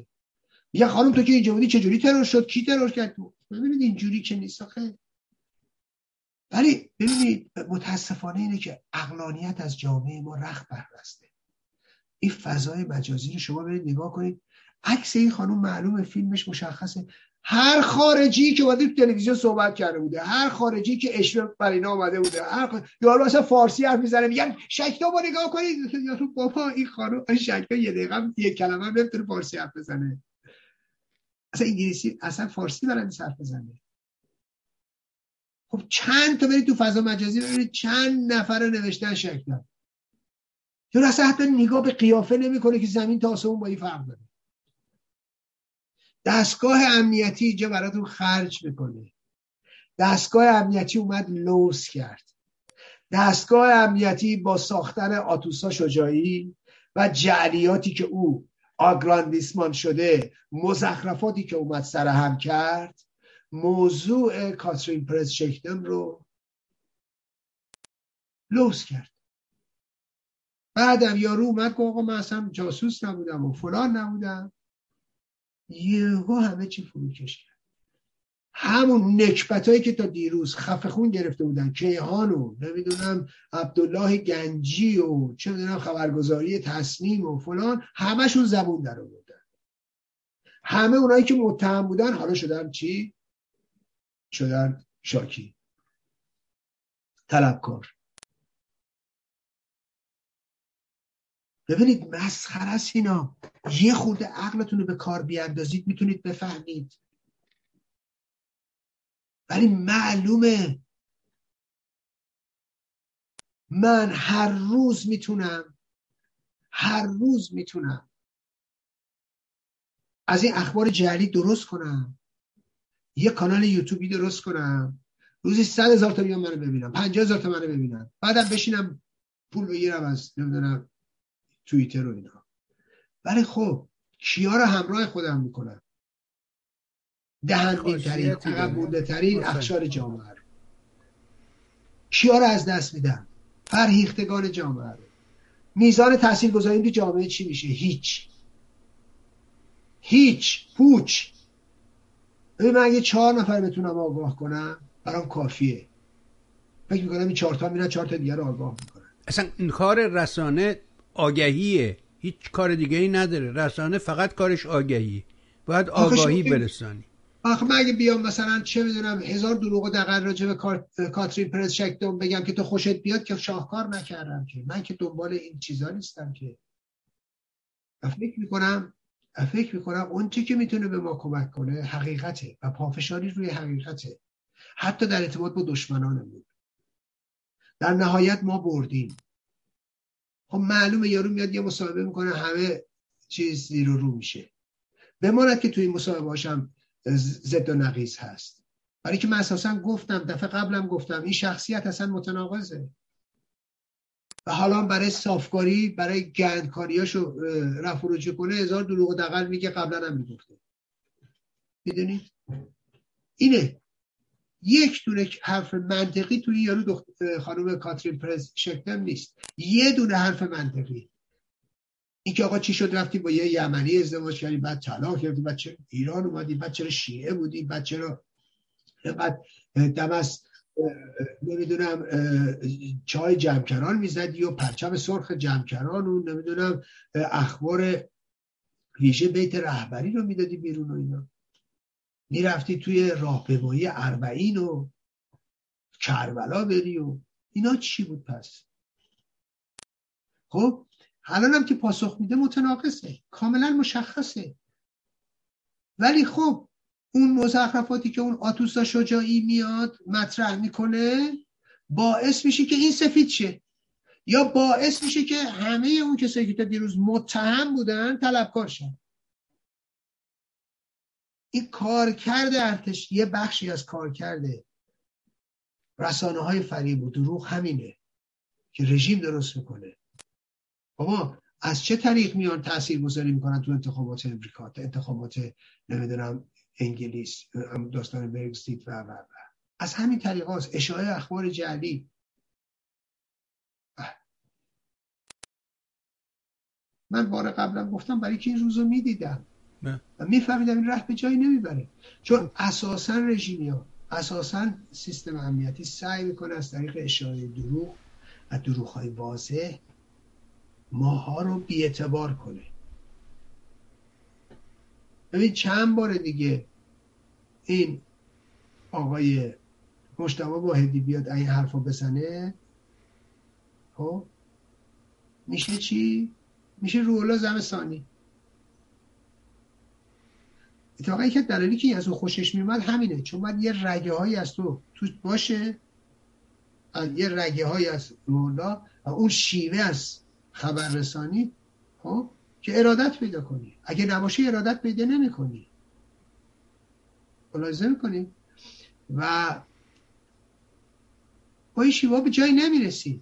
یه خانم تو که اینجا بودی چجوری ترور شد؟ کی ترور کرد؟ ببینید اینجوری که نیست آخه. ولی ببینید متاسفانه اینه که اقلانیت از جامعه ما رخ بربسته. این فضای مجازی رو شما برید نگاه کنید. عکس این خانم معلومه فیلمش مشخصه. هر خارجی که اومده تو تلویزیون صحبت کرده بوده هر خارجی که اشوه بر اینا اومده بوده هر خ... یارو اصلا فارسی حرف می‌زنه میگن شکتا با نگاه کنید. یارو بابا این خانم شکتا یه دقیقه یه کلمه هم نمی‌تونه فارسی حرف بزنه. اصلا انگلیسی اصلا فارسی بلد حرف بزنه. خب چند تا برید تو فضا مجازی ببینید چند نفر نوشتن شکتا چون اصلا حتی نگاه به قیافه نمی‌کنه که زمین تا آسمون با این فرق داره. دستگاه امنیتی اینجا براتون خرج می‌کنه. دستگاه امنیتی اومد لوس کرد. دستگاه امنیتی با ساختن آتوسا شجاعی و جعلیاتی که او آگراندیسمان شده مزخرفاتی که اومد سر هم کرد موضوع کاترین شکدم رو لوس کرد. بعدم یارو اومد که آقا من اصلا جاسوس نبودم و فلان نبودم. یهو همه چی فروکش کرد. همون نکبت هایی که تا دیروز خفخون گرفته بودن کیهان و نمی‌دونم عبدالله گنجی و چه می‌دونم خبرگزاری تصمیم و فلان همشون زبون در آوردن. همه اونایی که متهم بودن حالا شدن چی؟ شدن شاکی. طلبکار. ببینید مسخره است اینا. یه خورده عقلتون رو به کار بیاندازید می‌تونید بفهمید. ولی معلومه من هر روز می‌تونم هر روز می‌تونم از این اخبار جعلی درست کنم. یه کانال یوتیوبی درست کنم. روزی صد هزار تا بیان منو ببینم پنجاه هزار تا منو ببینم بعدم بشینم پول بگیرم از نمی‌دونم توییتر و اینا. ولی خب کیا رو همراه خودم می‌کنم؟ دهندین ترین عقب ترین اخشار جامعه رو. کیا رو از دست میدم؟ فرهیختگان جامعه رو. میزان تحصیل گذاریم جامعه چی میشه؟ هیچ. هیچ. پوچ. ببین من اگه چهار نفر بتونم آگاه کنم برام کافیه. فکر می‌کنم این چهار تا میرن چهار تا دیگر رو آگاه می‌کنن. اصلا این کار رسانه آگهیه. هیچ کار دیگه ای نداره. رسانه فقط کارش آگهی. باید آگاهی برسانی. آخه من اگه بیام مثلا چه می‌دونم هزار دروغ و دقل راجع به کاترین پرز شکدوم بگم که تو خوشت بیاد که شاهکار نکردم که. من که دنبال این چیزا نیستم که. فکر می‌کنم فکر می‌کنم اون چی که می‌تونه به ما کمک کنه حقیقته و پافشاری روی حقیقته. حتی در ارتباط با دشمنانمون. در نهایت ما بردیم. خب معلومه یارو میاد یه مصاحبه می‌کنه همه چیز زیر رو میشه. بماند که توی این مصاحبه هاشم ضد و نقیز هست. برای که من اساسا گفتم دفعه قبلم گفتم این شخصیت اصلا متناقضه. و حالا برای صافکاری برای گندکاریاشو رفع رجوع کنه هزار دروغ و دقل میگه قبلا هم می‌گفته. می‌دونید اینه. یک دونه حرف منطقی توی یارو دخت... خانم کاترین پرز شکلم نیست. یه دونه حرف منطقی. این که آقا چی شد رفتی با یه یمنی ازدواج کردی بعد طلاق کردی بعد چرا ایران اومدی بعد چرا شیعه بودی بعد چرا بعد دم از نمی‌دونم چای جمکران می‌زدی و پرچم سرخ جمکران و نمی‌دونم اخبار ویژه بیت رهبری رو می‌دادی بیرون و اینا. می‌رفتی توی راهپیمایی اربعین و کربلا بری و اینا چی بود پس؟ خب الان که پاسخ میده متناقصه کاملا مشخصه. ولی خب اون مزخرفاتی که اون آتوسا شجاعی میاد مطرح می‌کنه باعث میشه که این سفید شه. یا باعث میشه که همه اون کسایی که تا دیروز متهم بودن طلبکار شن. این کارکرد ارتش یه بخشی از کارکرد رسانه های فریب و دروغ همینه که رژیم درست می‌کنه. بابا از چه طریق میان تاثیر گذاری می‌کنن تو انتخابات امریکا انتخابات نمی‌دونم انگلیس داستان برگزیت و و و. از همین طریق هاست. اشاعه اخبار جعلی. من بار قبلا گفتم برای که این روزو می‌دیدم؟ و میفهمیدم این راه به جایی نمی‌بره. چون اساسا رژیمی اساسا سیستم امنیتی سعی می‌کنه از طریق اشاره دروغ و دروغ های واضح ماها رو بیعتبار کنه. ببین چند بار دیگه این آقای مشتبه واحدی بیاد این حرفا بزنه خب؟ میشه چی؟ میشه روحلا زمستانی. اتفاقا که دلیلی که از او خوشش میومد همینه چون باید یه رگه هایی از تو تو باشه. یه رگه هایی از رولا و اون شیوه از خبررسانی خب که ارادت پیدا کنی. اگه نباشه ارادت پیدا نمی کنی ملاحظه می‌کنی؟ و با این شیوه به جایی نمی‌رسی.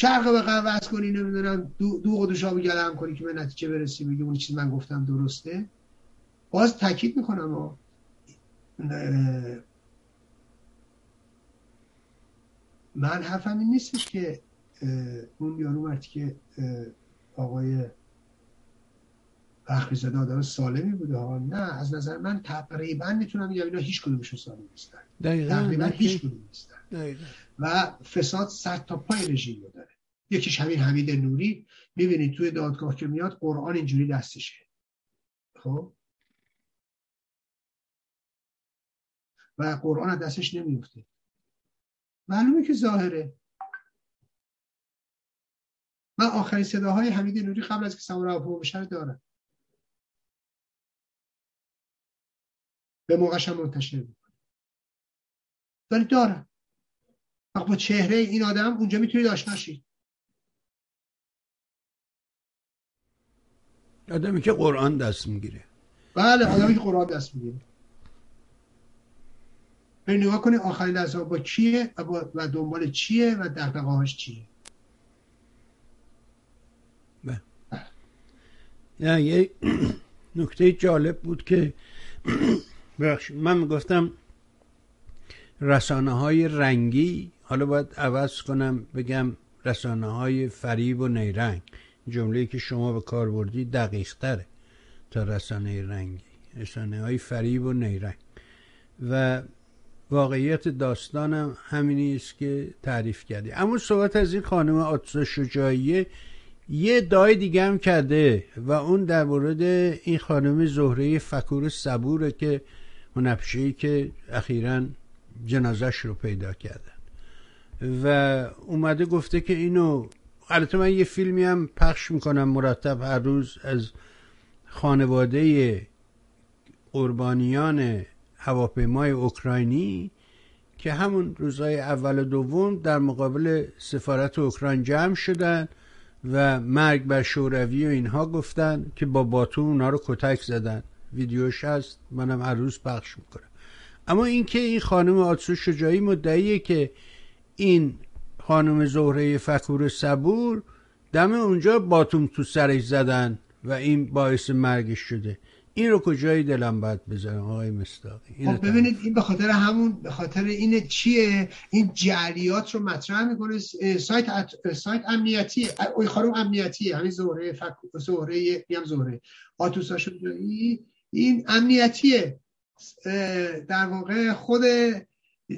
شرق به قوض کنی نمی‌دونم دو, دو قدوشا گلم کنی که به نتیجه برسی بگی اون چیز من گفتم درسته؟ باز تاکید می‌کنم و من حرفم این نیستش که اون یارو مرتی که آقای فخری زاده آدم سالمی بوده ها نه از نظر من تقریبا می‌تونم بگم اینا هیچ کدومشون سالم نیستن. تقریبا هیچ کدوم نیستن. و فساد صد تا پای رژیم رو داره. یکیش همین حمید نوری. می‌بینید توی دادگاه که میاد قرآن اینجوری دستشه. خب؟ و قرآن دستش نمیفته معلومه که ظاهره. من آخرین صداهای حمید نوری قبل از که سمورا اپو بشه دارم به موقعش هم منتشر می‌کنه. ولی دارم با چهره این آدم اونجا می‌تونید آشنا شید آدمی که قرآن دست می‌گیره. بله آدمی که قرآن دست می‌گیره. به نگاه کنید آخرین لحظه با کیه و دنبال چیه و دقدقه چیه. نه یه نکته جالب بود که من می‌گفتم رسانه های رنگی حالا باید عوض کنم بگم رسانه های فریب و نیرنگ جمله که شما به کار بردی دقیق تره تا رسانه رنگی رسانه های فریب و نیرنگ. و واقعیت داستانم همینی است که تعریف کردی. اما صحبت از این خانم آتسا شجاعیه یه دای دیگه هم کرده و اون در مورد این خانم زهره فکور صبوره که منبشه که اخیرا جنازش رو پیدا کردن و اومده گفته که اینو البته من یه فیلمی هم پخش می‌کنم مرتب هر روز از خانواده قربانیان هواپیمای اوکراینی که همون روزهای اول و دوم در مقابل سفارت اوکراین جمع شدن و مرگ بر شوروی و اینها گفتن که با باتون اونا رو کتک زدن. ویدیوش هست منم هر روز پخش می‌کنم. اما اینکه این خانم آتسو شجاعی مدعیه که این خانم زهره فکور صبور دم اونجا باتوم تو سرش زدن و این باعث مرگش شده. این رو کجای دلم باید بزنم آقای مستاقی خب ببینید این به خاطر همون به خاطر این چیه؟ این جریات رو مطرح می‌کنه. سایت ات... سایت امنیتی اوی خانم امنیتی همین زهره فک... زهره میم زهره. آتوسا شجاعی این امنیتیه. در واقع خود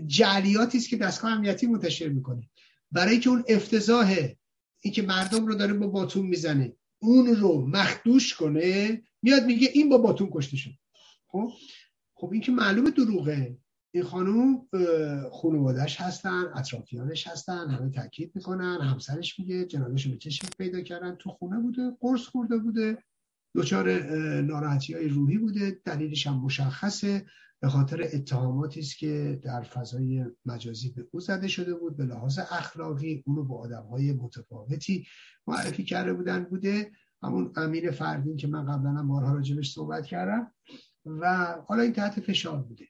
جریاتی است که دستگاه امنیتی منتشر می‌کنه. برای که اون افتضاحه این که مردم رو داره با باتون می‌زنه اون رو مخدوش کنه میاد میگه این با باتون کشته شد. خب؟ خب این که معلومه دروغه. این خانوم خانوادش هستن اطرافیانش هستن همه تاکید می‌کنن همسرش میگه جنازش به چشم پیدا کردن تو خونه بوده قرص خورده بوده دچار ناراحتی های روحی بوده دلیلش هم مشخصه. به خاطر اتهاماتی است که در فضای مجازی به او زده شده بود به لحاظ اخلاقی اونو با آدم های متفاوتی معرفی کرده بودن بوده همون امیر فردین که من قبلا هم بارها راجبش صحبت کردم و حالا این تحت فشار بوده.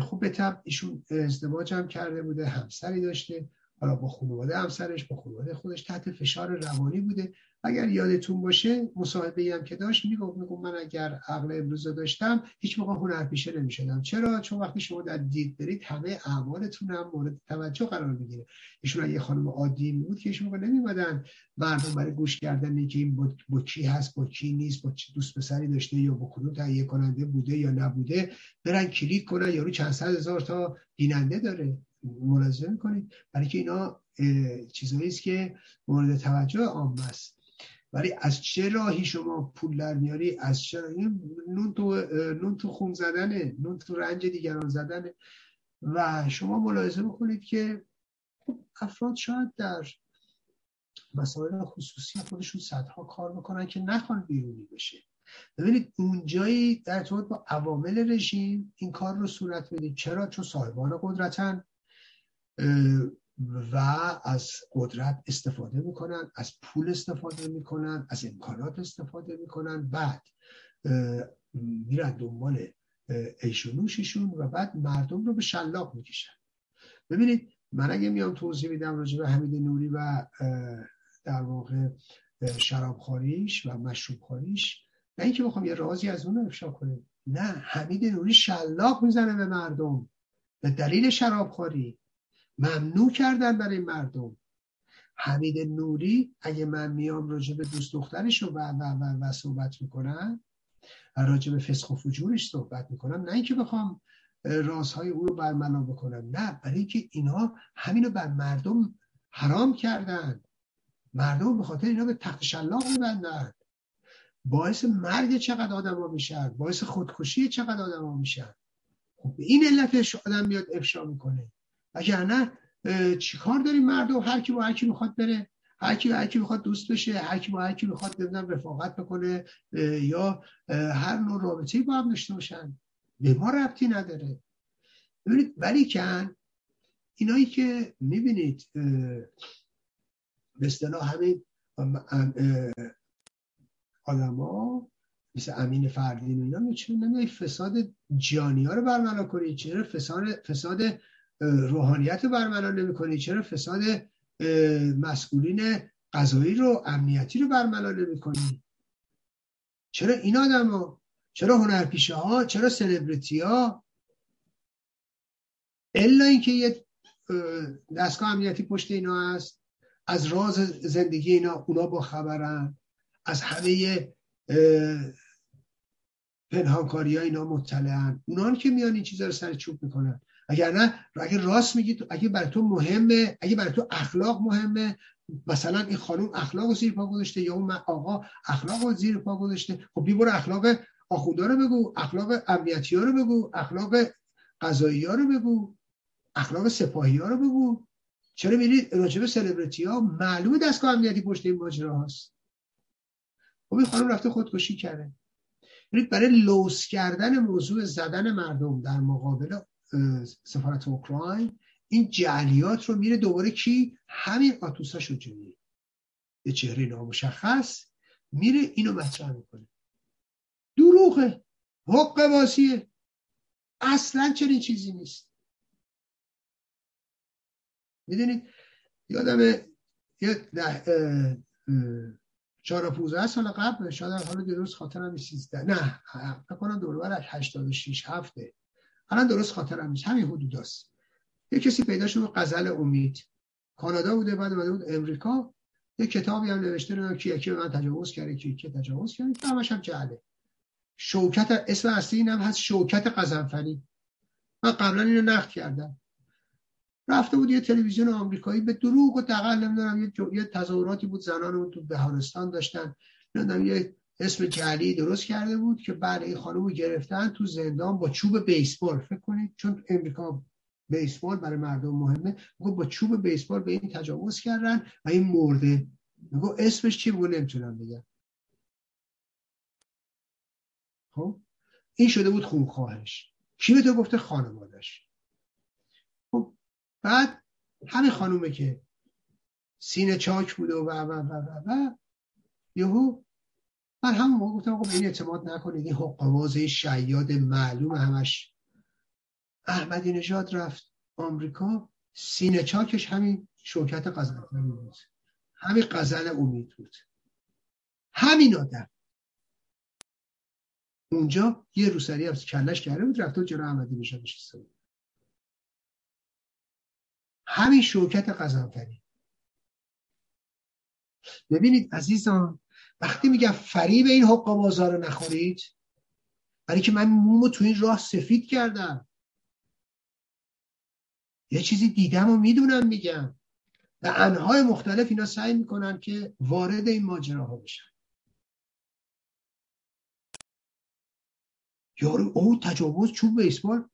خوب به طب ایشون ازدواج هم کرده بوده همسری داشته حالا با خانواده همسرش با خانواده خودش تحت فشار روانی بوده. اگر یادتون باشه مصاحبه هم که داشت می‌گفت می‌گفت من اگر عقل امروز داشتم هیچ موقع هنرپیشه نمی‌شدم. چرا؟ چون وقتی شما در دید برید همه اعمالتون هم مورد توجه قرار می‌گیره. ایشون یه خانم عادی بود که ایشون موقع نمیمدن مردم برای گوش کردن که این با, کی هست با کی نیست با دوست پسری داشته یا با کدوم تهیه کننده بوده یا نبوده برن کلیک کنن یارو چند صد هزار تا بیننده داره. ملاحظه می‌کنید؟ برای که اینا چیزهایی است که مورد توجه عام است. ولی از چه راهی شما پول در میاری؟ از چه نون تو نون تو خون زدنه نون تو رنج دیگران زدنه. و شما ملاحظه بکنید که خب افراد شاید در مسائل خصوصی خودشون صدها کار بکنن که نخوان بیرونی بشه. ببینید اونجایی در ارتباط با عوامل رژیم این کار رو صورت بدید چرا؟ چون صاحبان قدرتن. و از قدرت استفاده می‌کنن از پول استفاده می‌کنن از امکانات استفاده می‌کنن. بعد میرن دنبال ایش و بعد مردم رو به شلاق می‌کشن. ببینید من اگه میام توضیح میدم راجع به حمید نوری و در واقع شرابخاریش و مشروب خاریش نه اینکه بخوام یه رازی از اون افشا کنیم نه حمید نوری شلاق می‌زنه به مردم. به دلیل شرابخوری ممنوع کردن برای مردم. حمید نوری اگه من میام راجع به دوست دخترش رو و, و, و, و صحبت می‌کنم راجع به فسخ و فجورش صحبت می‌کنم نه اینکه بخوام رازهای او رو برملا بکنم نه برای اینکه اینها همینو بر مردم حرام کردن. مردم به خاطر اینا به تخت شلاق میبندن. باعث مرگ چقدر آدما میشن باعث خودکشی چقدر آدما میشن. خب به این علتش آدم میاد افشا می‌کنه. نه چیکار داریم مردم؟ هر کی با هر کی می‌خواد بره. هر کی هر کی می‌خواد دوست بشه هر کی با هر کی می‌خواد ببینم رفاقت بکنه یا هر نوع رابطه‌ای با هم داشته باشن. به ما ربطی نداره. ببینید ولی کن اینایی که می‌بینید به اصطلاح همین آدما مثل امین فردین و اینا چون فساد جانی ها رو برملا کنید چرا؟ فساد فساد روحانیت رو برملا چرا فساد مسئولین قضایی رو امنیتی رو برملا نمی چرا این آدم ها چرا هنرپیشه ها چرا سلبریتی ها الا اینکه یه دستگاه امنیتی پشت اینا هست از راز زندگی اینا اونا با خبرن از همه پنهانکاری ها اینا مطلعن. اونا که میان این چیزا رو سر چوب می‌کنن. اگر نه اگه راست میگی اگه برای تو مهمه اگه برای تو اخلاق مهمه مثلا این خانم اخلاق زیر پا گذاشته یا اون آقا اخلاق زیر پا گذاشته. خب بی برو اخلاق آخوندا رو بگو اخلاق امنیتی ها رو بگو اخلاق قضایی ها رو بگو اخلاق سپاهی ها رو بگو. چرا میری راجب سلبریتی ها معلومه دستگاه امنیتی پشت این ماجرا هست خب این خانم رفته خودکشی کرده. یعنی برای لوس کردن موضوع زدن مردم در مقابل سفارت اوکراین این جعلیات رو میره دوباره کی؟ همین آتوسا شجاعی به چهره نامشخص میره اینو مطرح می‌کنه. دروغه حق باسیه اصلا چنین چیزی نیست. می‌دونید یادم یه چهار پوزه سال قبل شاید حالا درست خاطرم 13 نه بکنم دوربر 86 هفته. الان درست خاطرم نیست. همین حدود است یه کسی پیدا شد غزل امید. کانادا بوده بعد اومده بود امریکا. یه کتابی هم نوشته رو کی کی من تجاوز کرده کی کی تجاوز کرده. همش هم جعله. شوکت اسم اصلی اینم هست شوکت قزنفری من قبلا اینو نقد کردم. رفته بود یه تلویزیون آمریکایی به دروغ و دقل نمی‌دونم یه, تظاهراتی بود زنان اون تو بهارستان داشتن. نمی‌دونم یه اسم جعلی درست کرده بود که بعد این خانم رو گرفتن تو زندان با چوب بیسبال. فکر کنید چون امریکا بیسبال برای مردم مهمه میگو با چوب بیسبال به این تجاوز کردن و این مرده. میگو اسمش چی بود؟ نمی‌تونم بگم. خب؟ این شده بود خونخواهش کی به تو گفته؟ خانوادش خب بعد همین خانومه که سینه چاک بوده و و و و و یهو من همون موقع گفتم آقا این اعتماد نکنید این حقواز شیاد معلوم همش. احمدی نژاد رفت آمریکا سینه چاکش همین شوکت قزل بود همین قزل امید بود همین آدم. اونجا یه روسری از کلش کرده بود رفت و جلو احمدی نژاد نشسته بود. همین شوکت قزنفری ببینید عزیزان وقتی میگم فریب این حق بازار رو نخورید برای که من مومو تو این راه سفید کردم. یه چیزی دیدم و می‌دونم میگم. و انهای مختلف اینا سعی می‌کنن که وارد این ماجراها بشن. یارو او تجاوز چوب بیسبال.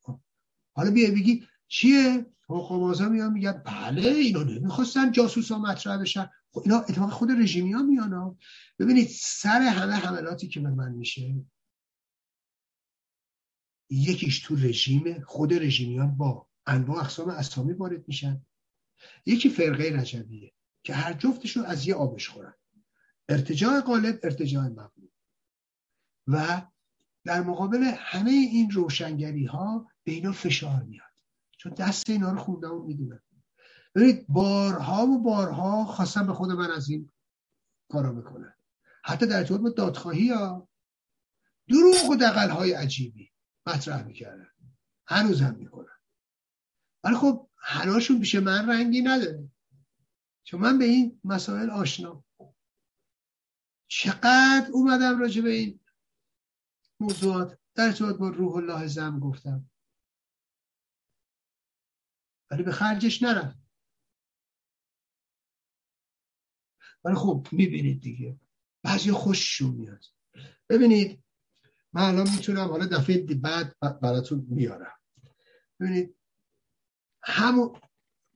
حالا بیا بگی چیه؟ حقوق میان میگن بله اینا نمی‌خواستن جاسوس ها مطرح بشن. خب اینا اتفاق خود رژیمی ها میان ها. ببینید سر همه حملاتی که به من میشه یکیش تو رژیم خود رژیمیان با انواع اقسام اسامی وارد میشن. یکی فرقه رجبیه که هر جفتشون از یه آبش خورن. ارتجاع غالب ارتجاع مغلوب. و در مقابل همه این روشنگری ها به اینا فشار میاد. چون دست اینا رو خوندم و می‌دونم. ببینید بارها و بارها خواستم به خود من از این کارا بکنن حتی در ارتباط با دادخواهی ها. دروغ و دقل های عجیبی مطرح می‌کردن. هنوز هم می‌کنن. ولی خب هناشون پیش من رنگی نداره. چون من به این مسائل آشنا. چقدر اومدم راجع به این موضوعات؟ در ارتباط با روح الله زم گفتم. ولی به خرجش نرفت. ولی خب می‌بینید دیگه. بعضی خوششون میاد. ببینید من الان می‌تونم حالا دفعه بعد براتون میارم ببینید همون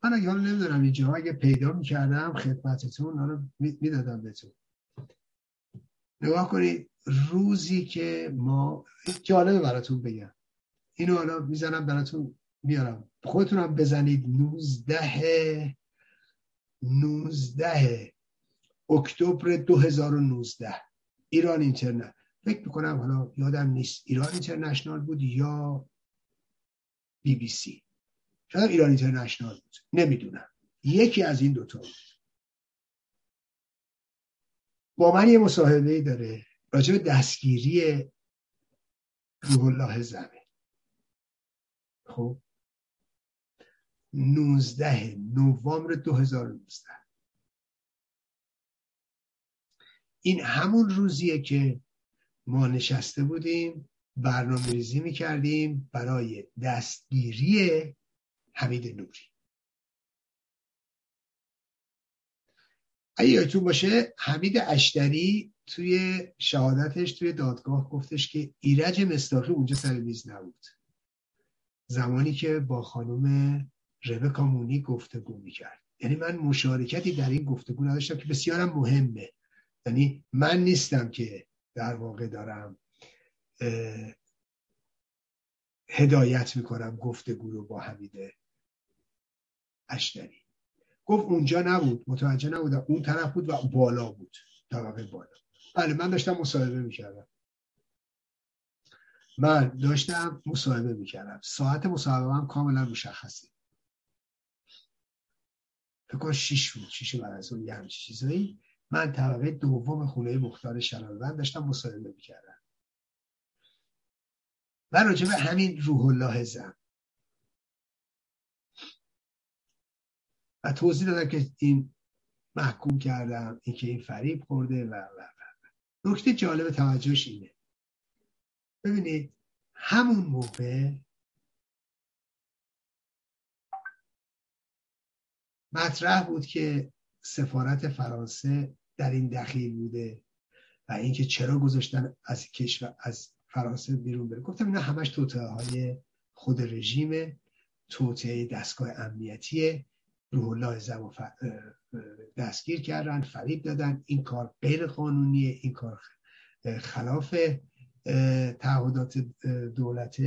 من اگه حالا نمی‌دونم اینجا اگه پیدا می‌کردم خدمتتون حالا می‌دادم بهتون. نگاه کنید روزی که ما جالبه براتون بگم. اینو حالا می‌زنم براتون میارم. خودتونم بزنید. 19 19 اکتبر 2019 ایران اینترنت. فکر می‌کنم حالا یادم نیست ایران اینترنشنال بود یا بی بی سی. شاید ایران اینترنشنال بود. نمی‌دونم. یکی از این دوتا. بود با من یه مصاحبه داره. راجع به دستگیری روح الله زمه خب؟ 19 نوامبر 2019 این همون روزیه که ما نشسته بودیم برنامه ریزی می کردیم برای دستگیری حمید نوری. اگه یادتون باشه حمید اشتری توی شهادتش توی دادگاه گفتش که ایرج مستاقی اونجا سر میز نبود. زمانی که با خانم ربکا مونی گفتگو می‌کرد. یعنی من مشارکتی در این گفتگو نداشتم که بسیارم مهمه. یعنی من نیستم که در واقع دارم هدایت می‌کنم گفتگو رو با حمید اشتری. گفت اونجا نبود متوجه نبود اون طرف بود و بالا بود طبقه بالا. بله من داشتم مصاحبه می‌کردم. من داشتم مصاحبه می‌کردم. ساعت مصاحبه هم کاملا مشخصه. فکر کنم شیش بود از اون یه چیزایی. من طبقه دوم خونه مختار شلالبند داشتم مصاحبه می‌کردم. و راجع به همین روح الله زم. و توضیح دادم که این محکوم کردم اینکه این فریب خورده و و و. نکته جالب توجهش اینه. ببینید همون موقع مطرح بود که سفارت فرانسه در این دخیل بوده و اینکه چرا گذاشتن از کشور از فرانسه بیرون بره. گفتم اینا همش توطعه های خود رژیم توطعه دستگاه امنیتی روح الله زم دستگیر کردن فریب دادن. این کار غیر قانونیه این کار خلاف تعهدات دولت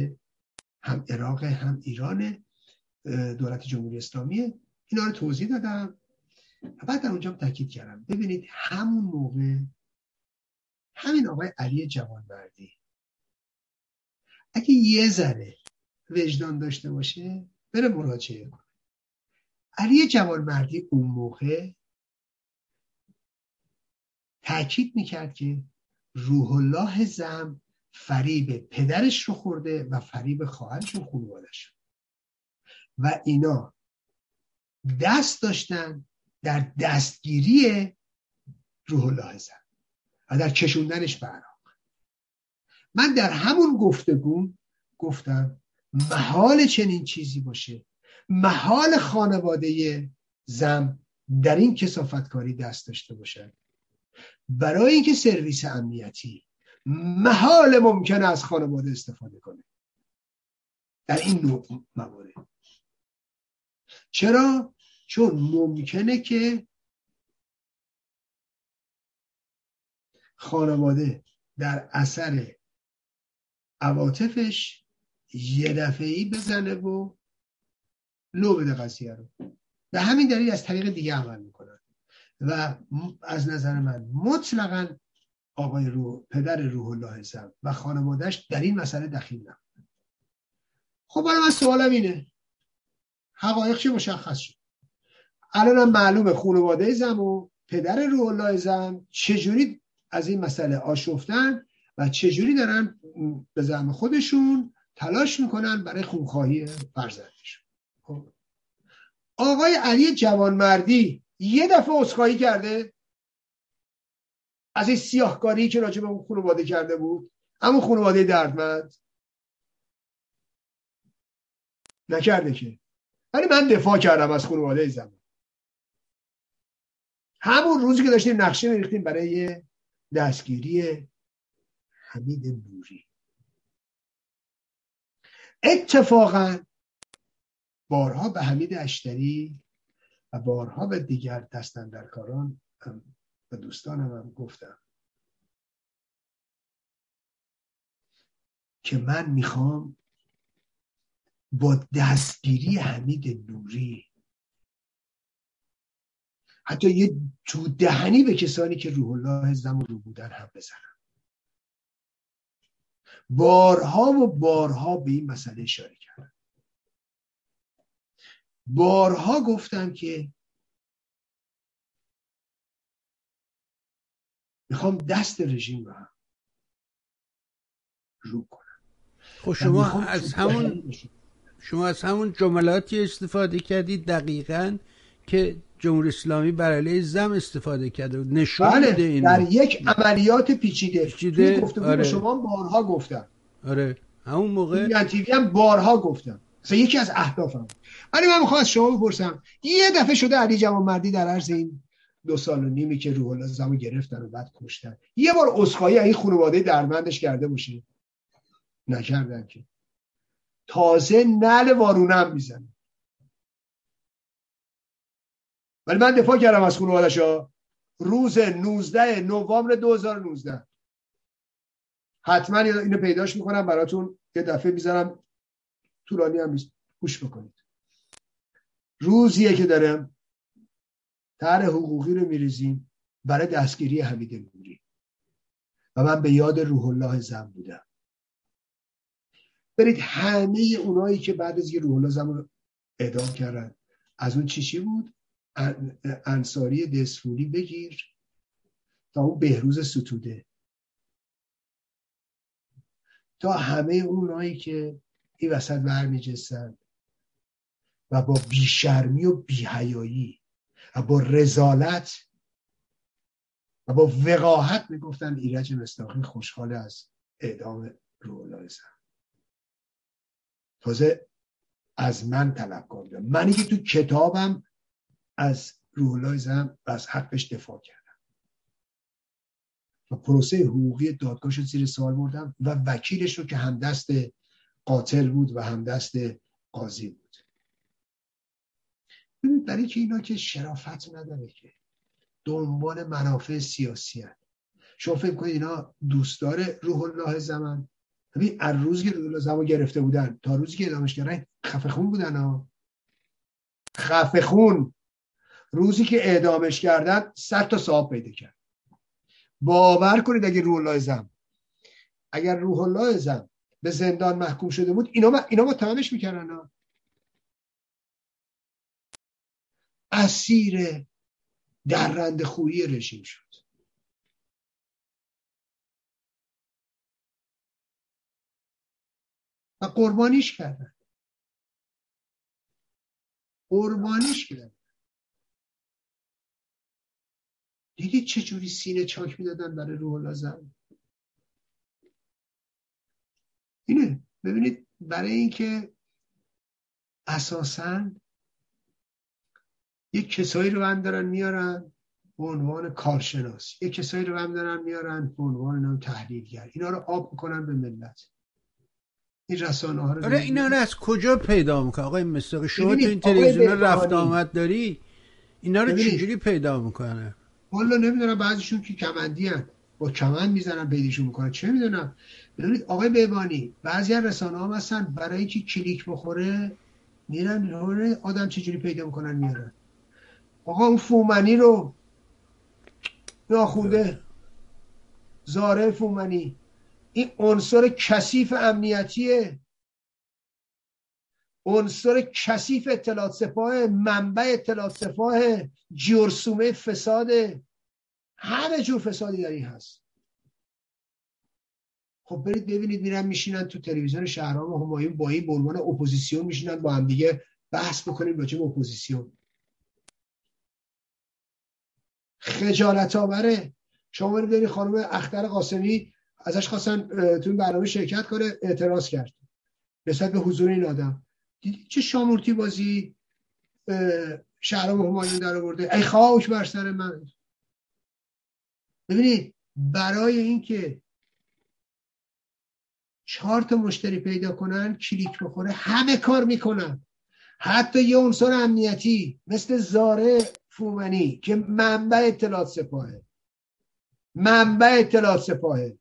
هم عراق هم ایران دولت جمهوری اسلامیه. اینا رو توضیح دادم بعد در اونجا تاکید کردم. ببینید همون موقع همین آقای علی جوانمردی اگه یه ذره وجدان داشته باشه بره مراجعه کنه. علی جوانمردی اون موقع تاکید می‌کرد که روح الله زم فریب پدرش رو خورده و فریب خواهرش و خانوادش و اینا دست داشتن در دستگیری روح الله زم و در کشوندنش به من در همون گفتگو گفتم محال چنین چیزی باشه. محال خانواده زم در این کسافتکاری دست داشته باشد برای اینکه سرویس امنیتی محال ممکنه از خانواده استفاده کنه. در این نوع موارد. چرا؟ چون ممکنه که خانواده در اثر عواطفش یه دفعه بزنه و لو بده قضیه رو. به همین دلیل از طریق دیگه عمل می‌کنن. و از نظر من مطلقا آقای روح پدر روح الله زم و خانوادهش در این مسئله دخیل نبود خب برای من سوالم اینه. حقایق مشخص شد؟ الان هم معلومه خانواده زم و پدر روح الله زم چجوری از این مسئله آشفتن و چجوری دارن به زم خودشون تلاش می‌کنن برای خونخواهی فرزندشون. خب. آقای علی جوانمردی یه دفعه عذرخواهی کرده؟ از این سیاهکاری که راجع به اون خانواده کرده بود؟ اما خانواده دردمند؟ نکرده که. ولی من دفاع کردم از خانواده زمان. همون روزی که داشتیم نقشه میریختیم برای دستگیری حمید نوری. اتفاقا بارها به حمید اشتری و بارها به دیگر دستندرکاران و دوستانم هم گفتم که من می‌خوام با دستگیری حمید نوری. حتی یه تو دهنی به کسانی که روح الله زمان رو بودن هم بزنم بارها و بارها به این مسئله اشاره کردم بارها گفتم که می‌خوام دست رژیم رو هم رو کنم. خب شما از همون شما از همون جملاتی استفاده کردید دقیقا که جمهوری اسلامی بر علیه زم استفاده کرده بود. نشون بله اینو. در یک عملیات پیچیده. پیچیده، گفتگو آره. شما بارها گفتم. آره. همون موقع توی تیوی هم بارها گفتم. مثلا یکی از اهدافم. ولی من می‌خوام از شما بپرسم. یه دفعه شده علی جوان مردی در عرض این دو سال و نیمی که روح الله زمو گرفتن و بعد کشتن. یه بار اسخایی این خانواده درمندش کرده باشه. نکردن که. تازه نل وارونم می‌زنه. ولی من دفاع کردم از خانوادش ها روز 19 نوامبر 2019 حتما اینو پیداش می‌کنم براتون یه دفعه می‌ذارم. طولانی هم گوش بکنید. روزیه که دارم طرح حقوقی رو میریزیم برای دستگیری حمید نوری. و من به یاد روح الله زم بودم. برید همه اونایی که بعد از یه روح رو اعدام کردن. از اون چی چی بود؟ ان- انصاری دسفولی بگیر تا اون بهروز ستوده. تا همه اونایی که این وسط برمیجستن و با بیشرمی و بیهیایی و با رزالت و با وقاحت می‌گفتن ایرج مستاخی خوشحال از اعدام روح الله تازه از من طلبکار بودن منی که تو کتابم از روح زم و از حقش دفاع کردم. و پروسه حقوقی دادگاهش زیر سوال بردم و وکیلش رو که همدست قاتل بود و همدست قاضی بود. ببینید برای که اینا که شرافت نداره که. دنبال منافع سیاسی هست. شما فکر کنید اینا دوستدار روح الله زمان ببین از روزی که زمان گرفته بودن تا روزی که ادامش کردن خفه خون بودن ها. خفه خون. روزی که اعدامش کردن صد تا صاحب پیدا کرد. باور کنید اگه روح الله زم اگر روح الله زم به زندان محکوم شده بود اینا ما اینا متهمش می‌کردن ها. اسیر درنده خویی رژیم شد. قربانیش کردن. قربانیش کردن. دیدید چه جوری سینه چاک می‌دادن برای روح الله زم اینه ببینید برای اینکه اساسا یک کسایی رو هم دارن میارن به عنوان کارشناس. یک کسایی رو هم دارن میارن به عنوان تحلیلگر. اینا رو آب می‌کنن به ملت. این رسانه ها رو آره اینا رو از کجا پیدا می‌کنه آقای مستاقی شما تو این تلویزیون. رفت آمد داری؟ اینا رو. چجوری پیدا می‌کنه والا نمی‌دونم بعضیشون که کمندی هن. با کمند می‌زنن پیداشون می‌کنن. چه می‌دونم؟ ببینید آقای بیبانی بعضی از رسانه ها هستن برای اینکه کلیک بخوره میرن آدم چجوری پیدا می‌کنن؟ میارن. آقا اون فومنی رو ناخونده. زاره فومنی. این عنصر کثیف امنیتیه. عنصر کثیف اطلاعات سپاه منبع اطلاعات سپاه جرسومه فساد همه جور فسادی در این هست. خب برید ببینید میرن میشینن تو تلویزیون شهرام و همایون با این عنوان اپوزیسیون میشینن با هم دیگه بحث بکنیم راجع به اپوزیسیون. خجالت آوره. شما برید خانم اختر قاسمی ازش خواستن تو این برنامه شرکت کنه اعتراض کرد. نسبت به حضور این آدم. دیدی چه شامورتی بازی شهرام همایون در آورده. ای خاک بر سر من. ببینید برای اینکه چهار تا مشتری پیدا کنن کلیک بخوره همه کار می‌کنن. حتی یه عنصر امنیتی مثل زاره فومنی که منبع اطلاعات سپاهه. منبع اطلاعات سپاهه.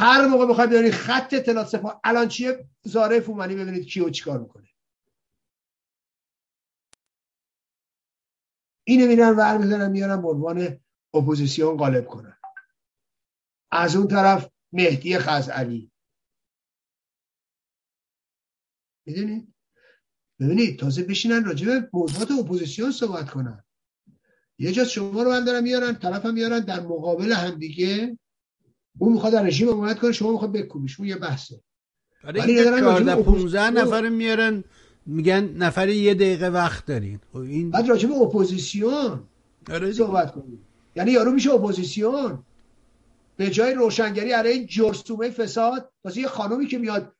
هر موقع بخواید ببینید خط اطلاعات سپاه الان چیه؟ زاره فومنی ببینید کیو چیکار می‌کنه. اینو میرن ور می‌زنن میارن به عنوان اپوزیسیون غالب کنن. از اون طرف مهدی خزعلی می‌دونید ببینید تازه بشینن راجع به موضوعات اپوزیسیون صحبت کنن. یه جا شما رو دارن میارن طرف هم میارن در مقابل همدیگه اون می‌خواد در رژیم حمایت کنه شما می‌خواد بکوبیش. اون یه بحثه. ولی 14 15 نفر میارن میگن نفر یه دقیقه وقت دارین. خب این بعد راجع به اپوزیسیون آره صحبت کنیم. یعنی یارو میشه اپوزیسیون. به جای روشنگری علیه جرثومه فساد واسه یه خانومی که میاد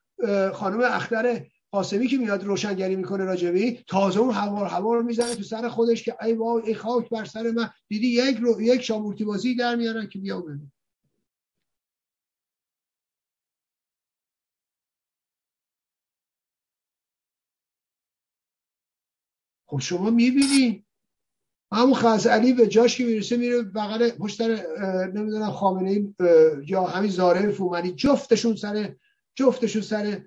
خانم اختر قاسمی که میاد روشنگری می‌کنه راجبی تازه اون هوار هوا رو می‌زنه تو سر خودش که ای وای ای خاک بر سر من. دیدی یک رو یک شامورتی بازی در میارن که بیا ببین خب شما می‌بینی. همون خزعلی به جاش که می‌رسه میره بغل پشت نمی‌دونم خامنه یا همین زاره فومنی جفتشون سر جفتشون سر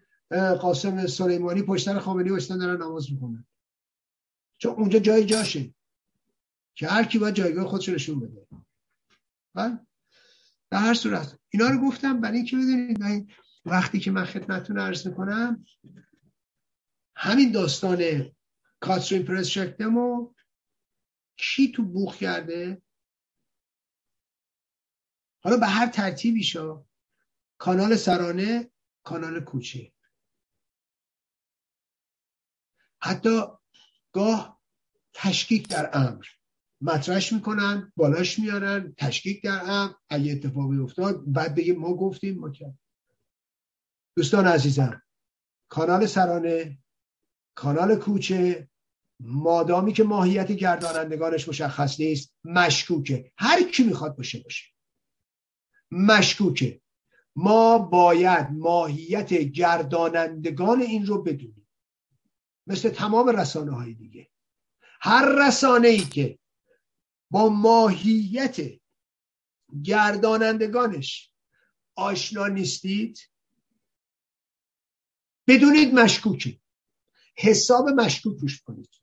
قاسم سلیمانی پشت سر خامنه‌ای واسه دارن نماز می‌کنن چون اونجا جای جاشه. که هر کی باید جایگاه خودش نشون بده. بله؟ در هر صورت. اینا رو گفتم برای اینکه بدونید وقتی که من خدمتتون عرض می‌کنم همین داستان کاترین پرس شکتمو کی تو بوخ کرده؟ حالا به هر ترتیبی شا کانال سرانه کانال کوچه. حتی گاه تشکیک در امر. مطرش می‌کنن بالاش میارن تشکیک در امر. اگه اتفاقی افتاد بعد بگیم ما گفتیم ما کرد دوستان عزیزم کانال سرانه کانال کوچه مادامی که ماهیت گردانندگانش مشخص نیست مشکوکه. هر کی می‌خواد باشه باشه. مشکوکه. ما باید ماهیت گردانندگان این رو بدونیم. مثل تمام رسانه های دیگه. هر رسانه ای که با ماهیت گردانندگانش آشنا نیستید بدونید مشکوکه. حساب مشکوک روش کنید.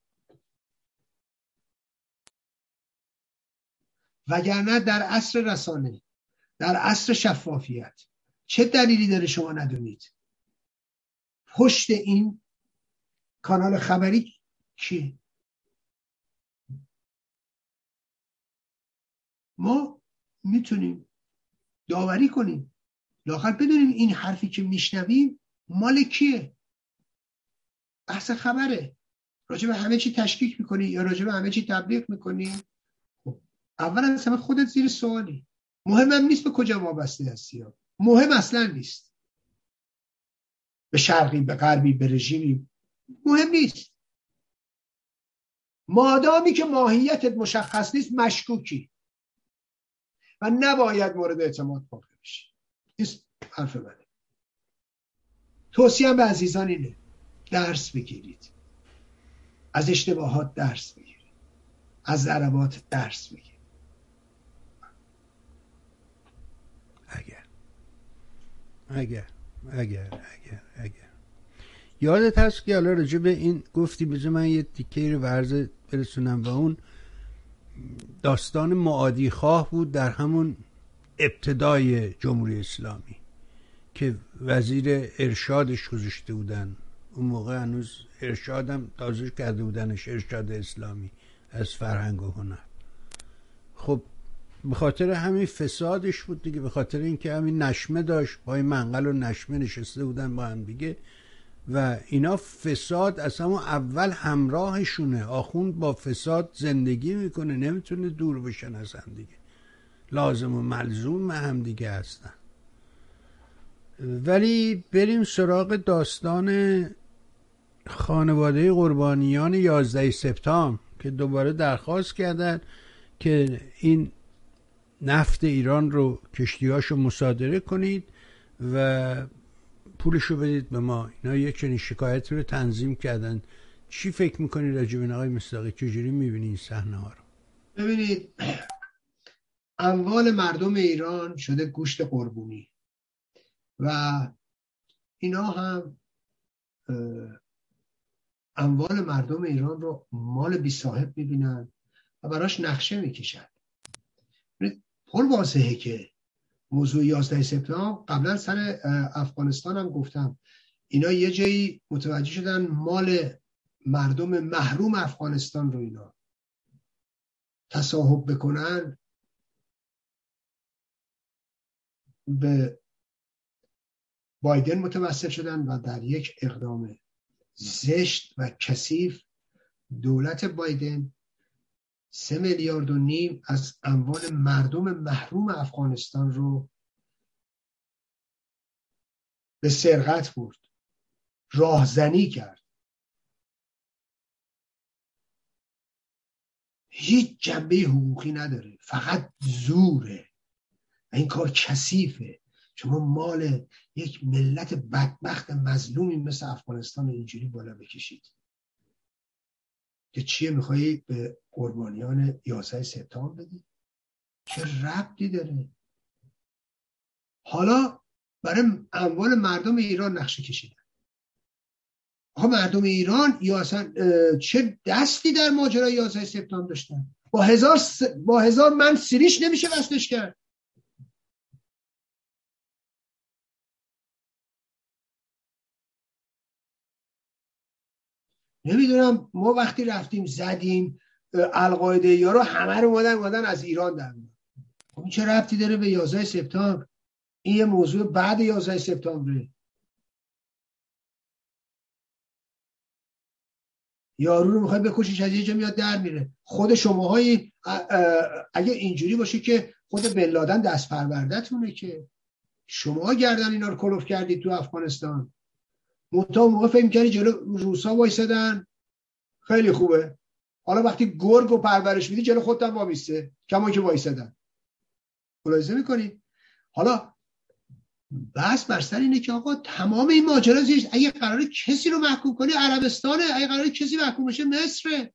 وگرنه در عصر رسانه در عصر شفافیت. چه دلیلی داره شما ندونید؟ پشت این کانال خبری چیه ما می‌تونیم داوری کنیم. لاخر بدونیم این حرفی که میشنویم مال کیه؟ بحث خبره. راجع به همه چی تشکیک می‌کنی یا راجع به همه چی تبلیغ می‌کنی؟ اول از همه خودت زیر سوالی. مهمم نیست به کجا وابسته هستی مهم اصلا نیست. به شرقی به غربی به رژیمی. مهم نیست. مادامی که ماهیتت مشخص نیست مشکوکی. و نباید مورد اعتماد واقع بشی این حرف منه. توصیم به عزیزان اینه. درس بگیرید. از اشتباهات درس بگیرید. از ضربات درس بگیرید اگر اگر اگر اگر اگر. یادت هست که حالا راجع به این گفتی بذار من یه تیکه رو ورزه برسونم و اون داستان معادی خواه بود در همون ابتدای جمهوری اسلامی که وزیر ارشادش گذاشته بودن. اون موقع هنوز ارشادم تازه کرده بودنش ارشاد اسلامی از فرهنگ و هنر. خب به خاطر همین فسادش بود دیگه به خاطر اینکه همین نشمه داشت این منقل و نشمه نشسته بودن با هم دیگه. و اینا فساد از همون اول همراهشونه. آخوند با فساد زندگی می‌کنه نمی‌تونه دور بشن از هم دیگه. لازم و ملزوم هم دیگه هستن. ولی بریم سراغ داستان خانواده قربانیان 11 سپتامبر که دوباره درخواست کردن که این نفت ایران رو کشتیهاشو مصادره کنید و پولشو بدید به ما. اینا یک چنین شکایتی رو تنظیم کردن. چی فکر می‌کنی راجب این آقای مصداقی؟ چجوری می‌بینی این صحنه ها رو؟ ببینید اموال مردم ایران شده گوشت قربونی. و اینا هم اموال مردم ایران رو مال بی صاحب می‌بینن و براش نقشه می‌کشن. پر واضحه که موضوع 11 سپتامبر قبلا سر افغانستان هم گفتم. اینا یه جایی متوجه شدن مال مردم محروم افغانستان رو اینا تصاحب بکنن به بایدن متوسط شدن و در یک اقدام زشت و کثیف دولت بایدن سه میلیارد و نیم از اموال مردم محروم افغانستان رو به سرقت برد. راهزنی کرد. هیچ جنبه حقوقی نداره. فقط زوره. و این کار کثیفه. شما مال یک ملت بدبخت مظلومی مثل افغانستان اینجوری بالا بکشید. که چیه میخوایی به قربانیان 11 سپتامبر بدی؟ چه ربطی داره؟ حالا برای اموال مردم ایران نقشه کشیدن. آقا مردم ایران یا چه دستی در ماجرای 11 سپتامبر داشتن؟ با هزار, س... با هزار من سریش نمیشه وصلش کرد. نمی‌دونم ما وقتی رفتیم زدیم القاعده یا رو همه رو اومدن اومدن از ایران در خب این چه ربطی داره به 11 سپتامبر؟ این یه موضوع بعد 11 سپتامبره. یارو رو می‌خوای بکشیش از یه جا میاد در میره. خود شماهایی اگه اینجوری باشه که خود بن دست پروردهتونه که شما گردن اینا رو کلوف کردید تو افغانستان. منتها موقع فکر کردی جلو روسا وایسادن. خیلی خوبه. حالا وقتی گرگ و پرورش میدی جلو خودت وامیسته کما که وایسادن. ملاحظه می‌کنی؟ حالا بس بر سر اینه که آقا تمام این ماجرا زیست اگه قرار کسی رو محکوم کنی عربستانه. اگه قرار کسی محکوم بشه مصره.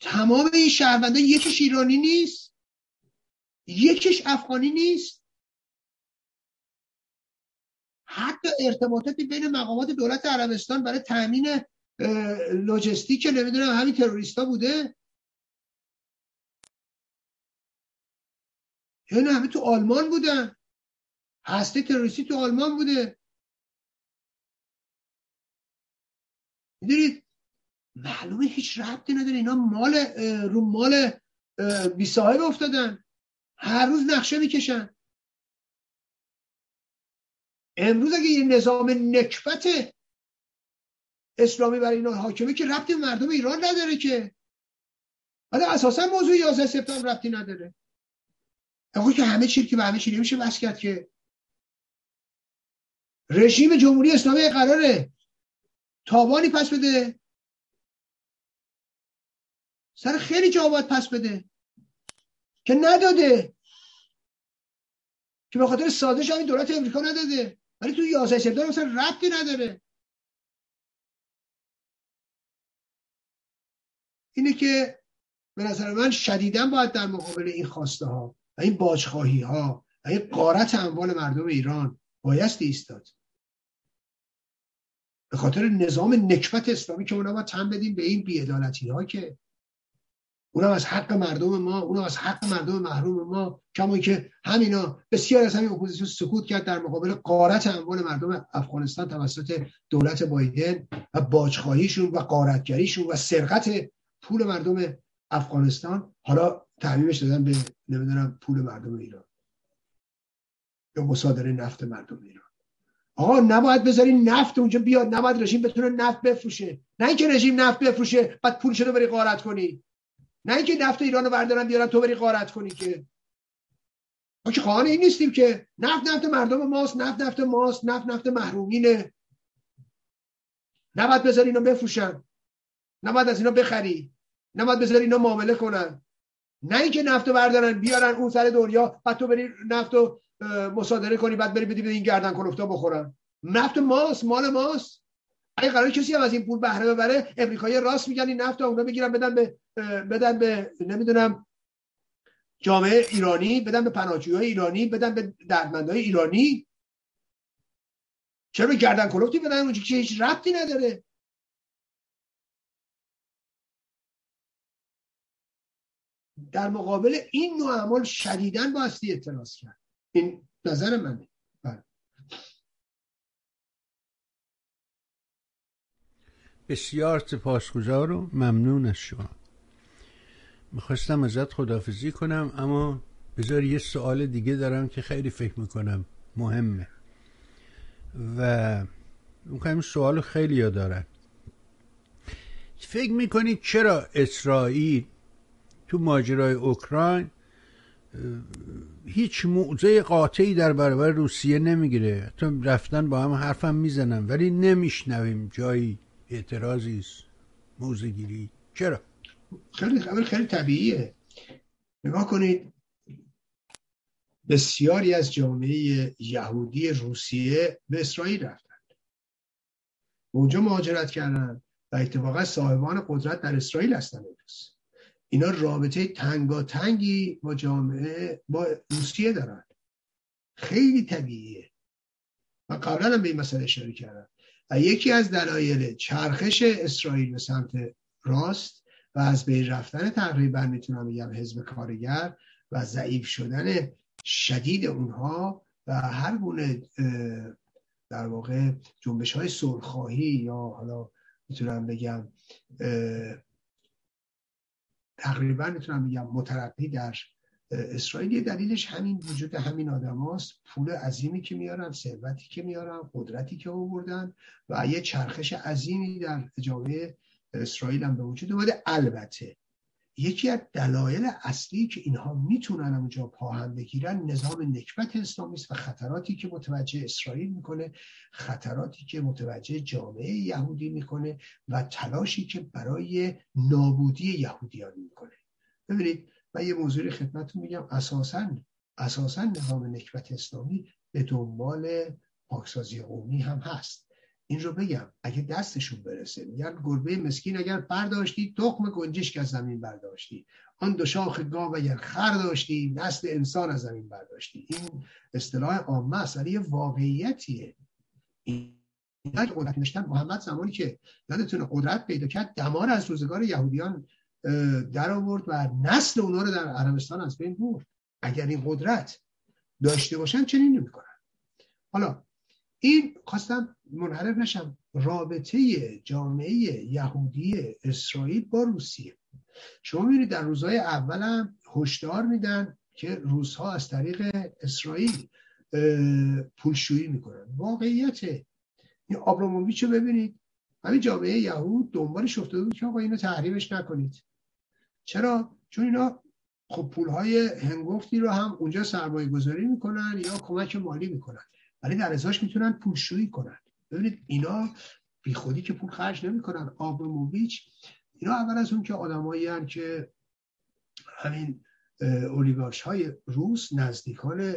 تمام این شهرونده یکیش ایرانی نیست. یکیش افغانی نیست. حتی ارتباطاتی بین مقامات دولت عربستان برای تامین لوجستیک نمی‌دونم همین تروریستا بوده؟ یعنی همه تو آلمان بودن؟ هسته تروریستی تو آلمان بوده؟ می‌دونید؟ معلومه هیچ ربطی نداره. اینا مال رو مال بی صاحب افتادن. هر روز نقشه می‌کشن. امروز اگه یه نظام نکبت اسلامی برای اینا حاکمه که ربطی مردم ایران نداره که. حالا اساسا موضوع 11 سپتامبر ربطی نداره. آقا که همه چی که به همه چی نمیشه بس کرد که رژیم جمهوری اسلامی قراره تاوانی پس بده. سر خیلی جا باید پس بده. که نداده. که به خاطر سازش همین دولت امریکا نداده. ولی تو 11 سپتامبر مثلا ربطی نداره. اینه که به نظر من شدیدا باید در مقابل این خواسته ها و این باجخواهی ها و این قارت اموال مردم ایران بایستی ایستاد. به خاطر نظام نکبت اسلامی که اونا ما تن بدیم به این بیعدالتی ها که اونم از حق مردم ما اونم از حق مردم محروم ما. کما که همینا بسیار از همین اپوزیسیون سکوت کرد در مقابل قارت اموال مردم افغانستان توسط دولت بایدن و باجخواهیشون و قارتگریشون و سرقت پول مردم افغانستان. حالا تعمیمش دادن به نمی‌دونم پول مردم ایران یا مصادره نفت مردم ایران. آقا نباید بذاری نفت اونجا بیاد نباید رژیم بتونه نفت بفروشه. نه اینکه رژیم نفت بفروشه بعد پول رو بری غارت کنی. نه اینکه نفت ایران رو بردارن بیارن تو بری غارت کنی که. ما که خواهان این نیستیم که. نفت نفت مردم ماست نفت نفت ماست نفت نفت محرومینه. نباید بذاری اینا بفروشن. نباید از اینا بخری. نباید بذاری اینا معامله کنن. نه اینکه نفت رو بردارن بیارن اون سر دنیا بعد تو بری نفت رو مصادره کنی بعد بری بدی به این گردن کلفتا بخورن. نفت ماست مال ماست. اگه قرار کسی هم از این پول بهره ببره امریکایی راست میگن این نفت اونا بگیرن بدن به بدن به نمی‌دونم جامعه ایرانی بدن به پناهجویان ایرانی بدن به دردمندای ایرانی. چرا گردن کلفتی بدن اونجا که هیچ ربطی نداره؟ در مقابل این نوع اعمال شدیدن باستی کرد. این نظر منه بله. بسیار سپاسگزار و ممنون از شما. می‌خواستم ازت خدافزی کنم اما بذار یه سوال دیگه دارم که خیلی فکر می‌کنم. مهمه. و می‌خوایم سوال خیلی ها دارن. فکر می‌کنید چرا اسرائیل تو ماجرای اوکراین هیچ موضع قاطعی در برابر روسیه نمی‌گیره؟ تو رفتن با هم حرفم می‌زنن ولی نمیشنویم جایی اعتراضی است. موضع گیری. چرا؟ خیلی خیلی خیلی طبیعیه. نگاه کنید بسیاری از جامعه یهودی روسیه به اسرائیل رفتند اونجا مهاجرت کردن و اتفاقا صاحبان قدرت در اسرائیل هستن. امروز اینا رابطه تنگی با جامعه با روسیه دارن. خیلی طبیعیه. و قبلا هم به این مسئله اشاره کردم. و یکی از دلایل چرخش اسرائیل به سمت راست و از بین رفتن تقریبا می‌تونم بگم حزب کارگر و ضعیف شدن شدید اونها و هر گونه در واقع جنبش های سرخواهی یا حالا می‌تونم بگم تقریبا می‌تونم بگم مترقی در اسرائیل. دلیلش همین وجود همین آدم هاست پول عظیمی که میارن ثروتی که میارن قدرتی که آوردن و یه چرخش عظیمی در جامعه اسرائیل هم به وجود اومده. البته یکی از دلایل اصلی که اینها می‌تونن اونجا پاهم بگیرن نظام نکبت اسلامی است و خطراتی که متوجه اسرائیل می‌کنه خطراتی که متوجه جامعه یهودی می‌کنه و تلاشی که برای نابودی یهودیان می‌کنه. ببینید من یه موضوعی خدمتتون میگم. اساسا اساسا نظام نکبت اسلامی به دنبال پاکسازی قومی هم هست. این رو بگم اگه دستشون برسه میگن گربه مسکین اگر برداشتی تخم گنجشک از زمین برداشتی. آن دو شاخ گاو اگر خر داشتی نسل انسان از زمین برداشتی. این اصطلاح عامه است. ولی واقعیتیه. این قدرت نشتن محمد زمانی که یادتونه قدرت پیدا کرد دمار از روزگار یهودیان در آورد و نسل اونا رو در عربستان از بین برد. اگر این قدرت داشته باشن چنین نمی‌کنن. حالا این خواستم منحرف نشم. رابطه جامعه یهودی اسرائیل با روسیه. شما می‌بینید در روزهای اولم هشدار میدن که روزها از طریق اسرائیل پولشویی می‌کنن. واقعیت این آبراموویچ رو ببینید. همین جامعه یهود دنبالش افتاده بود که آقا اینو تحریمش نکنید. چرا؟ چون اینا خب پولهای هنگفتی رو هم اونجا سرمایه گذاری می‌کنن یا کمک مالی می‌کنن. ولی در ازاش می‌تونن پولشویی کنن. ببینید اینا بی خودی که پول خرج نمی‌کنن. آبراموویچ اینا اول از اون که آدمایی که همین اولیگارش های روس نزدیکان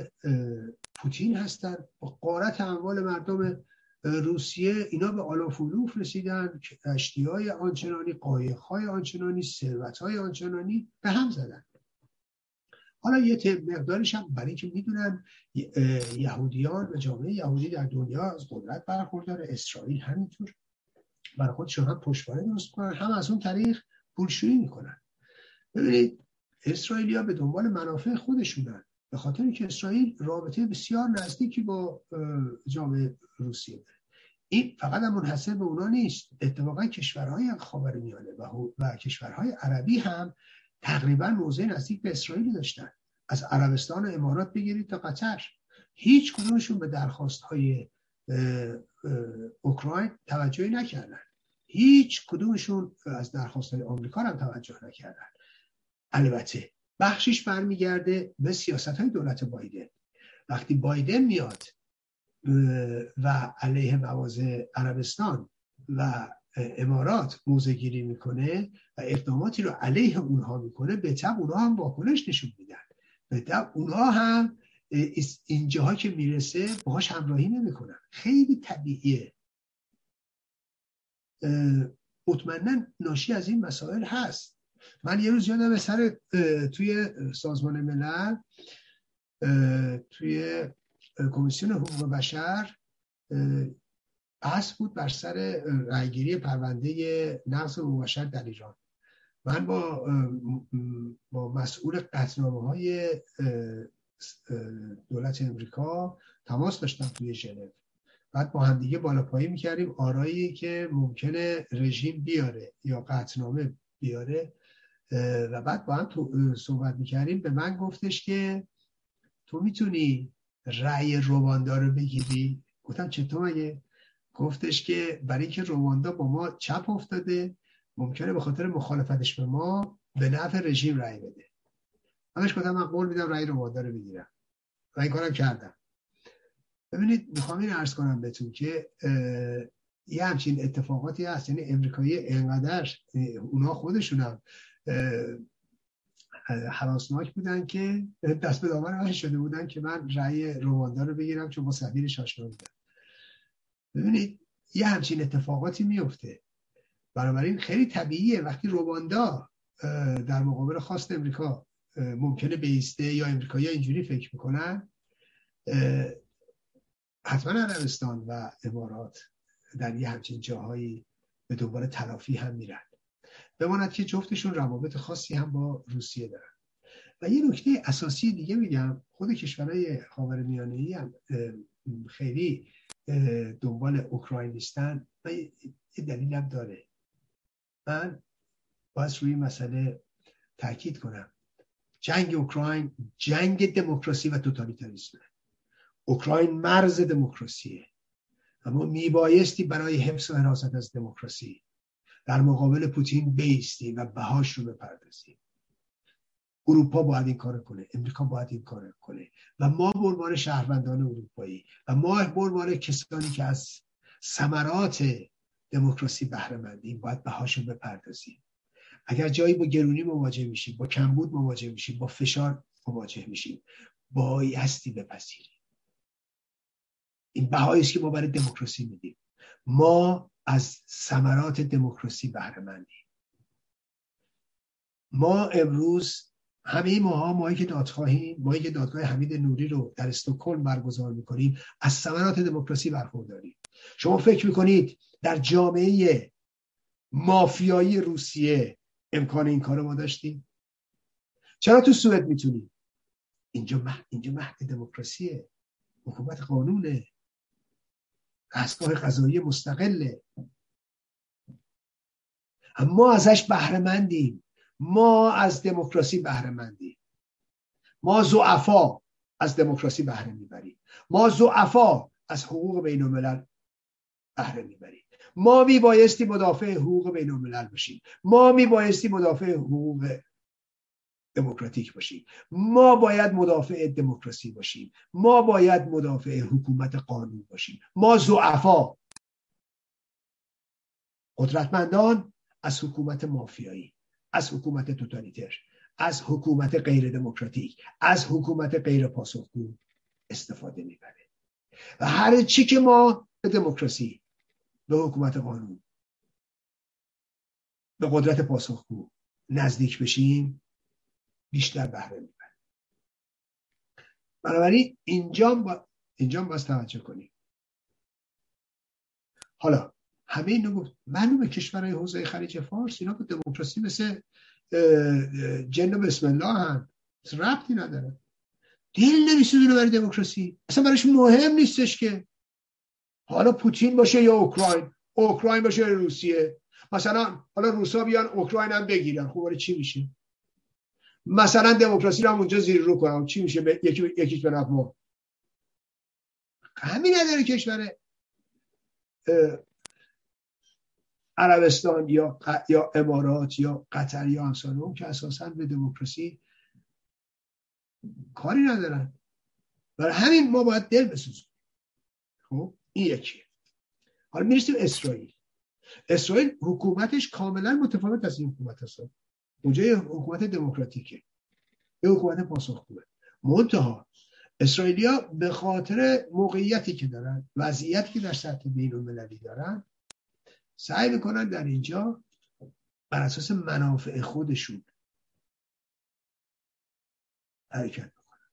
پوتین هستن. با قارت اموال مردم روسیه اینا به آلافولوف رسیدن. کشتی های آنچنانی قایق های آنچنانی ثروت های آنچنانی به هم زدن. حالا یه مقدارش هم برای اینکه می‌دونن یهودیان و جامعه یهودی در دنیا از قدرت برخوردار اسرائیل همینطور. برای خودشون هم پشتوانه درست کنن هم از اون طریق پولشویی می‌کنن. ببینید اسرائیلیا به دنبال منافع خودشونن. به خاطر اینکه اسرائیل رابطه بسیار نزدیکی با جامعه روسیه داره. این فقط هم منحصر به اونا نیست. اتفاقا کشورهای خاورمیانه و, و کشورهای عربی هم تقریبا موضع نزدیک به اسرائیل داشتن. از عربستان و امارات بگیرید تا قطر. هیچ کدومشون به درخواست های اوکراین توجهی نکردن. هیچ کدومشون از درخواست آمریکا هم توجه نکردن. البته بخشش برمیگرده به سیاست های دولت بایدن. وقتی بایدن میاد و علیه مواضع عربستان و امارات موزه گیری می‌کنه و اقداماتی رو علیه اونها می‌کنه به طب اونها هم واکنش نشون میدن. به طب اونها هم اینجاها که می‌رسه باهاش همراهی نمی‌کنن. خیلی طبیعیه. مطمئنا ناشی از این مسائل هست. من یه روز یادم سر توی سازمان ملل توی کمیسیون حقوق بشر بحث بود بر سر رأیگیری پرونده نقض بشر در ایران. من با با مسئول قطنامه های دولت امریکا تماس داشتم توی ژنو. بعد با همدیگه بالا پایی می‌کردیم آرایی که ممکنه رژیم بیاره یا قطنامه بیاره و بعد با هم صحبت می‌کردیم. به من گفتش که تو می‌تونی رأی رواندا رو بگیری. گفتم چطور مگه؟ گفتش که برای اینکه رواندا با ما چپ افتاده ممکنه به خاطر مخالفتش به ما به نفع رژیم رأی بده. همش گفتم من قول میدم رأی رواندا رو بگیرم. و این کارم کردم. ببینید می‌خوام این عرض کنم بهتون که یه همچین اتفاقاتی هست. یعنی امریکایی انقدر اونا خودشون هم حراسناک بودن که دست به دامن من شده بودن که من رأی رواندا رو بگیرم چون با سفیرش آشنا بودم. ببینید یه همچین اتفاقاتی میفته. بنابراین خیلی طبیعیه. وقتی رواندا در مقابل خواست امریکا ممکنه بیسته یا امریکایی اینجوری فکر می‌کنن حتما عربستان و امارات در یه همچین جاهایی به دنبال تلافی هم میرن. بماند که جفتشون روابط خاصی هم با روسیه دارن. و یه نکته اساسی دیگه میگم خود کشورهای میانه ای هم خیلی دنبال اوکراین نیستن و یه دلیل هم داره. من باید روی مسئله تاکید کنم. جنگ اوکراین جنگ دموکراسی و توتالیتاریسمه. اوکراین مرز دموکراسیه. اما میبایستی برای حفظ و حراست از دموکراسی در مقابل پوتین بیستی و بهاش رو بپردازیم. اروپا باید این کار کنه امریکا باید این کار کنه. و ما بربار شهروندان اروپایی و ما بربار کسانی که از ثمرات دموکراسی بهره مندیم باید بهاش رو بپردازیم. اگر جایی با گرونی مواجه میشیم با کمبود مواجه میشیم با فشار مواجه میشیم بایستی بپذیریم. این بهایی است که ما برای دموکراسی میدیم. ما از ثمرات دموکراسی بهره مندیم ما امروز همه ماها ماهی که دادخواهیم ماهی که دادگاه حمید نوری رو در استکهلم برگزار می‌کنیم از ثمرات دموکراسی برخورداریم. شما فکر می‌کنید در جامعه مافیایی روسیه امکان این کار ما داشتیم؟ چرا تو سوئد می‌تونیم اینجا مهد اینجا مهد دموکراسیه. حکومت قانونه. دستگاه قضایی مستقله. ما ازش بهره ما از دموکراسی بهره ما زعفا از دموکراسی بهره می‌بریم. ما زعفا از حقوق بین الملل بهره می‌بریم. ما میبایستی مدافع حقوق بین الملل باشیم ما میبایستی مدافع حقوق دموکراتیک باشیم ما باید مدافع دموکراسی باشیم ما باید مدافع حکومت قانون باشیم ما زعفا قدرتمندان از حکومت مافیایی. از حکومت توتالیتر از حکومت غیر دموکراتیک از حکومت غیر پاسخگو استفاده می‌بره. و هر چی که ما به دموکراسی به حکومت قانون به قدرت پاسخگو نزدیک بشیم بیشتر بهره می‌بره بنابراین اینجا با... اینجا باز توجه کنیم. حالا همه اینو گفت. معلومه کشورهای حوزه خلیج فارس اینا به دموکراسی مثل جن بسم الله هم ربطی نداره. دل نمیسوزونه برای دموکراسی. اصلا براش مهم نیستش که حالا پوتین باشه یا اوکراین. اوکراین باشه یا روسیه. مثلا حالا روسا بیان اوکراین هم بگیرن. خب چی میشه؟ مثلا دموکراسی رو هم اونجا زیر رو کنم چی میشه؟ یکی یکیش به نفع همین نداره کشور عربستان یا یا امارات یا قطر یا امثال اون که اساسا به دموکراسی کاری ندارن. برای همین ما باید دل بسوزیم. خب این یکی حالا می‌رسیم اسرائیل. اسرائیل حکومتش کاملا متفاوت از این حکومت هست اونجا یه حکومت دموکراتیکه. یه حکومت پاسخگوه. منتها اسرائیلیا به خاطر موقعیتی که دارن وضعیتی که در سطح بین المللی دارن سعی می‌کنن در اینجا بر اساس منافع خودشون حرکت بکنن.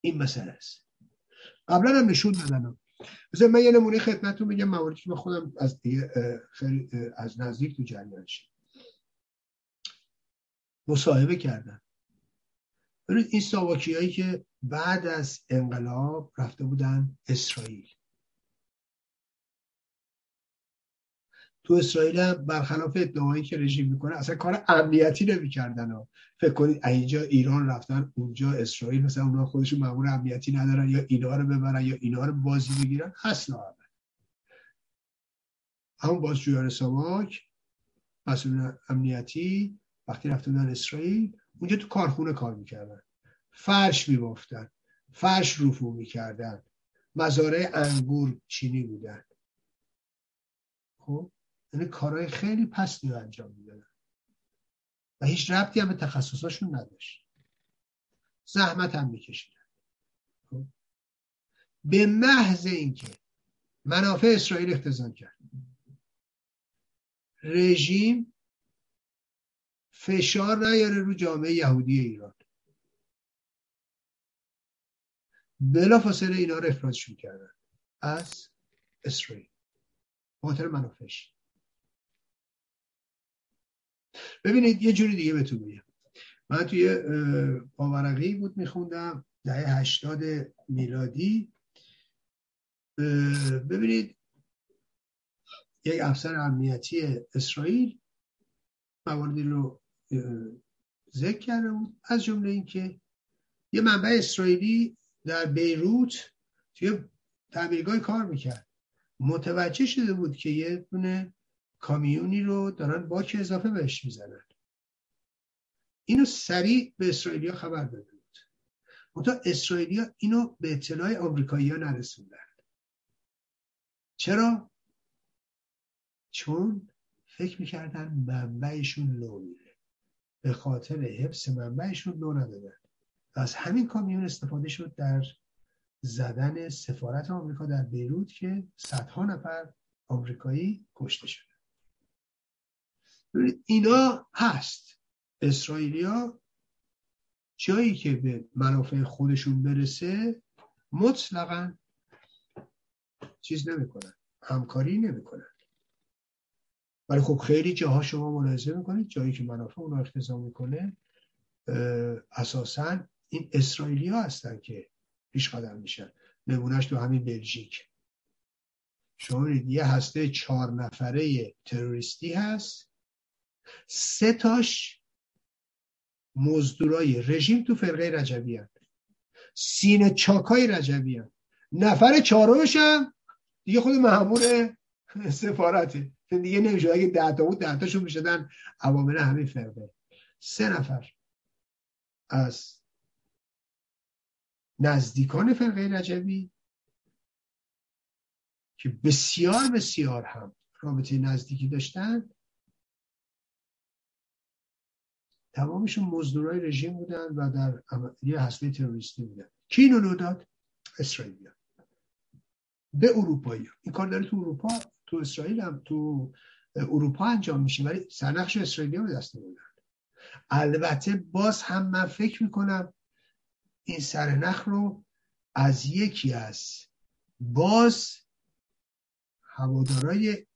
این مسئله است. قبلا هم نشون دادن. مثلا من یه نمونه خدمتتون میگم مواردی که خودم از خیلی از نزدیک تو جریان مصاحبه کردن. ببینید این ساواکی هایی که بعد از انقلاب رفته بودن اسرائیل. تو اسرائیل هم برخلاف ادعایی که رژیم می‌کنه اصلا کار امنیتی نمی‌کردن فکر کنید اینجا ایران رفتن اونجا اسرائیل مثلا اونها خودشون مامور امنیتی ندارن یا اینا رو ببرن یا اینا رو بازی بگیرن. اصلا همون بازجویان ساواک مسئول امنیتی وقتی رفته بودن اسرائیل اونجا تو کارخونه کار می‌کردن. فرش میبافتن. فرش رفو می‌کردن. مزارع انگور چینی بودن. خب؟ یعنی کارهای خیلی پستی رو انجام می‌دادن. و هیچ ربطی هم به تخصصاشون نداشت. زحمت هم میکشیدن. خب؟ به محض اینکه منافع اسرائیل اختزان کرد. رژیم فشار نیاره رو جامعه یهودی ایران. بلا فاصله اینا رو افرادشون کردن. از اسرائیل. خاطر منافعش ببینید یه جوری دیگه بهتون میگم. من توی پاورقی بود میخوندم دهه هشتاد میلادی. ببینید یک افسر امنیتی اسرائیل مواردی رو ذکر کرده بود از جمله اینکه یه منبع اسرائیلی در بیروت توی تعمیرگاه کار می‌کرد. متوجه شده بود که یه دونه کامیونی رو دارن باک اضافه بهش می‌زنن. اینو سریع به اسرائیلیا خبر داده بود. منتها اسرائیلیا اینو به اطلاع آمریکایی ها نرسوندن. چرا؟ چون فکر می‌کردن منبعشون لو میره. به خاطر حفظ منبعشون لو ندادن از همین کامیون استفاده شد در زدن سفارت آمریکا در بیروت که صدها نفر آمریکایی کشته شده اینا هست. اسرائیلیا جایی که به منافع خودشون برسه مطلقا چیز نمی‌کنن. همکاری نمی‌کنن. ولی خب خیلی جاها شما ملاحظه می‌کنید جایی که منافع اون اختزام می‌کنه اساسا این اسرائیلی ها هستن که پیش قدم میشن. نمونهش تو همین بلژیک. شما یه هسته چهار نفره تروریستی هست. سه تاش مزدورای رژیم تو فرقه رجبی هست سینه چاکای رجبی هست نفر چهارمش هم دیگه خود محمور سفارته دیگه نمیشه. اگه ده تا بود ده تاشون می‌شدن عوامل همین فرقه. سه نفر از نزدیکان فرقه رجبی که بسیار بسیار هم رابطه نزدیکی داشتن تمامشون مزدورای رژیم بودن و در یه هسته تروریستی بودن. کی اینو داد؟ اسرائیل به اروپایی. این کار داره تو اروپا تو اسرائیل هم تو اروپا انجام میشه ولی سرنخش اسرائیلی به دست بودن البته باز هم من فکر می‌کنم این سرنخ رو از یکی از باز هوادارای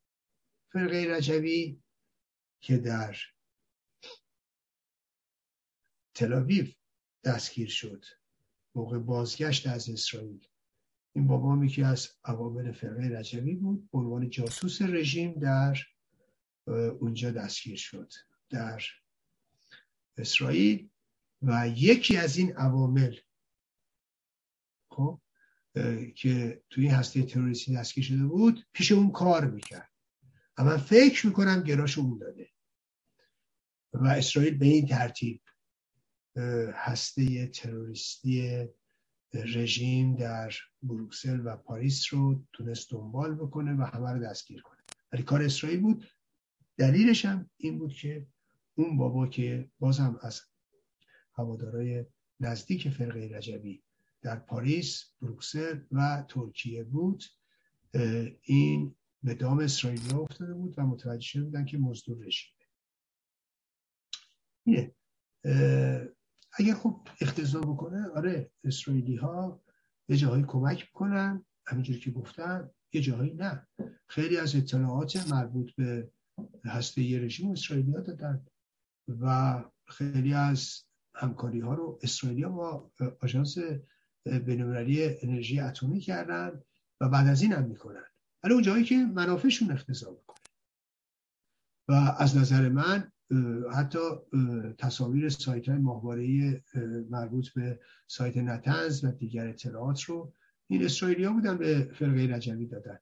فرقه رجوی که در تلاویو دستگیر شد موقع بازگشت از اسرائیل. این بابا یکی از عوامل فرقه رجوی بود. به عنوان جاسوس رژیم در اونجا دستگیر شد در اسرائیل. و یکی از این عوامل خب که توی این هسته تروریستی دستگیر شده بود پیش اون کار می‌کرد. اما فکر می‌کنم گراش اون داده. و اسرائیل به این ترتیب هسته تروریستی رژیم در بروکسل و پاریس رو تونست دنبال بکنه و همه رو دستگیر کنه. ولی کار اسرائیل بود. دلیلش هم این بود که اون بابا که بازم از هوادارای نزدیک فرقه رجبی در پاریس، بروکسل و ترکیه بود این به دام اسرائیلی افتاده بود و متوجه شده بودن که مزدور رژیمه. اگر خب اختزا بکنه آره اسرائیلی ها یه جاهایی کمک می‌کنن همینجوری که گفتن یه جاهایی نه. خیلی از اطلاعات مربوط به هسته رژیم اسرائیلی ها دادن و خیلی از همکاری ها رو اسرائیل با آژانس بینالمللی انرژی اتمی کردن و بعد از این هم می‌کنن. ولی اون جایی که منافعشون اختزا بکنه. و از نظر من حتی تصاویر سایت های ماهواره مربوط به سایت نتنز و دیگر اطلاعات رو این اسرائیلی ها بودن به فرقه رجوی دادن.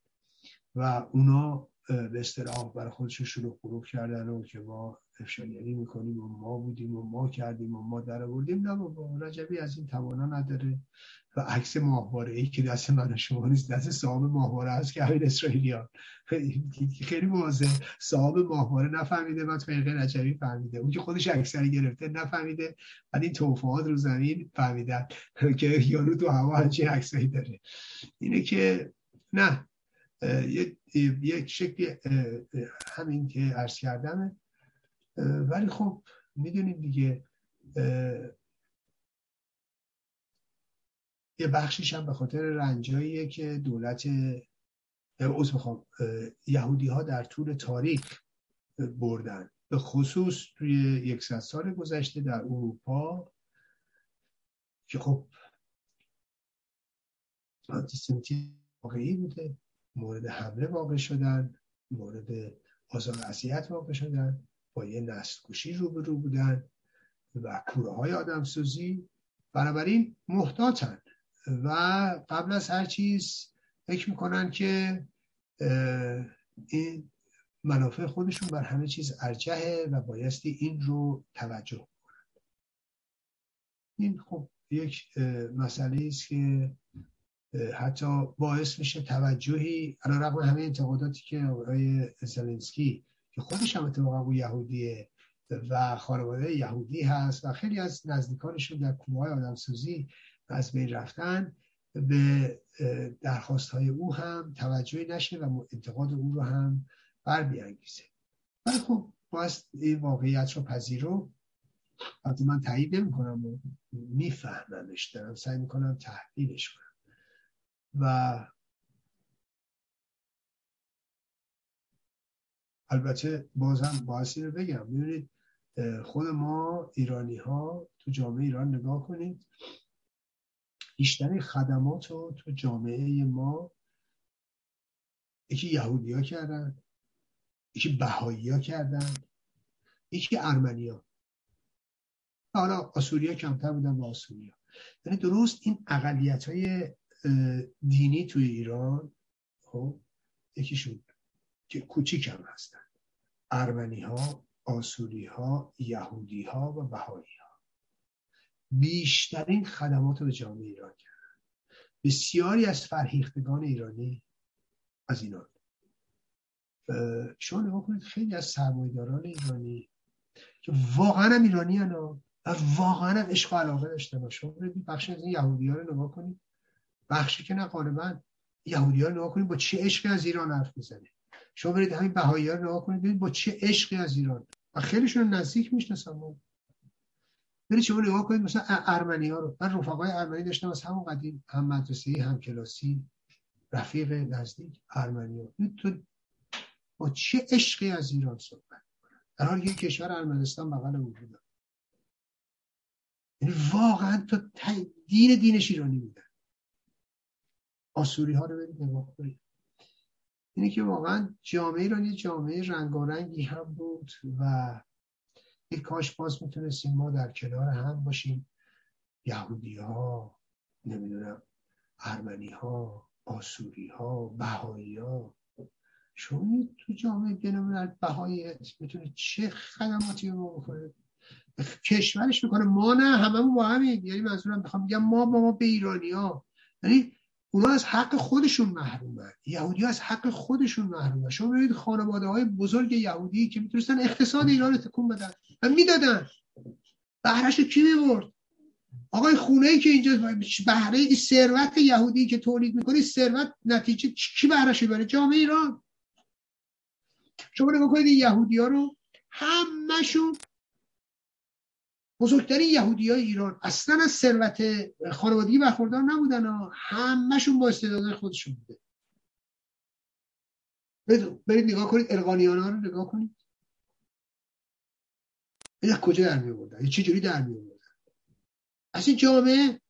و اونا به اصطلاح برای خودشون شروع غروب کردن و که ما افشاگری می‌کنیم و ما بودیم و ما کردیم و ما در آوردیم. نه بابا رجبی از این توانا نداره. و عکس ماهواره ای که دست من شما نیست دست صاحب ماهواره هست که همین اسرائیلیان. خیلی واضح. صاحب ماهواره نفهمیده من فرقه رجبی فهمیده. اون که خودش اکثری گرفته نفهمیده بعد این توفات رو زمین فهمیدن که یارو تو هوا همچین عکسایی داره. اینه که نه یک شکلی همین که عرض کردمه. ولی خب می‌دونید دیگه یه بخشیش هم به خاطر رنجاییه که دولت عوض می‌خوام یهودی ها در طول تاریخ بردن. به خصوص توی یکصد سال گذشته در اروپا که خب آنتیسمیتی واقعی بوده مورد حمله واقع شدن مورد آزار اذیت واقع شدن. با یه نسل کشی روبرو بودن و کوره های آدم سوزی بنابراین محتاطن و قبل از هر چیز فکر می‌کنن که این منافع خودشون بر همه چیز ارجهه و بایستی این رو توجه کنند این خب یک مسئله است که حتی باعث میشه توجهی علا رقم همه انتقاداتی که آقای زلنسکی که خودش هم اتفاقا او یهودیه و خانواده یهودی هست و خیلی از نزدیکانشون در کوه آدمسوزی از بین رفتن. به درخواست های او هم توجهی نشه و انتقاد او رو هم بر بیانگیزه ولی خب باید این واقعیت رو پذیرو حتی من تایید نمی کنم و میفهممش دارم سعی می‌کنم تحلیلش کنم. و البته بازم باعثی رو بگم. ببینید خود ما ایرانی ها تو جامعه ایران نگاه کنید بیشتر خدمات رو تو جامعه ما یکی یهودی ها کردن یکی بهایی ها کردن یکی ارمنی ها حالا آسوری ها کمتر بودن با ها یعنی درست این اقلیت های دینی توی ایران خب یکیشون که کوچیک هم هستن. ارمنی ها آسوری ها یهودی ها و بهایی ها بیشترین خدمات به جامعه ایران کردن. بسیاری از فرهیختگان ایرانی از اینا. شما نگاه کنید خیلی از سرمایداران ایرانی که واقعا هم ایرانی هن و واقعا هم عشق و علاقه داشتن. شما بخش از این یهودی ها رو نگاه کنید. بخشی که نه غالبا یهودی ها نگاه کنید با چه عشقی از ایران حرف می‌زنه. شما برید همین بهایی ها رو نگاه کنید ببینید با چه عشقی از ایران. و خیلیشون نزدیک می‌شناسم. برید شما نگاه کنید مثلا ارمنی ها رو. من رفقای ارمنی داشتم از همون قدیم هم مدرسه هم کلاسی رفیق نزدیک ارمنی ها. تو با چه عشقی از ایران صحبت در حالی که کشور ارمنستان بغل اون بود یعنی واقعا تو دین دینش ایرانی بودن آسوری ها رو برید نگاه کنید. اینه که واقعا جامعه ایران یه جامعه رنگارنگی هم بود و یک کاش باز می‌تونستیم ما در کنار هم باشیم. یهودی ها نمی‌دونم ارمنی ها آسوری ها بهایی ها شما تو جامعه بینالملل بهایی می‌تونه چه خدماتی رو بکنه کشورش می‌کنه. ما نه هممون با همین یعنی منظورم بخوام میگم ما با ما به ایرانی ها یعنی اونا از حق خودشون محرومن. یهودی از حق خودشون محرومن. شما ببینید خانواده های بزرگ یهودی که می‌تونستن اقتصاد ایران رو تکون بدن و می‌دادن. بهرش کی می‌برد؟ آقای خونه ای که اینجا بهره ای ثروت یهودی که تولید می‌کنی ثروت نتیجه کی بهرش بره جامعه ایران. شما نگاه کنید یهودی ها رو همشون بزرگترین یهودی های ایران اصلا از ثروت خانوادگی برخوردار نبودن ها همشون با استعدادهای خودشون بوده. برید نگاه کنید ارقانیان ها رو نگاه کنید. این کجا در می آوردن چه جوری در می از این جامعه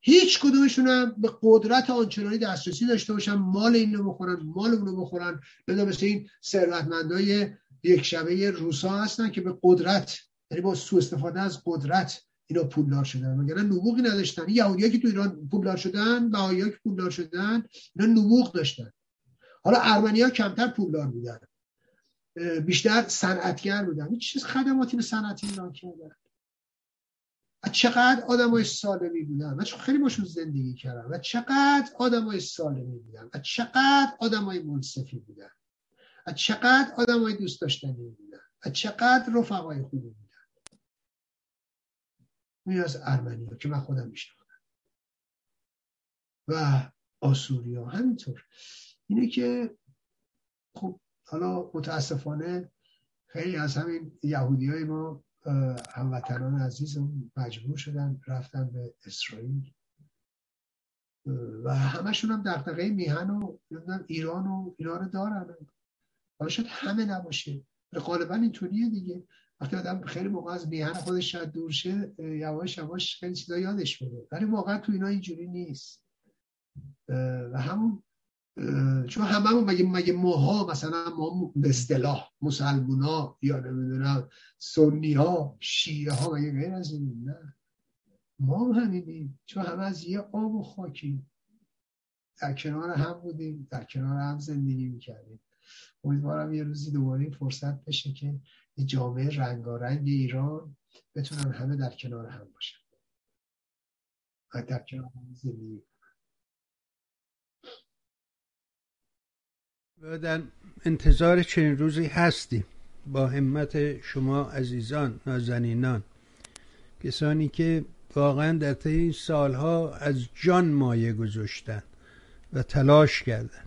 هیچ کدومشون هم به قدرت آنچنانی دسترسی داشته باشن مال اینو بخورن مال اونو بخورن بدا مثل این ثروتمندای یک شبه روسا هستن که به قدرت یعنی با سوء استفاده از قدرت اینا پولدار شدن. مگر نبوغی نداشتن. یهودیایی که تو ایران پولدار شدن بهایی‌ها که پولدار شدن اینا نبوغ داشتن. حالا ارمنیا کمتر پولدار بودن. بیشتر صنعتگر بودن. هیچ چیز خدماتی به صنعت ایران کردن. چقدر آدمای سالمی بودن. و خیلی باشون زندگی کردن. و چقدر آدمای سالمی بودن. و چقدر آدمای منصفی بودن. و چقدر آدمای دوست داشتنی بودن. و چقدر رفقای خوبی بودن. این از ارمنی که من خودم میشناختم و آسوری ها همینطور. اینه که خب حالا متاسفانه خیلی از همین یهودی های ما هموطنان عزیز مجبور شدن رفتن به اسرائیل. و همشون هم دقدقه میهن و ایران و اینا رو دارن. حالا شاید همه نباشه. غالبا اینطوریه دیگه. وقتی آدم خیلی موقع از میهن خودش شاید دور شه یواش یواش خیلی چیزا یادش میره. ولی واقعا تو اینا اینجوری نیست. و همون چون هممون مگه مگه ماها مثلا ما به اصطلاح مسلمونا یا نمی‌دونم سنی ها شیعه ها مگه غیر از این نه. ما همینیم. چون همه از یه آب و خاکی در کنار هم بودیم در کنار هم زندگی می‌کردیم. امیدوارم یه روزی دوباره فرصت بشه که جامعه رنگارنگ ایران بتونن همه در کنار هم باشن. و در کنار هم زندگی و در انتظار چنین روزی هستیم. با همت شما عزیزان نازنینان. کسانی که واقعا در طی این سالها از جان مایه گذاشتن و تلاش کردن.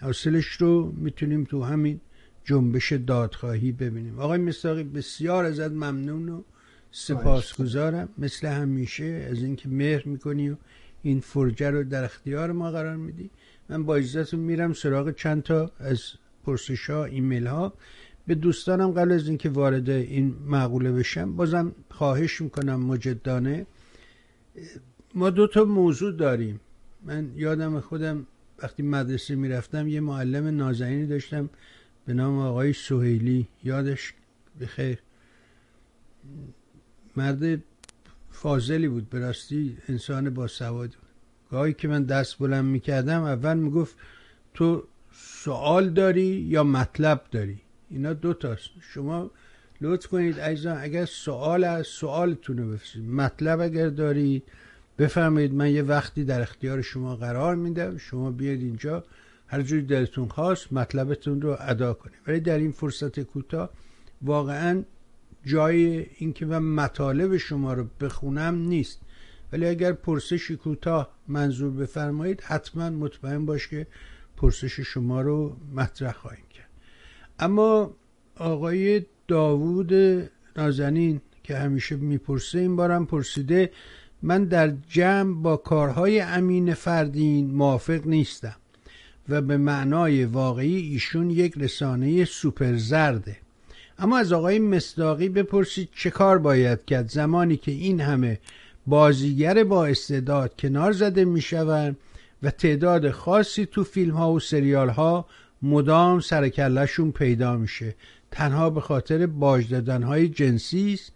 حاصلش رو می‌تونیم تو همین جنبش دادخواهی ببینیم. آقای مستاقی بسیار ازت ممنون و سپاسگزارم. مثل همیشه از اینکه مهر می‌کنی و این فرجه رو در اختیار ما قرار میدی. من با اجازهتون میرم سراغ چند تا از پرسش ها ایمیل ها به دوستانم قبل از اینکه وارد این مقوله بشم بازم خواهش می‌کنم مجدانه. ما دو تا موضوع داریم. من یادم خودم وقتی مدرسه می‌رفتم یه معلم نازنینی داشتم. به نام آقای سوهیلی یادش بخیر. مرد فاضلی بود به راستی انسان با سواد بود. گاهی که من دست بلند می‌کردم اول می‌گفت تو سوال داری یا مطلب داری؟ اینا دو تاست. شما لطف کنید عزیزان اگر سوال از سوالتون رو بفرستید. مطلب اگر دارید بفرمایید. من یه وقتی در اختیار شما قرار میدم. شما بیاید اینجا هر جوری دلتون خواست مطلبتون رو ادا کنید ولی در این فرصت کوتاه واقعا جای اینکه من مطالب شما رو بخونم نیست. ولی اگر پرسشی کوتاه منظور بفرمایید حتما مطمئن باش که پرسش شما رو مطرح خواهیم کرد. اما آقای داوود نازنین که همیشه می‌پرسه این بارم پرسیده من در جمع با کارهای امین فردین موافق نیستم. و به معنای واقعی ایشون یک رسانه سوپر زرده اما از آقای مصداقی بپرسید چه کار باید کرد؟ زمانی که این همه بازیگر با استعداد کنار زده می‌شوند و تعداد خاصی تو فیلم ها و سریال ها مدام سرکلشون پیدا میشه. تنها به خاطر باج دادن های جنسی است.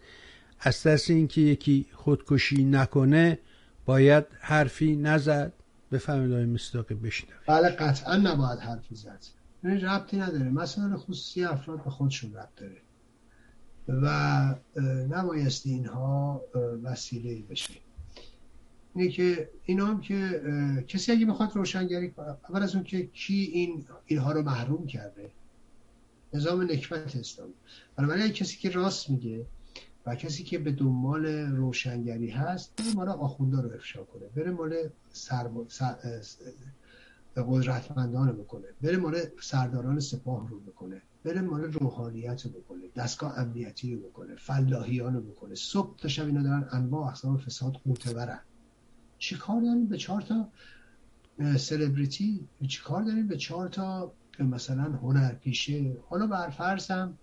از دست اینکه یکی خودکشی نکنه باید حرفی نزد. بفهمید آقای مستاقی بشنوید. بله قطعا نباید حرفی زد. این ربطی نداره. مسائل خصوصی افراد به خودشون ربط داره. و نبایستی اینها وسیله بشه. اینه که اینا هم که کسی اگه می‌خواد روشنگری کنه اول از اون که کی این اینها رو محروم کرده. نظام نکبت اسلامی بنابراین کسی که راست میگه و کسی که به دنبال روشنگری هست بره مال آخونده رو افشا کنه. بره مال سر... قدرتمندان رو بکنه. بره مال سرداران سپاه رو بکنه. بره مال روحانیت رو بکنه. دستگاه امنیتی رو بکنه. فلاحیان رو بکنه. صبح تا شب اینا دارن انواع اقسام فساد قوتورن چی کار داریم به چهار تا سلبریتی؟ چی کار داریم به چهار تا مثلا هنرپیشه؟ حالا برفرض هم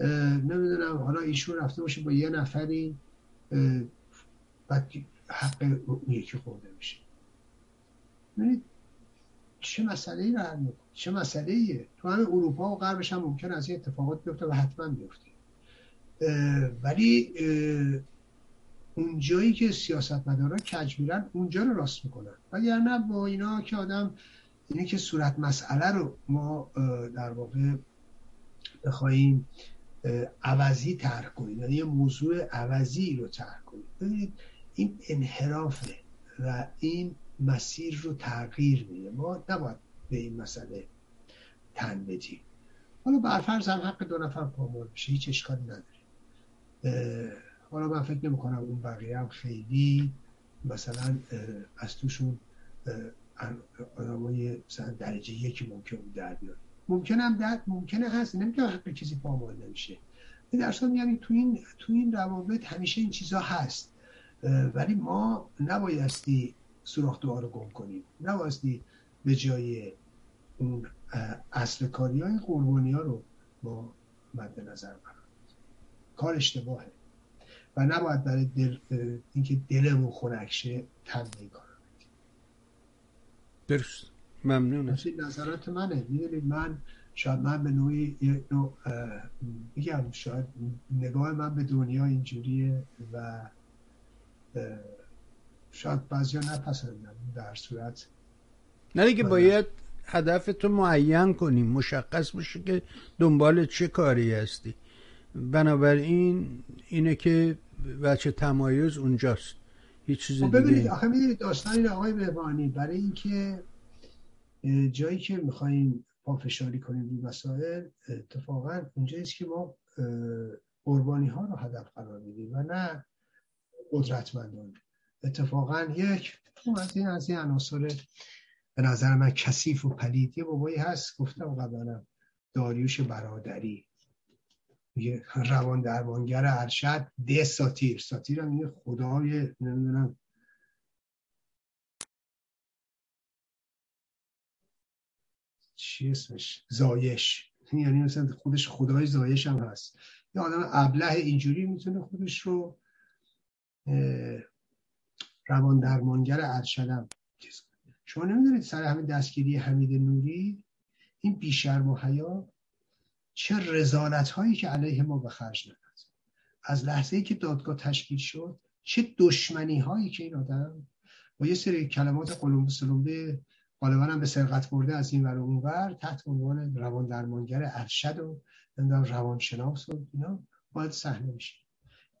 نمی‌دونم حالا ایشون رفته باشه با یه نفری بعد حق اون یکی خورده میشه. چه مسئله ای رو چه مسئله ایه تو همه اروپا و غربش هم ممکن از این اتفاقات بیفته و حتما بیفته. ولی اون جایی که سیاستمداران کج میرن اونجا رو راست می‌کنن. وگرنه با اینا که آدم اینه که صورت مسئله رو ما در واقع بخوایم عوضی ترک کنیم یعنی یه موضوع عوضی رو ترک کنیم ببینید این انحرافه و این مسیر رو تغییر میده. ما نباید به این مسئله تن بدیم. حالا برفرض هم حق دو نفر پامال بشه. هیچ اشکالی نداره. حالا من فکر نمی کنم اون بقیه هم خیلی مثلا از توشون آدمای مثلا درجه یکی ممکن بود در بیاد. ممکن هم در ممکنه هست. نمیگم حق کسی پامال نمیشه در میگم تو این تو این روابط همیشه این چیزا هست. ولی ما نبایستی سوراخ رو گم کنیم. نبایستی به جای اون اصل کاری های قربانی ها رو ما مد نظر برم کار اشتباهه. و نباید برای دل اینکه دلمون خنک شه تنبیه درست. ممنون نظرات منه. می‌دونید من شاید من به نوعی یه نوع میگم شاید نگاه من به دنیا اینجوریه و شاید بعضی نپسندن در صورت. نه دیگه باید هدف تو معین کنیم. مشخص باشه که دنبال چه کاری هستی. بنابراین اینه که بچه تمایز اونجاست. هیچ چیز خب دیگه آخه می‌دونید داستان این آقای بهبانی برای اینکه جایی که میخواییم پافشاری کنیم روی مسائل اتفاقا اونجاییست که ما قربانی ها رو هدف قرار میدیم و نه قدرتمندان. اتفاقا یک از این از این عناصر به نظر من کثیف و پلید. یه بابایی هست گفتم قبلا داریوش برادری. میگه روان درمانگر ارشد ده ساتیر. ساتیر هم میگه خدای نمی‌دونم چی اسمش؟ زایش. یعنی مثلا خودش خدای زایش هم هست. یه آدم ابله اینجوری می‌تونه خودش رو روان درمانگر ارشدم شما نمی‌دونید سر همین دستگیری حمید نوری این بیشرم و حیا چه رزالت هایی که علیه ما به خرج نداد از لحظه ای که دادگاه تشکیل شد چه دشمنی هایی که این آدم با یه سری کلمات قلمبه سلمبه غالبا هم به سرقت برده از این ور اون ور تحت عنوان روان درمانگر ارشد و روانشناس و اینا باید صحنه میشه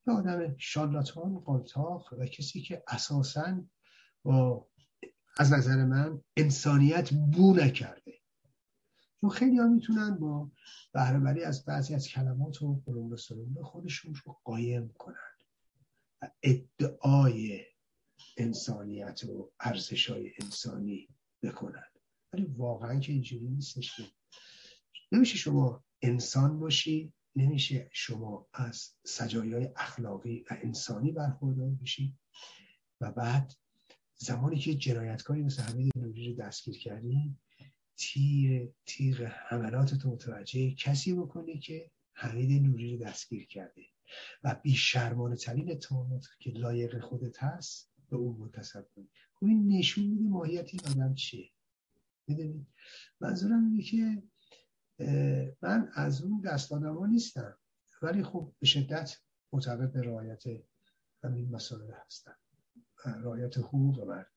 یه آدم شالاتان قالتاق و کسی که اساسا با از نظر من انسانیت بو نکرده. چون خیلی ها می‌تونن با بهرهبری از بعضی از کلمات و قلوم به خودشون رو قایم کنن. و ادعای انسانیت و ارزش های انسانی بکنن. ولی واقعا که اینجوری نیستش نمیشه شما انسان باشی نمیشه شما از سجایای اخلاقی و انسانی برخوردار بشی. و بعد زمانی که جنایتکاری مثل حمید نوری رو دستگیر کردیم تیر تیغ تو متوجه کسی بکنی که حمید نوری رو دستگیر کرده. و بیشرمانه ترین اتهامات که لایق خودت هست به اون کنی. خب این نشون میده ماهیت این آدم چیه. می‌دونید منظورم اینه که من از اون دست آدم نیستم ولی خب به شدت معتقد به رعایت همین مسائل هستم رعایت حقوق مرد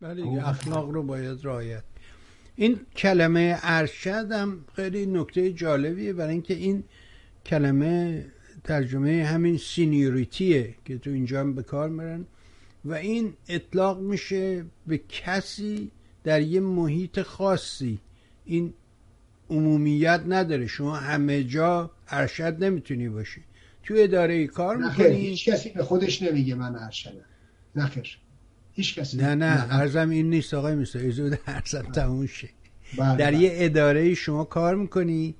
بله اخلاق رو باید رعایت. این کلمه ارشد هم خیلی نکته جالبیه برای اینکه این کلمه ترجمه همین سینیوریتیه که تو اینجا هم به کار میرن. و این اطلاق میشه به کسی در یه محیط خاصی. این عمومیت نداره. شما همه جا ارشد نمی‌تونی باشی. تو اداره کار می‌کنی. هیچ کسی به خودش نمیگه من ارشدم. نخیر هیچ کسی. نه نه ارزم این نیست آقای میسا ایزود ارزم تموم شه. بله، در یه بله. اداره شما کار می‌کنی.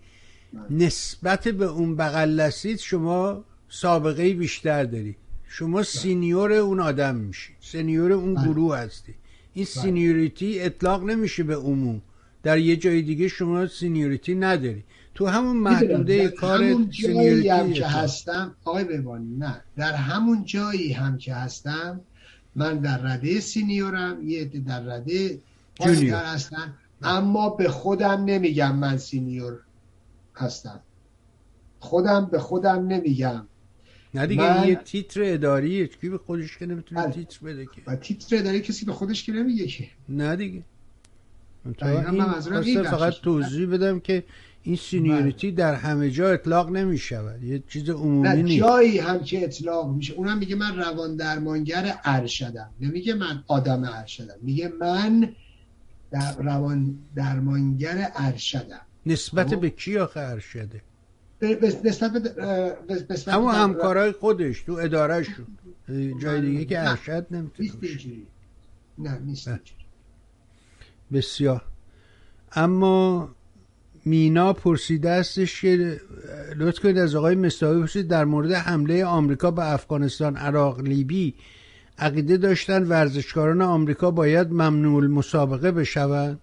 بله. نسبت به اون بغل شما سابقه بیشتر داری. شما senior اون آدم میشی. senior اون گروه هستی. این seniority اطلاق نمیشه به عموم. در یه جای دیگه شما seniority نداری. تو همون محدوده کار همون جایی هم که هستم آقای ببانی نه. در همون جایی هم که هستم من در رده senior م یه در رده junior. هستم. اما به خودم نمیگم من senior هستم. خودم به خودم نمیگم. نه دیگه من... یه تیتر اداریه کی به خودش که نمی‌تونه بله. تیتر بده که. و تیتر اداری کسی به خودش که نمیگه که. نه دیگه. این فقط توضیح بدم که این seniority بله. در همه جا اطلاق نمی شود یه چیز عمومی نیست. جایی هم که اطلاق میشه. اونم میگه من روان درمانگر ارشدم. نمیگه من آدم ارشدم. میگه من در روان درمانگر ارشدم. نسبت خب؟ به کی آخه ارشده؟ نسبت به همون همکارای خودش تو اداره شد جای دیگه که ارشد نمی‌تونه نه نیست. بسیار. اما مینا پرسیده استش که لطف کنید از آقای مستاوی پرسید در مورد حمله آمریکا به افغانستان عراق لیبی عقیده داشتن ورزشکاران آمریکا باید ممنوع مسابقه بشوند؟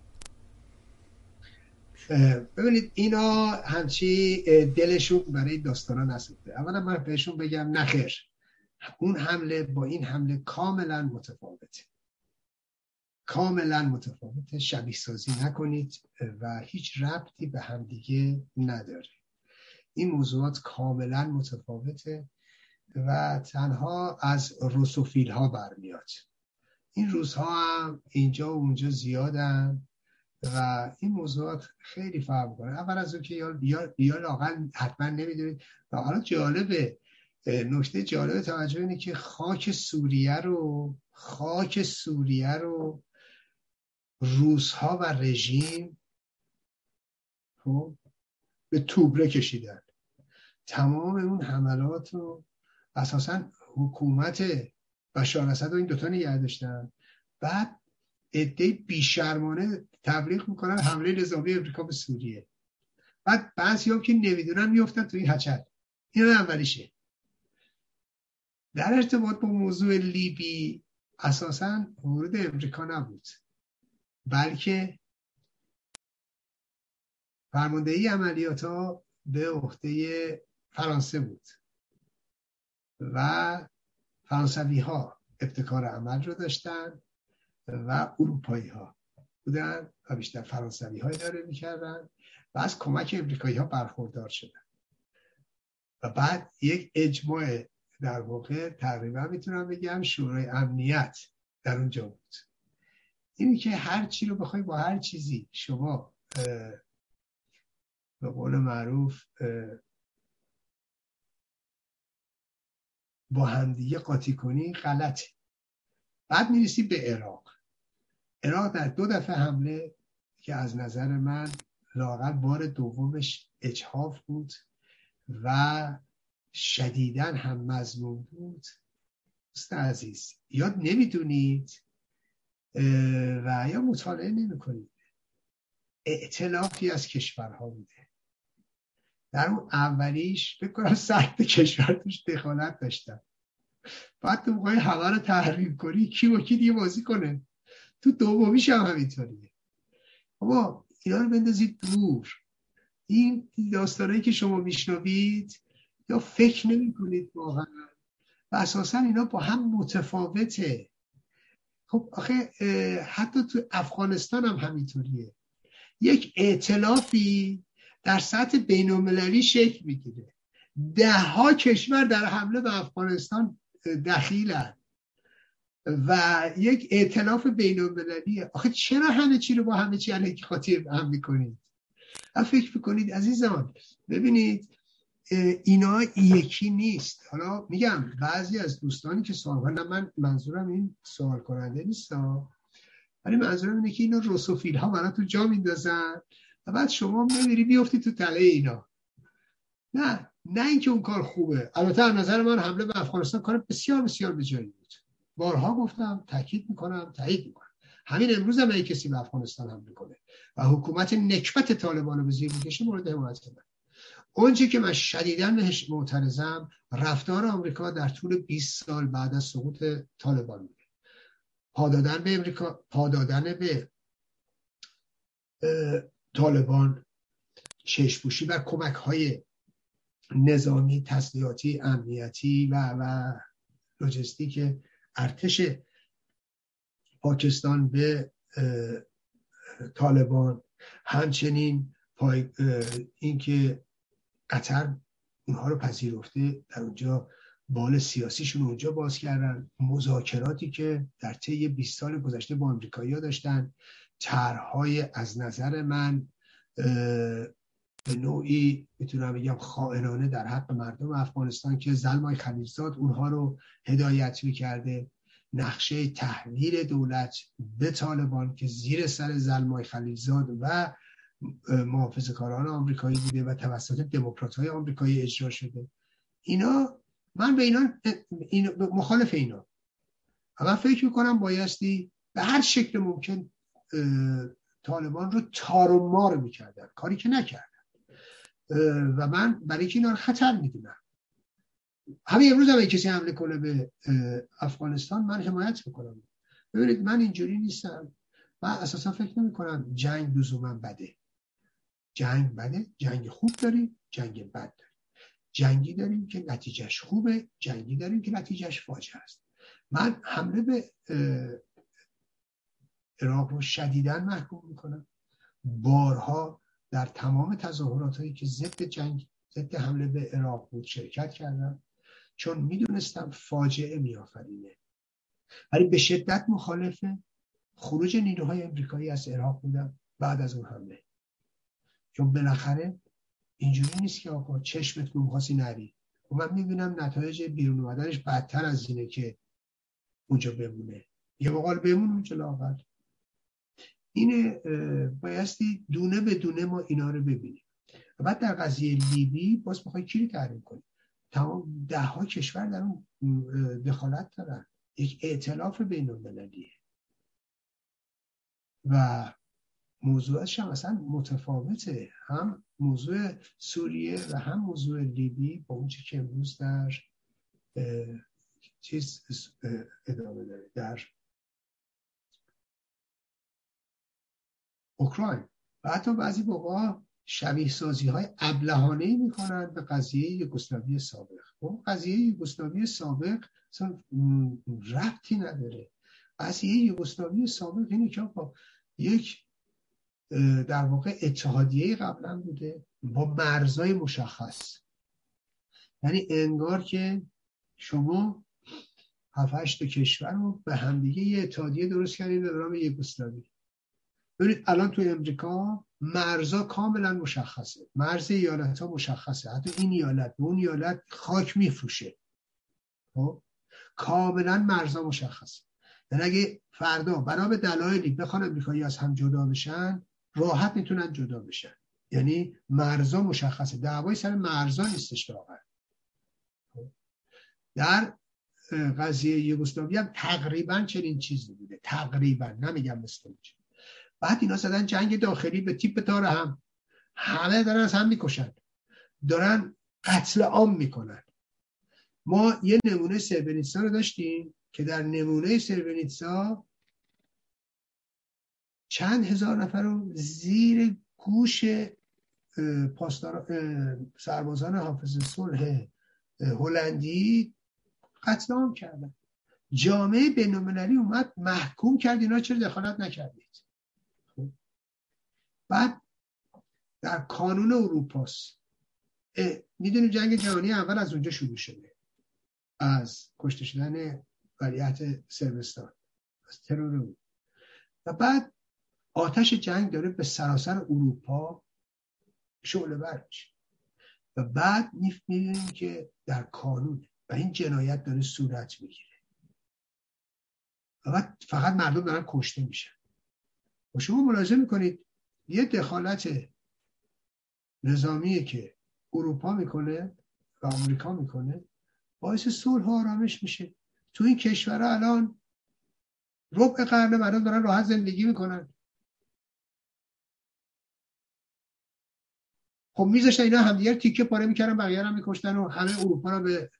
ببینید اینا همچی دلشون برای داستانا نسوخته. اولا من بهشون بگم نخیر اون حمله با این حمله کاملا متفاوته. کاملا متفاوته. شبیه سازی نکنید و هیچ ربطی به همدیگه نداره. این موضوعات کاملا متفاوته و تنها از روسوفیل ها برمیاد. این روزها هم اینجا و اونجا زیادن. و این موضوعات خیلی فرق کنه اول از اون که یا, یا حتما نمی‌دونید. و حالا جالبه نکته جالب توجه اینه که خاک سوریه رو خاک سوریه رو روزها و رژیم خب به توبره کشیدن. تمام اون حملات رو اساسا حکومت بشار اسد و این دوتا نگه داشتن. بعد عده بیشرمانه تبلیغ می‌کنن حمله نظامی امریکا به سوریه. بعد بعضی هم که نمی‌دونن میفتن تو این هچل این اولیشه. در ارتباط با موضوع لیبی اساسا ورود امریکا نبود. بلکه فرماندهی عملیات ها به عهده فرانسه بود و فرانسوی ها ابتکار عمل رو داشتن و اروپایی ها بودن و بیشتر فرانسوی های داره می‌کردن و از کمک امریکایی ها برخوردار شدن. و بعد یک اجماع در واقع تقریبا می‌تونم بگم شورای امنیت در اونجا بود. اینی که هر چی رو بخوای با هر چیزی شما به قول معروف با همدیگه قاطی کنی غلطه. بعد می‌رسی به عراق. عراق در دو دفعه حمله که از نظر من لاغر بار دومش اجحاف بود و شدیدن هم مضمون بود. دوست عزیز یاد نمی‌دونید و یا مطالعه نمی کنید ائتلافی از کشورها بوده. در اون اولیش بکنم سخت کشور توش دخالت داشتن بعد تو موقعی همه رو تحریم کنی کی و کی دیگه بازی کنه؟ تو دومیش هم همینطوریه اما اینا رو بندازید دور. این داستانهایی که شما میشنوید یا فکر نمی کنید واقعا. و اساسا اینا با هم متفاوته. خب آخه حتی تو افغانستان هم همینطوریه. یک اعتلافی در سطح بینالمللی شکل می‌گیره. ده ها کشور در حمله به افغانستان دخیلن. و یک اعتلاف بین المللیه آخه چرا همه چی رو با همه چی علیه خاطر هم می‌کنید؟ فکر می‌کنید عزیزان ببینید اینا یکی نیست. حالا میگم بعضی از دوستانی که سوال نه من منظورم این سوال کننده نیست ولی منظورم اینه که اینا روسوفیل ها برای تو جا میندازن و بعد شما می‌بینی بیفتی تو تله اینا. نه نه اینکه اون کار خوبه. البته از نظر من حمله به افغانستان کار بسیار بسیار به جایی بود. بارها گفتم تاکید می‌کنم تایید می‌کنم. همین امروز هم کسی به افغانستان حمله کنه و حکومت نکبت طالبان به زیر می‌کشه مورد حمایت من. اونچه که من شدیدا بهش معترضم رفتار آمریکا در طول 20 سال بعد از سقوط طالبان بوده. پادادن به امریکا پادادن به طالبان چشپوشی و کمک های نظامی تسلیحاتی امنیتی و و لوجستیک ارتش پاکستان به طالبان. همچنین پای اینکه قطر اونها رو پذیرفته در اونجا بال سیاسیشون اونجا باز کردن. مذاکراتی که در طی 20 سال گذشته با امریکایی داشتن. طرحهای از نظر من به نوعی می‌تونم بگم خائنانه در حق مردم افغانستان که زلمای خلیلزاد اونها رو هدایت می‌کرده. نقشه تحویل دولت به طالبان که زیر سر زلمای خلیلزاد و محافظ کاران آمریکایی بوده و توسط دموکرات های آمریکایی اجرا شده. اینا من به اینا مخالف اینا. من فکر می‌کنم بایستی به هر شکل ممکن طالبان رو تار و مار می‌کردن. کاری که نکردن و من برای که اینا رو خطر می‌دونم. همین امروز هم کسی حمله کنه به افغانستان من حمایت می‌کنم. ببینید من اینجوری نیستم. و اساسا فکر نمی کنم جنگ لزوما بده. جنگ بده جنگ خوب داریم جنگ بد داریم. جنگی داریم که نتیجهش خوبه جنگی داریم که نتیجهش فاجعه است. من حمله به عراق رو شدیدن محکوم می‌کنم. بارها در تمام تظاهرات هایی که ضد جنگ ضد حمله به عراق بود شرکت کردم. چون می‌دونستم فاجعه میآفرینه. ولی به شدت مخالف خروج نیروهای امریکایی از عراق بودم بعد از اون حمله. چون بالاخره اینجوری نیست که آقا چشمت رو نری. و من می‌بینم نتایج بیرون اومدنش بدتر از اینه که اونجا بمونه. یه بقال بمون اونجا لاغر اینه بایستی دونه به دونه ما اینا رو ببینیم. و بعد در قضیه لیبی باز بخوای کی رو تحریم کنیم تمام ده ها کشور در اون دخالت دارن. یک اعتلاف بین المللیه و موضوعش هم اصلا متفاوته. هم موضوع سوریه و هم موضوع لیبی با اونچه که امروز در چیز ادامه داره. در اوکراین. و حتی بعضی موقع شبیه سازی های ابلهانه می کنند به قضیه یوگسلاوی سابق. خب قضیه یوگسلاوی سابق اصلا ربطی نداره. قضیه یوگسلاوی سابق اینه که با یک در واقع اتحادیه قبلا بوده با مرزای مشخص. یعنی انگار که شما هفت کشور رو به همدیگه یه اتحادیه درست کردید به نام یوگسلاوی. ببینید الان توی امریکا مرزا کاملا مشخصه. مرز ایالت ها مشخصه. حتی این ایالت اون ایالت خاک میفروشه. خب؟ کاملا مرزا مشخصه. یعنی اگه فردا بنا به دلایلی بخوان امریکایی از هم جدا بشن راحت می‌تونن جدا بشن. یعنی مرزا مشخصه. دعوای سر مرزا نیستش واقعا. خب؟ در قضیه یوگسلاوی هم تقریبا چنین چیزی بوده. تقریبا. نمیگم مثل بعد اینا زدن جنگ داخلی به تیپ تار هم. همه دارن از هم می‌کشن. دارن قتل عام می‌کنن. ما یه نمونه سربنیتسا رو داشتیم که در نمونه سربنیتسا چند هزار نفر رو زیر گوش پاسدار سربازان حافظ صلح هلندی قتل عام کردن. جامعه بینالمللی اومد محکوم کرد اینا چرا دخالت نکردید؟ بعد در کانون اروپاست می‌دونیم جنگ جهانی اول از اونجا شروع شده. از کشته شدن ولیت سربستان از ترور بود و بعد آتش جنگ داره به سراسر اروپا شعله بر میشه. و بعد می‌بینیم که در کانون و این جنایت داره صورت می‌گیره. و بعد فقط مردم دارن کشته میشن. و شما ملاحظه می‌کنید؟ یه دخالت نظامی که اروپا می‌کنه و آمریکا می‌کنه باعث صلح و آرامش میشه. تو این کشور الان ربع قرن مردم دارن راحت زندگی می‌کنن. خب میذاشتن اینا همدیگر تیکه پاره می‌کردن بقیه هم میکشتن و همه اروپا رو به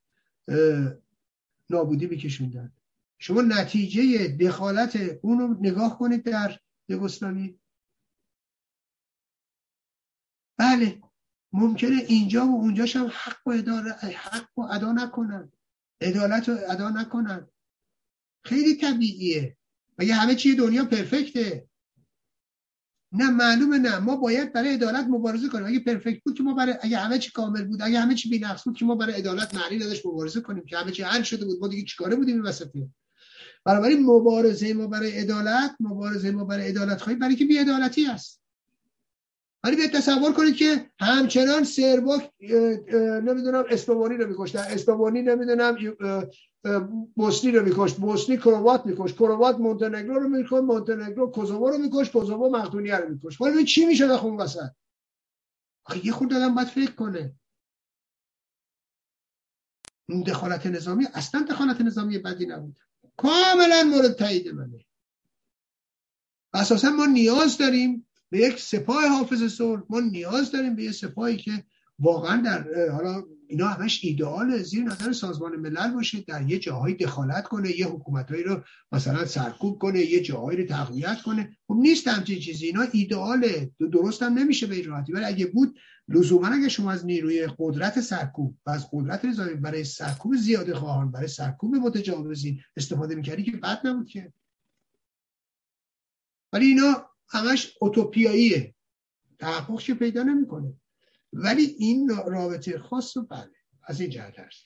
نابودی میکشوندن. شما نتیجه دخالت اونو نگاه کنید در یوگسلاوی. بله ممکنه اینجا و اونجاش هم حق و اداره حق و ادا نکنن. عدالت رو ادا نکنن. خیلی طبیعیه. مگه همه چی دنیا پرفکته؟ نه معلومه نه. ما باید برای عدالت مبارزه کنیم. اگه پرفکت بود که ما برای اگه همه چی کامل بود اگه همه چی بی‌نقص بود که ما برای عدالت معنی نداشت مبارزه کنیم که همه چی حل شده بود. ما دیگه چیکاره بودیم این وسطی بنابراین مبارزه ما برای عدالت مبارزه ما برای عدالت خواهی برای که بی‌عدالتی است ولی به تصور کنید که همچنان سرباک نمی‌دونم اسپوانی رو میکشتن. اسپوانی نمی‌دونم بوسنی رو میکشت. بوسنی کروات میکشت. کروات مونتنگرو رو میکشت. مونتنگرو کوزوو رو میکشت. کوزوو مقدونیه رو میکشت. ولی چی میشه خون وسط؟ آخه یه خود دادم باید فکر کنه. اون دخالت نظامی اصلا دخالت نظامی بدی نبود. کاملا مورد تایید منه. اساسا ما نیاز داریم به یک سپاه حافظ صلح ما نیاز داریم به یک سپاهی که واقعا در حالا اینا همش ایدئال زیر نظر سازمان ملل باشه در یه جاهایی دخالت کنه یه حکومتهایی رو مثلا سرکوب کنه یه جاهایی رو تقویت کنه. خب نیست همچین چیزی اینا ایدئاله. درست هم نمیشه به این راحتی. ولی اگه بود لزوما اگه شما از نیروی قدرت سرکوب و از قدرت نظامی برای سرکوب زیاده خواهان برای سرکوب متجاوزین استفاده می‌کردی که بد نبود که. ولی اینا همش اوتوپیاییه. تحقق که پیدا نمی‌کنه. ولی این رابطه خاص و بله از این جهت هست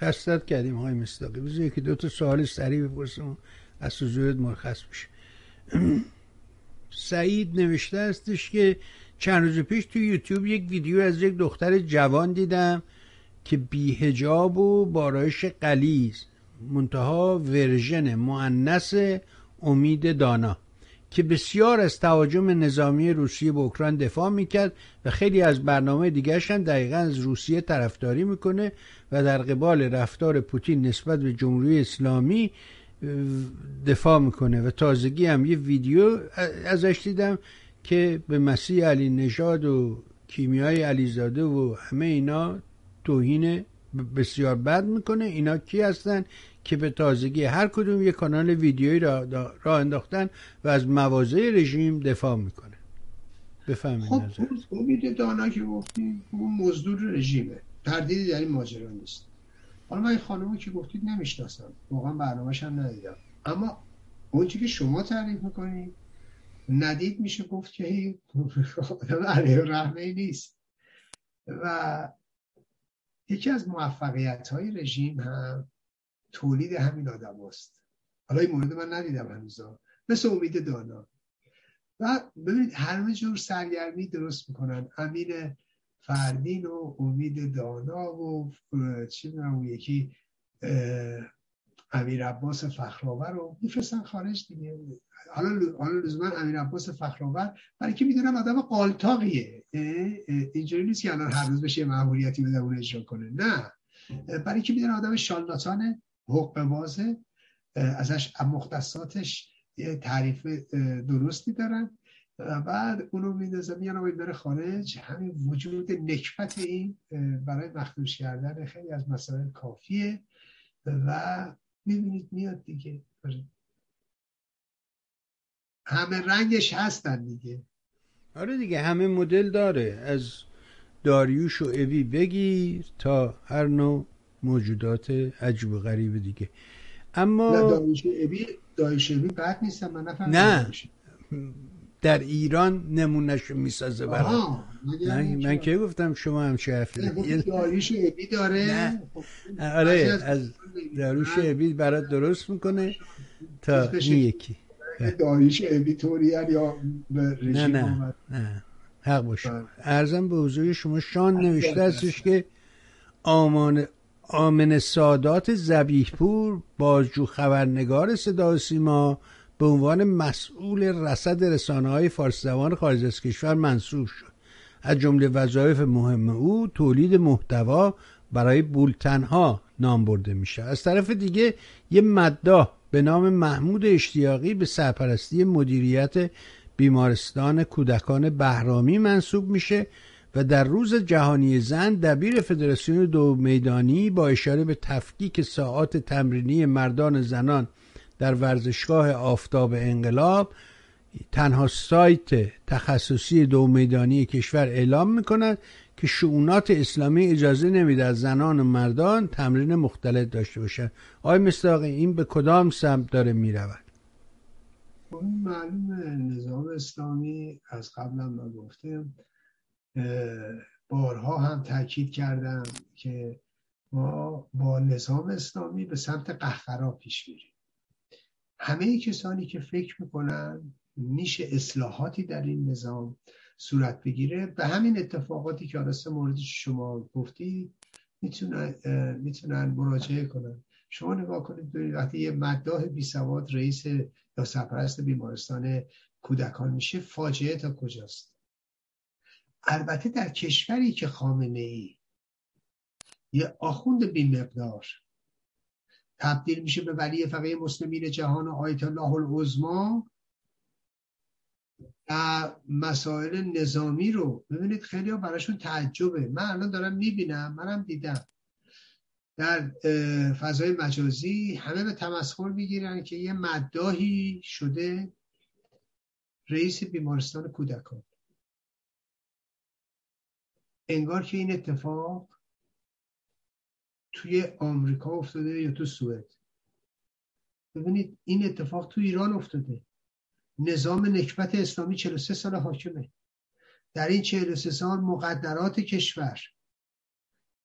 خستت کردیم های مستاقی بذار یکی دو تا سوال سریع بپرسم از سوزویت مرخص میشه سعید نوشته هستش که چند روز پیش تو یوتیوب یک ویدیو از یک دختر جوان دیدم که بیهجاب و بارایش قلیز منتها ورژن معنس امید دانا که بسیار از تهاجم نظامی روسیه به اوکراین دفاع می‌کرد و خیلی از برنامه دیگرش هم دقیقا از روسیه طرفداری می‌کنه و در قبال رفتار پوتین نسبت به جمهوری اسلامی دفاع می‌کنه. و تازگی هم یه ویدیو ازش دیدم که به مسیح علی نژاد و کیمیای علیزاده و همه اینا توهین بسیار بد می‌کنه. اینا کی هستن که به تازگی هر کدوم یه کانال ویدیویی را, را انداختن و از مواضع رژیم دفاع می‌کنه. بفهمید خب امید دانا که گفتیم اون مزدور رژیمه. تردیدی در این ماجرا نیست. حالا من این خانومی که گفتید نمی‌شناسم. واقعا برنامهش هم ندیدم. اما اون که شما تعریف می‌کنید ندید میشه گفت که آدم علیه رحمه نیست. و یکی از موفقیت های رژیم هم تولید همین آدم هست. حالا این مورد من ندیدم هنوزا. مثل امید دانا. و ببینید هر جور سرگرمی درست می‌کنن. امین فردین و امید دانا و چی اون یکی امیر عباس فخرآور رو میفرستن خارج دیگه. حالا حالا لزوما امیر عباس فخرآور برای که می‌دونن آدم قالتاقیه اینجوری نیست که الان هر روز بشه مأموریتی بده اون اجرا کنه. نه. برای که می‌دونن آدم شالناتانه حقوق بازه ازش مختصاتش تعریف درستی دارن. و بعد اونو میندازه میان و بره خارج. همین وجود نکبت این برای مخدوش کردن خیلی از مسائل کافیه. و می‌بینید میاد دیگه. همه رنگش هستن دیگه. آره دیگه همه مدل داره. از داریوش و اوی بگیر تا هر نوع موجودات عجب و غریب دیگه. اما نه داریوش اوی داریوش اوی بد نیستم من نه. در ایران نمونهشو می‌سازه برای من, من که گفتم شما هم حرفی داریوش ابی داره. خب، آره از داریوش ابی برات درست می‌کنه. تا این یکی. داریوش ابی طوری یا به نه نه نه. حق باشه. بله. ارزم به حضور شما شان نوشته هستش که آمان آمن سادات زبیحپور بازجو خبرنگار صدا سیما به عنوان مسئول رصد رسانه های فارس زبان خارج از کشور منصوب شد. از جمله وظایف مهم او تولید محتوا برای بولتنها نام برده میشه. از طرف دیگه یه مداح به نام محمود اشتیاقی به سرپرستی مدیریت بیمارستان کودکان بهرامی منصوب میشه و در روز جهانی زن دبیر فدراسیون دو میدانی با اشاره به تفکیک ساعات تمرینی مردان زنان در ورزشگاه آفتاب انقلاب تنها سایت تخصصی دو میدانی کشور اعلام می‌کند که شعونات اسلامی اجازه نمیده زنان و مردان تمرین مختلف داشته باشند. آقای مستاقی این به کدام سمت داره می‌رود؟ معلومه. نظام اسلامی از قبل هم گفتم بارها هم تاکید کردم که ما با نظام اسلامی به سمت قهقرا پیش میریم. همه کسانی که فکر می‌کنن میشه اصلاحاتی در این نظام صورت بگیره به همین اتفاقاتی که آرسته مورد شما گفتی می‌تونن می‌تونن مراجعه کنن. شما نگاه کنید ببینید وقتی یه مداح بی سواد رئیس یا سرپرست بیمارستان کودکان میشه فاجعه تا کجاست؟ البته در کشوری که خامنه ای یه آخوند بی مقدار تبدیل میشه به ولی فقیه مسلمین جهان آیت الله العظما و مسائل نظامی رو ببینید خیلی ها براشون تعجبه. من الان دارم می‌بینم منم دیدم. در فضای مجازی همه به تمسخر می‌گیرن که یه مداهی شده رئیس بیمارستان کودکان. انگار که این اتفاق توی آمریکا افتاده یا تو سوئد؟ ببینید این اتفاق تو ایران افتاده. نظام نکبت اسلامی 43 سال حاکمه. در این 43 سال مقدرات کشور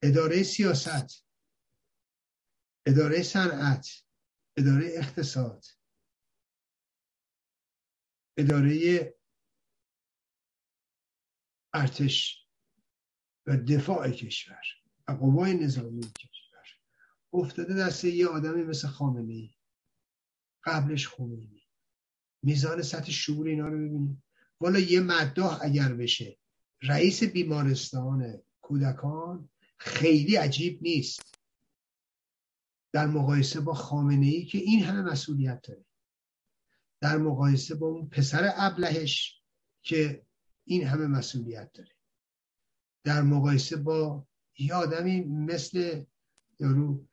اداره سیاست اداره صنعت اداره اقتصاد اداره ارتش و دفاع کشور و قوای نظامی کشور. افتاده دست یه آدمی مثل خامنه ای قبلش خمینی. میزان سطح شعور اینا رو ببینید والا یه مداح اگر بشه رئیس بیمارستان کودکان خیلی عجیب نیست. در مقایسه با خامنه ای که این همه مسئولیت داره. در مقایسه با اون پسر ابلهش که این همه مسئولیت داره. در مقایسه با یه آدمی مثل یارو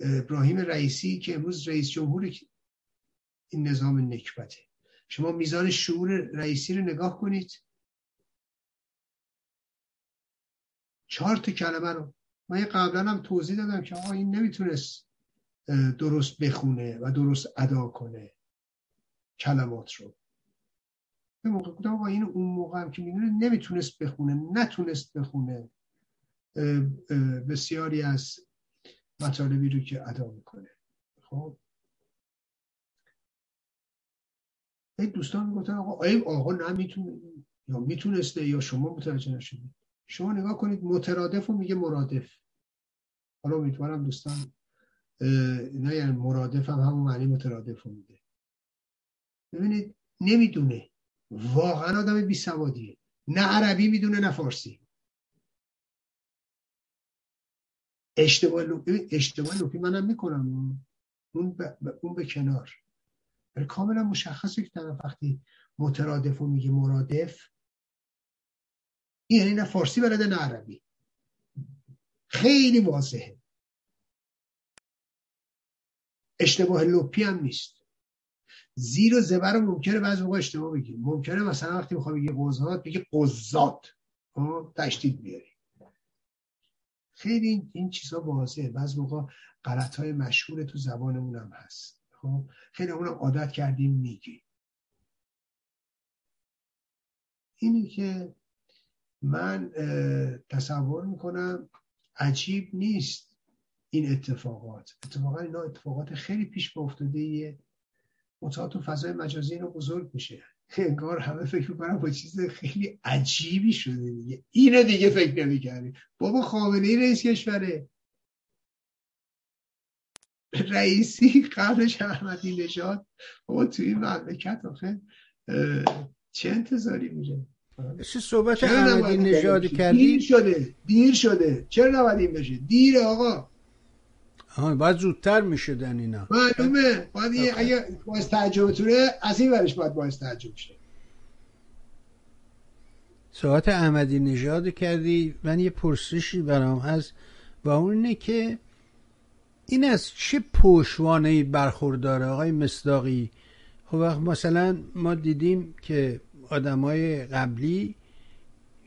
ابراهیم رئیسی که امروز رئیس جمهور این نظام نکبته. شما میزان شعور رئیسی رو نگاه کنید. چهار تا کلمه رو. من قبلا هم توضیح دادم که آقا این نمی‌تونست درست بخونه و درست ادا کنه کلمات رو. به موقع گفتم آقا این اون موقع هم که می‌دونه نمی‌تونست بخونه نتونست بخونه. بسیاری از مطالبی رو که ادا می‌کنه. خب. این دوستان می‌گفتن آقا ای آقا نمی‌تونه یا می‌تونسته یا شما متوجه نشدید؟ شما نگاه کنید مترادف و میگه مرادف. حالا امیدوارم دوستان نه یعنی مرادف هم همون معنی مترادف رو میده. ببینید نمی‌دونه. واقعا آدم بی سوادیه. نه عربی می‌دونه نه فارسی. اشتباه لوپی اشتباه لوپی منم می‌کنم. اون به, اون به کنار. ولی کاملا مشخصه که طرف وقتی مترادف و میگه مرادف این یعنی نه فارسی بلده نه عربی. خیلی واضحه. اشتباه لپی هم نیست. زیر و زبر رو ممکنه بعض موقع اشتباه بگیم ممکنه مثلا وقتی می‌خوای بگی قضات بگی قضات. تشدید بیاری. خیلی این, چیزا واضحه. بعض موقع غلط های مشهور تو زبانمون هم هست. خب؟ خیلی اونم عادت کردیم میگی اینی که من تصور می‌کنم عجیب نیست این اتفاقات. اتفاقا اینا اتفاقات خیلی پیش با افتاده ایه تو فضای مجازی اینو بزرگ میشه. انگار همه فکر می‌کنم با چیز خیلی عجیبی شده دیگه. اینو دیگه فکر نمی‌کردی. بابا خامنه ای رئیس کشوره. رئیسی قبلش احمدی نژاد. بابا توی این مملکت آخه چه انتظاری میشه چه صحبت احمدی نژاد کردی؟ دیر شده دیر شده. چرا نباید این بشه؟ دیر آقا. آها باید زودتر می‌شدن اینا معلومه. باید اگه باعث تعجبتونه از این ورش باید باعث تعجب شه. صحبت احمدی نژاد کردی من یه پرسشی برام هست و اون اینه که این از چه پشوانه برخورداره؟ آقای مصداقی خب مثلا ما دیدیم که آدمای قبلی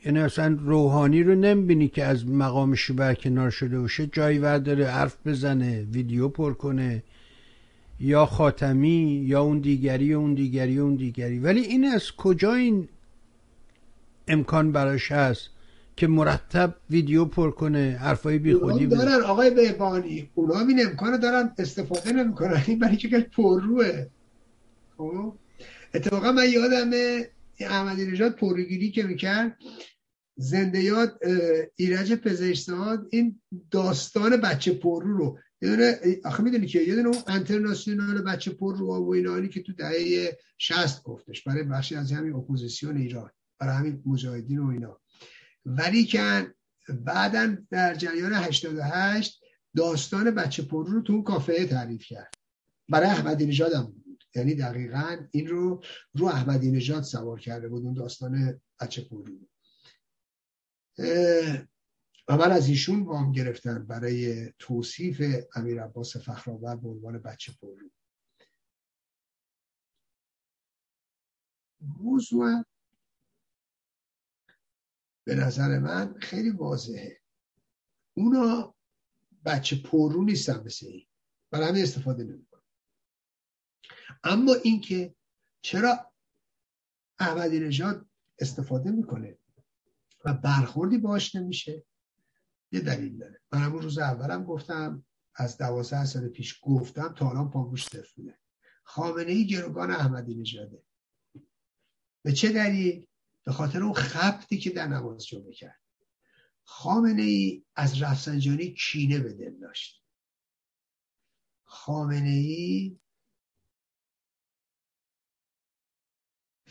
یعنی اصلا روحانی رو نمی‌بینی که از مقامش برکنار شده باشه جایی ورداره حرف بزنه ویدیو پر کنه یا خاتمی یا اون دیگری اون دیگری اون دیگری. ولی این از کجا این امکان براش هست که مرتب ویدیو پر کنه حرفای بی خودی دارن آقای بهبهانی اونا این امکان دارن استفاده نمی‌کنن. این برای اینکه پرروه؟ خب؟ اتفاقا من یادمه احمدی نژاد پرروگری که می‌کرد زنده یاد ایرج پزشکزاد این داستان بچه پررو رو یه دونه آخه می‌دونی که یه دونه انترناسیونال بچه پررو و اینانی که تو دهه 60 گفتش برای بخشی از همین اپوزیسیون ایران برای همین مجاهدین و اینا. ولی که بعدا در جریان 88 داستان بچه پررو رو تو اون کافه تعریف کرد. برای احمدی نژاد هم یعنی دقیقا این رو رو احمدی نژاد سوار کرده بود اون داستان بچه پررو و من از ایشون وام گرفتن برای توصیف امیر عباس فخرآور به عنوان بچه پررو موضوع به نظر من خیلی واضحه. اونا بچه پررو نیستن مثل این برای همین استفاده نمی‌کنن. اما اینکه چرا احمدی نژاد استفاده می‌کنه و برخوردی باش نمیشه یه دلیل داره. من همون روز اولم گفتم از دوازده سال پیش گفتم تا الان پاگوش صرف خامنه ای گروگان احمدی نژاده. به چه دلیل؟ به خاطر اون خبتی که در نماز جمعه کرد. خامنه ای از رفسنجانی کینه به دل داشت. خامنه ای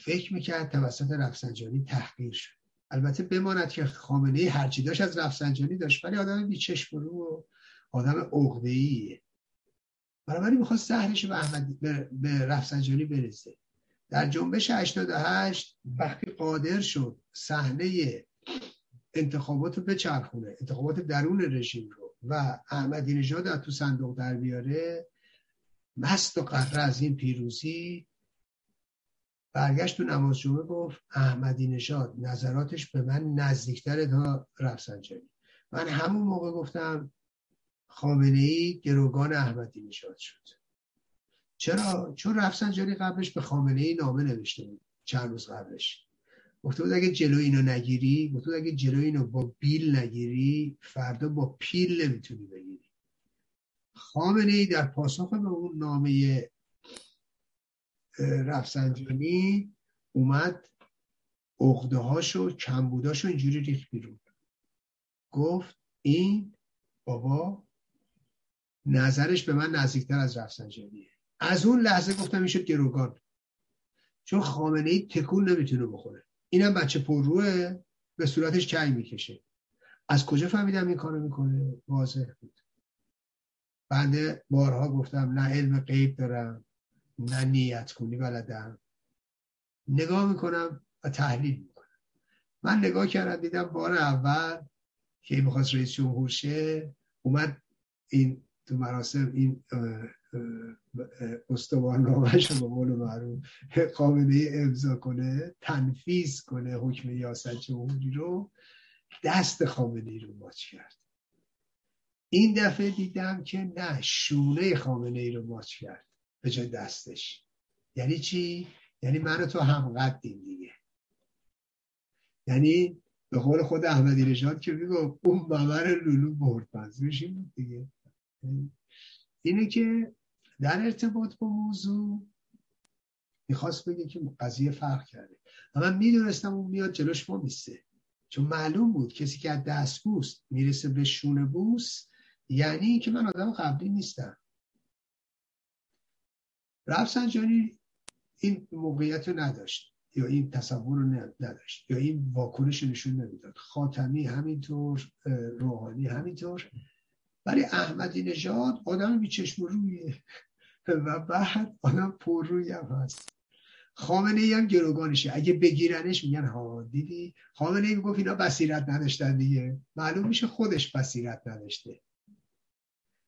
فکر می‌کرد توسط رفسنجانی تحقیر شد. البته بماند که خامنه هرچی داشت از رفسنجانی داشت ولی آدم بیچشم رو و آدم عقده ایه بنابراین می‌خواست زهرش به, احمد به رفسنجانی برسه. در جنبش 88 وقتی قادر شد صحنه انتخابات رو بچرخونه انتخابات درون رژیم رو و احمدی نژاد تو صندوق در بیاره مست و قطره از این پیروزی برگشت تو نماز جمعه گفت احمدی نژاد نظراتش به من نزدیکتره تا رفسنجانی. من همون موقع گفتم خامنه ای گروگان احمدی نژاد شد. چرا؟ چون رفسنجانی قبلش به خامنه ای نامه نوشته بود چند روز قبلش. گفته بود اگه جلو اینو نگیری گفته بود اگه جلو اینو با بیل نگیری فردا با پیل نمی‌تونی بگیری. خامنه ای در پاسخ به اون نامه رفسنجانی اومد اغده هاشو کمبوداشو اینجوری ریخت بیرون. گفت این بابا نظرش به من نزدیکتر از رفسنجانیه. از اون لحظه گفتم این شد گروگان. چون خامنه ای تکون نمی‌تونه بخوره. اینم بچه پرروه به صورتش چای می‌کشه. از کجا فهمیدم این کارو می‌کنه؟ واضح بود. بنده بارها گفتم نه علم غیب دارم. نه نیت کنی بلدم. نگاه می‌کنم و تحلیل می‌کنم. من نگاه کردم دیدم بار اول که می‌خواست رئیس جمهور شه اومد این تو مراسم این استوار نامش رو به قول معروف قابله امضا کنه تنفیز کنه حکم یاست جمهوری رو دست خامنه رو ماچ کرد. این دفعه دیدم که نه شونه خامنه ای رو ماچ کرد. به جای دستش. یعنی چی؟ یعنی من تو هم قدیم دیگه. یعنی به قول خود احمدی نژاد که میگو اون ممر لولو برد. منظورش این دیگه. اینه که در ارتباط با موضوع می‌خواست بگه که قضیه فرق کرده. و من می‌دونستم اون میاد جلوش ما میسته چون معلوم بود کسی که از دست بوست می‌رسه به شونه بوس یعنی که من آدم قبلی نیستم. رفسنجانی این موقعیت رو نداشت یا این تصور رو نداشت یا این واکنش نشون نمی‌داد. خاتمی همینطور روحانی همینطور. ولی احمدی نژاد آدم بیچشم رویه. و بعد آدم پر روی هم هست. خامنه ای هم گروگانشه. اگه بگیرنش میگن ها دیدی؟ خامنه ای گفت اینا بصیرت نداشتن دیگه. معلوم میشه خودش بصیرت نداشته.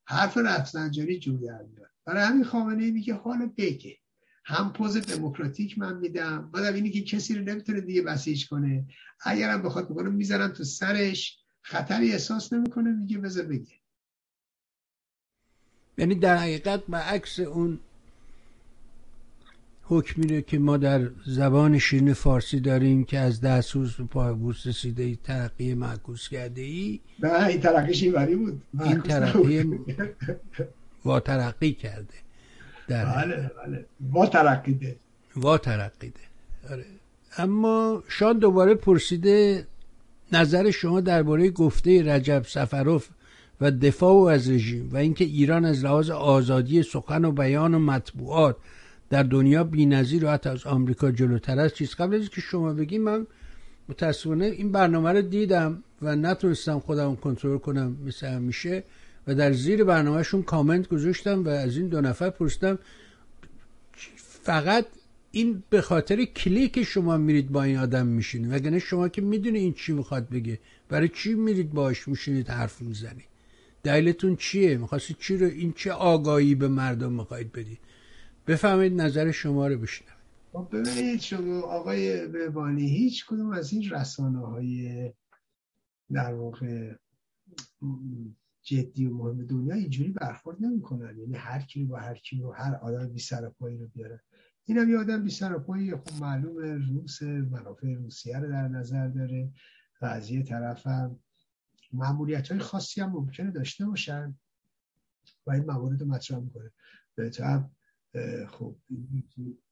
حرف رفسنجانی جور میاد. برای همین خامنه ای میگه حالا بگه. هم پوز دموکراتیک من میدم. بعدم اینی که کسی رو نمی‌تونه دیگه بسیج کنه. اگرم بخواد بکنه می‌زنم تو سرش. خطری احساس نمی‌کنه میگه بذار بگه. یعنی در حقیقت عکس اون حکمی که ما در زبان شیرین فارسی داریم که از دستوز به پایبوس رسیده ای ترقی معکوس کرده ای. نه این ترقیش بود. این ترقی وا ترقی کرده. در بله بله. وا ترقیده وا ترقیده آره. اما شان دوباره پرسیده نظر شما درباره گفته رجب سفروف و دفاع از رژیم و اینکه ایران از لحاظ آزادی سخن و بیان و مطبوعات در دنیا بی‌نظیر و حتی از آمریکا جلوتر است. چیز قبل از که شما بگیم من متاسفانه این برنامه رو دیدم و نتونستم خودم کنترل کنم مثل همیشه و در زیر برنامهشون کامنت گذاشتم و از این دو نفر پرسیدم فقط این به خاطر کلیک شما میرید با این آدم میشینید وگرنه شما که می‌دونی این چی می‌خواد بگه؟ برای چی میرید باش میشینید حرف می‌زنید؟ دلیلتون چیه؟ می‌خواستید چی رو این چه آگاهی به مردم می‌خواید بدید بفهمید نظر شما رو بشنوید خب ببینید شما آقای بهبانی هیچ کدوم از این رسانه های در واقع جدی و مهم دنیا اینجوری برخورد نمی‌کنن. یعنی هر کی با هر کی رو هر آدم بی سر پایی رو بیاره. هم یه آدم بی سر پایی خب معلومه روس منافع روسیه رو در نظر داره. و از یه طرف هم معمولیت های خاصی هم ممکنه داشته باشن و این موارد مطرح می‌کنه. به خب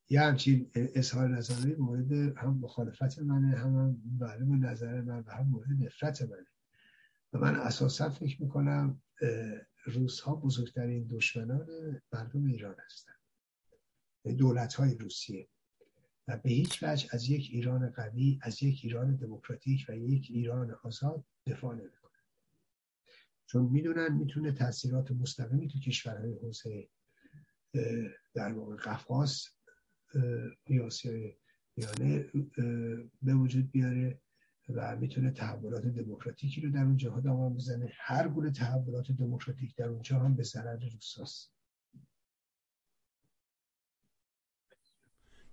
یه همچین اظهار نظری مورد هم مخالفت منه هم, هم معلوم نظر من و هم مورد نفرت منه. و من اساسا فکر می‌کنم روس ها بزرگترین دشمنان مردم ایران هستند دولت های روسیه. و به هیچ وجه از یک ایران قوی از یک ایران دموکراتیک و یک ایران آزاد دفاع نمی‌کنه چون می‌دونن می‌تونه تاثیرات مستقیمی تو کشورهای حوزه در واقع قفقاز یا میانه به وجود بیاره و می‌تونه تحولات دموکراتیکی رو در اونجا دامن بزنه. هر گونه تحولات دموکراتیک در اونجا هم به ضرر روساست.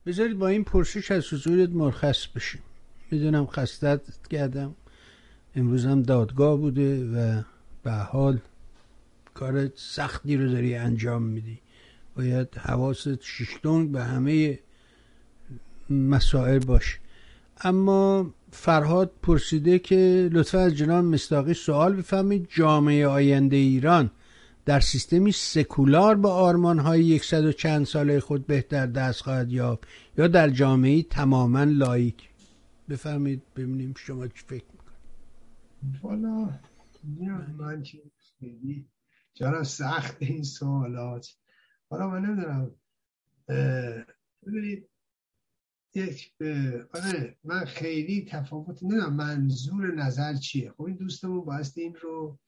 بذارید با این پرسش از حضورت مرخص بشیم. می‌دونم خستت کردم امروز هم دادگاه بوده و به حال کار سختی رو داری انجام میدی. باید حواست شیشتونگ به همه مسائل باشه. اما فرهاد پرسیده که لطفا از جناب مستاقی سوال بفهمید جامعه آینده ایران در سیستمی سکولار به آرمان های یکصد و چند ساله خود بهتر دست خواهد یافت یا در جامعه تماما لایک؟ بفهمید ببینیم شما چی فکر می‌کنید. والا من چی جانم سخت این سوالات؟ حالا من نمی‌دونم ببینید یک آره من خیلی تفاوت نمی‌دونم منظور نظر چیه. خب این دوستمون بایستی این رو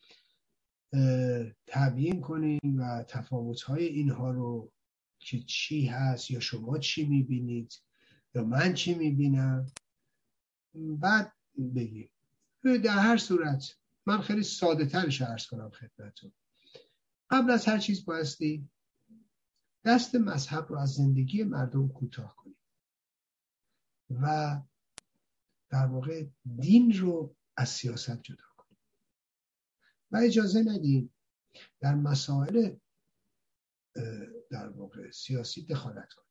تبیین کنیم و تفاوت های اینها رو که چی هست یا شما چی می‌بینید یا من چی می‌بینم بعد بگیم. در هر صورت من خیلی ساده ترش عرض کنم خدمتون قبل از هر چیز بایستی دست مذهب رو از زندگی مردم کوتاه کنیم و در واقع دین رو از سیاست جدا کنیم. و اجازه ندیم در مسائل در واقع سیاسی دخالت کنیم.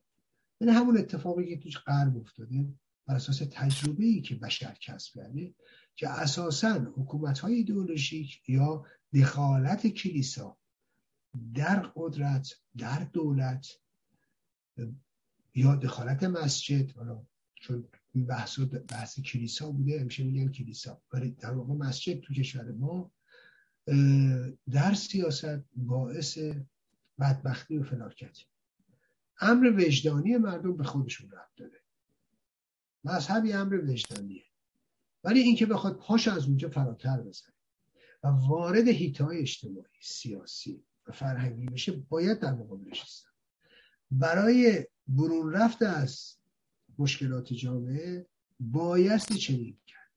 یعنی همون اتفاقی که توش غرب افتاده بر اساس تجربه ای که بشر کسب کرده که اساسا حکومت های ایدئولوژیک یا دخالت کلیسا در قدرت در دولت یا دخالت مسجد حالا چون این بحث بحث کلیسا بوده همیشه میگن کلیسا. ولی در واقع مسجد تو کشور ما در سیاست باعث بدبختی و فلاکت امر وجدانی مردم به خودشون رفت داره. مذهبی امر وجدانیه. ولی اینکه بخواد پاش از اونجا فراتر بزنه و وارد هیتای اجتماعی سیاسی فرهنگی بشه باید در مقابلش هستن برای برون رفت از مشکلات جامعه بایستی چنین کرد.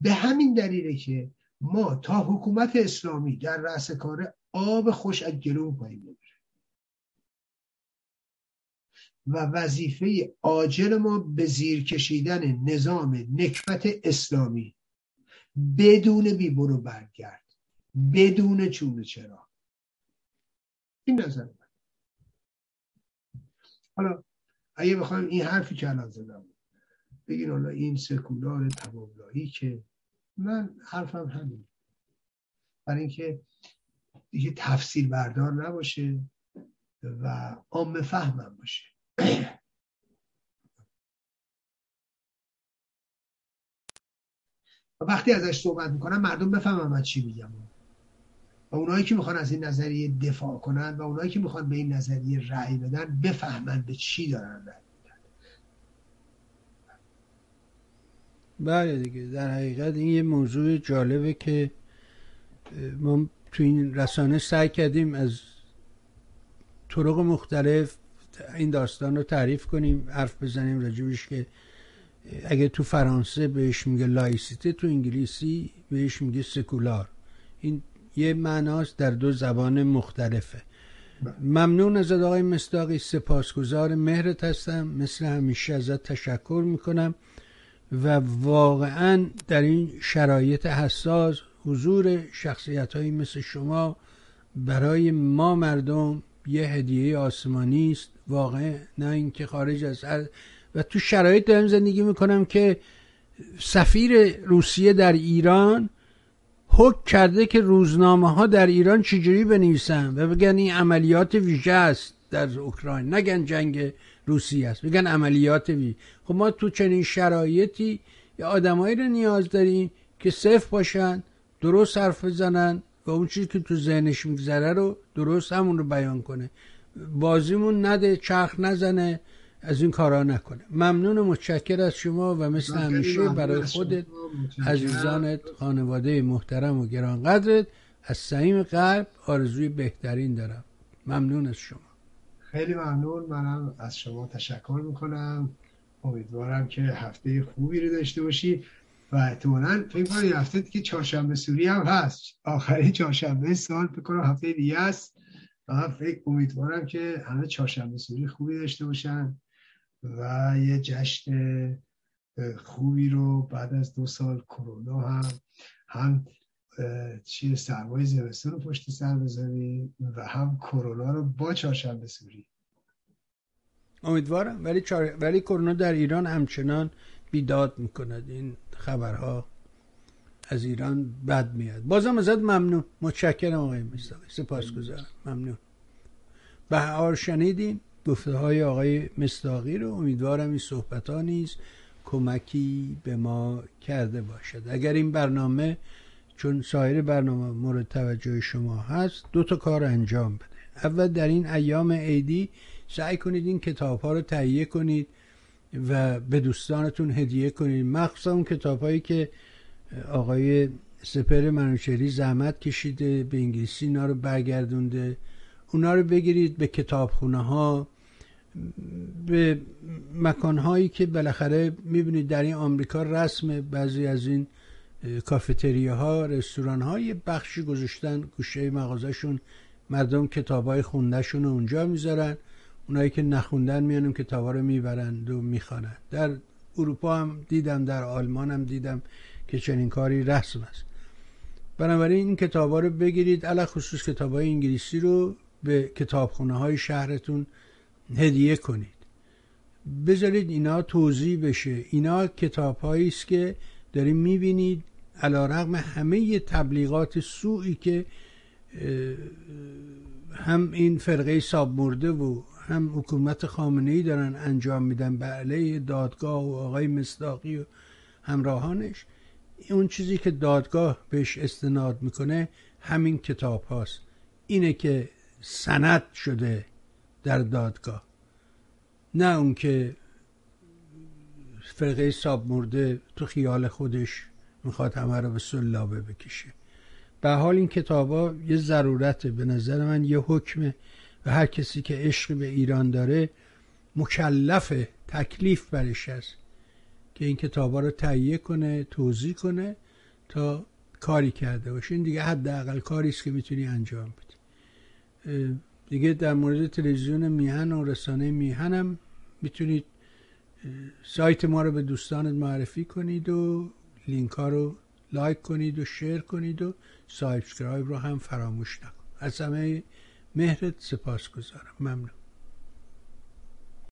به همین دلیله که ما تا حکومت اسلامی در رأس کار آب خوش از گلو پایین و وظیفه عاجل ما به زیر کشیدن نظام نکبت اسلامی بدون بی برو برگرد بدون چونه چرا. این نظر من حالا اگه بخوایم این حرفی که الان زدم بگین حالا این سکولار تماملایی که من حرفم همین برای اینکه دیگه تفسیر بردار نباشه و عام فهمم باشه. وقتی ازش صحبت می‌کنم مردم بفهمم من چی میگم. و اونایی که می‌خوان از این نظریه دفاع کنن و اونایی که می‌خوان به این نظریه رأی بدن بفهمن به چی دارن رأی میدن. بله دیگه در حقیقت این یه موضوع جالبه که ما تو این رسانه سعی کردیم از طرق مختلف این داستان رو تعریف کنیم حرف بزنیم راجبش که اگه تو فرانسه بهش میگه لایسیته تو انگلیسی بهش میگه سکولار. این یه معناست در دو زبان مختلفه. ممنون از آقای مستاقی سپاسگزار مهرت هستم. مثل همیشه ازت تشکر می‌کنم و واقعا در این شرایط حساس حضور شخصیت هایی مثل شما برای ما مردم یه هدیه آسمانی است. واقع نه اینکه خارج از و تو شرایط دارم زندگی می‌کنم که سفیر روسیه در ایران حک کرده که روزنامه ها در ایران چجوری بنویسن و بگن این عملیات ویژه است در اوکراین. نگن جنگ روسیه است بگن عملیات ویژه خب ما تو چنین شرایطی یا آدمایی رو نیاز داریم که صفر باشن درست حرف بزنن و اون چیزی که تو ذهنش میگذره رو درست همون رو بیان کنه. بازیمون نده چرخ نزنه. از این کارا نکنه. ممنون متشکر از شما و مثل همیشه برای خودت عزیزانت خانواده محترم و گرانقدرت. از سعیم قلب آرزوی بهترین دارم. ممنون از شما. خیلی ممنون. منم از شما تشکر می‌کنم. امیدوارم که هفته خوبی رو داشته باشی و احتمالا فکر کنم هفته که چهارشنبه سوری هم هست. آخری چهارشنبه سال فکر کنم هفته دیگه است. و فکر امیدوارم که همه چهارشنبه سوری خوبی داشته باشن. و یه جشن خوبی رو بعد از دو سال کرونا هم هم چیه سرمایه زمستون رو پشت سر بذاریم و هم کرونا رو با چهارشنبه سوری. امیدوارم. ولی چار... ولی کرونا در ایران همچنان بیداد می‌کند. این خبرها از ایران بد میاد. بازم ازت ممنون. متشکرم آقای مصداقی سپاسگزارم. ممنون. بهار شنیدیم گفته های آقای مستاقی رو امیدوارم این صحبت ها نیز کمکی به ما کرده باشد. اگر این برنامه چون سایر برنامه مورد توجه شما هست دو تا کار انجام بده. اول در این ایام عیدی سعی کنید این کتاب ها رو تهیه کنید و به دوستانتون هدیه کنید. مخصوصا اون کتاب هایی که آقای سپر منوچهری زحمت کشیده به انگلیسی اینا رو برگردونده. اونا رو بگیرید به کتابخونه ها به مکانهایی که بالاخره می‌بینید در این آمریکا رسم بعضی از این کافتریا ها رستوران ها یه بخشی گذاشتن گوشه مغازشون مردم کتاب های خوندهشون اونجا می‌ذارن. اونایی که نخوندن میانم کتاب رو می‌برند و می‌خوانند در اروپا هم دیدم در آلمان هم دیدم که چنین کاری رسم است. بنابراین این کتاب ها رو بگیرید علا خصوص کتاب های انگلیسی رو به کتابخونه های شهرتون هدیه کنید. بذارید اینا توضیح بشه. اینا کتاب است که داریم می‌بینید علا رقم همه تبلیغات سوئی که هم این فرقه ساب مرده و هم حکومت خامنه ای دارن انجام میدن به علیه دادگاه و آقای مصداقی و همراهانش. اون چیزی که دادگاه بهش استناد می‌کنه همین کتاب هاست اینه که سند شده در دادگاه. نه اون که فرقه ساب مرده تو خیال خودش می‌خواد همه رو به سلابه بکشه. به حال این کتابا یه ضرورته. به نظر من یه حکمه و هر کسی که عشق به ایران داره مکلف تکلیف برش هست که این کتابا رو تهیه کنه توضیح کنه تا کاری کرده باشه. این دیگه حداقل کاری است که می‌تونی انجام بدی. دیگه در مورد تلویزیون میهن و رسانه میهنم می‌تونید سایت ما رو به دوستانت معرفی کنید و لینک ها رو like کنید و share کنید و subscribe رو هم فراموش نکن. از همه مهرتون سپاس گذارم ممنون.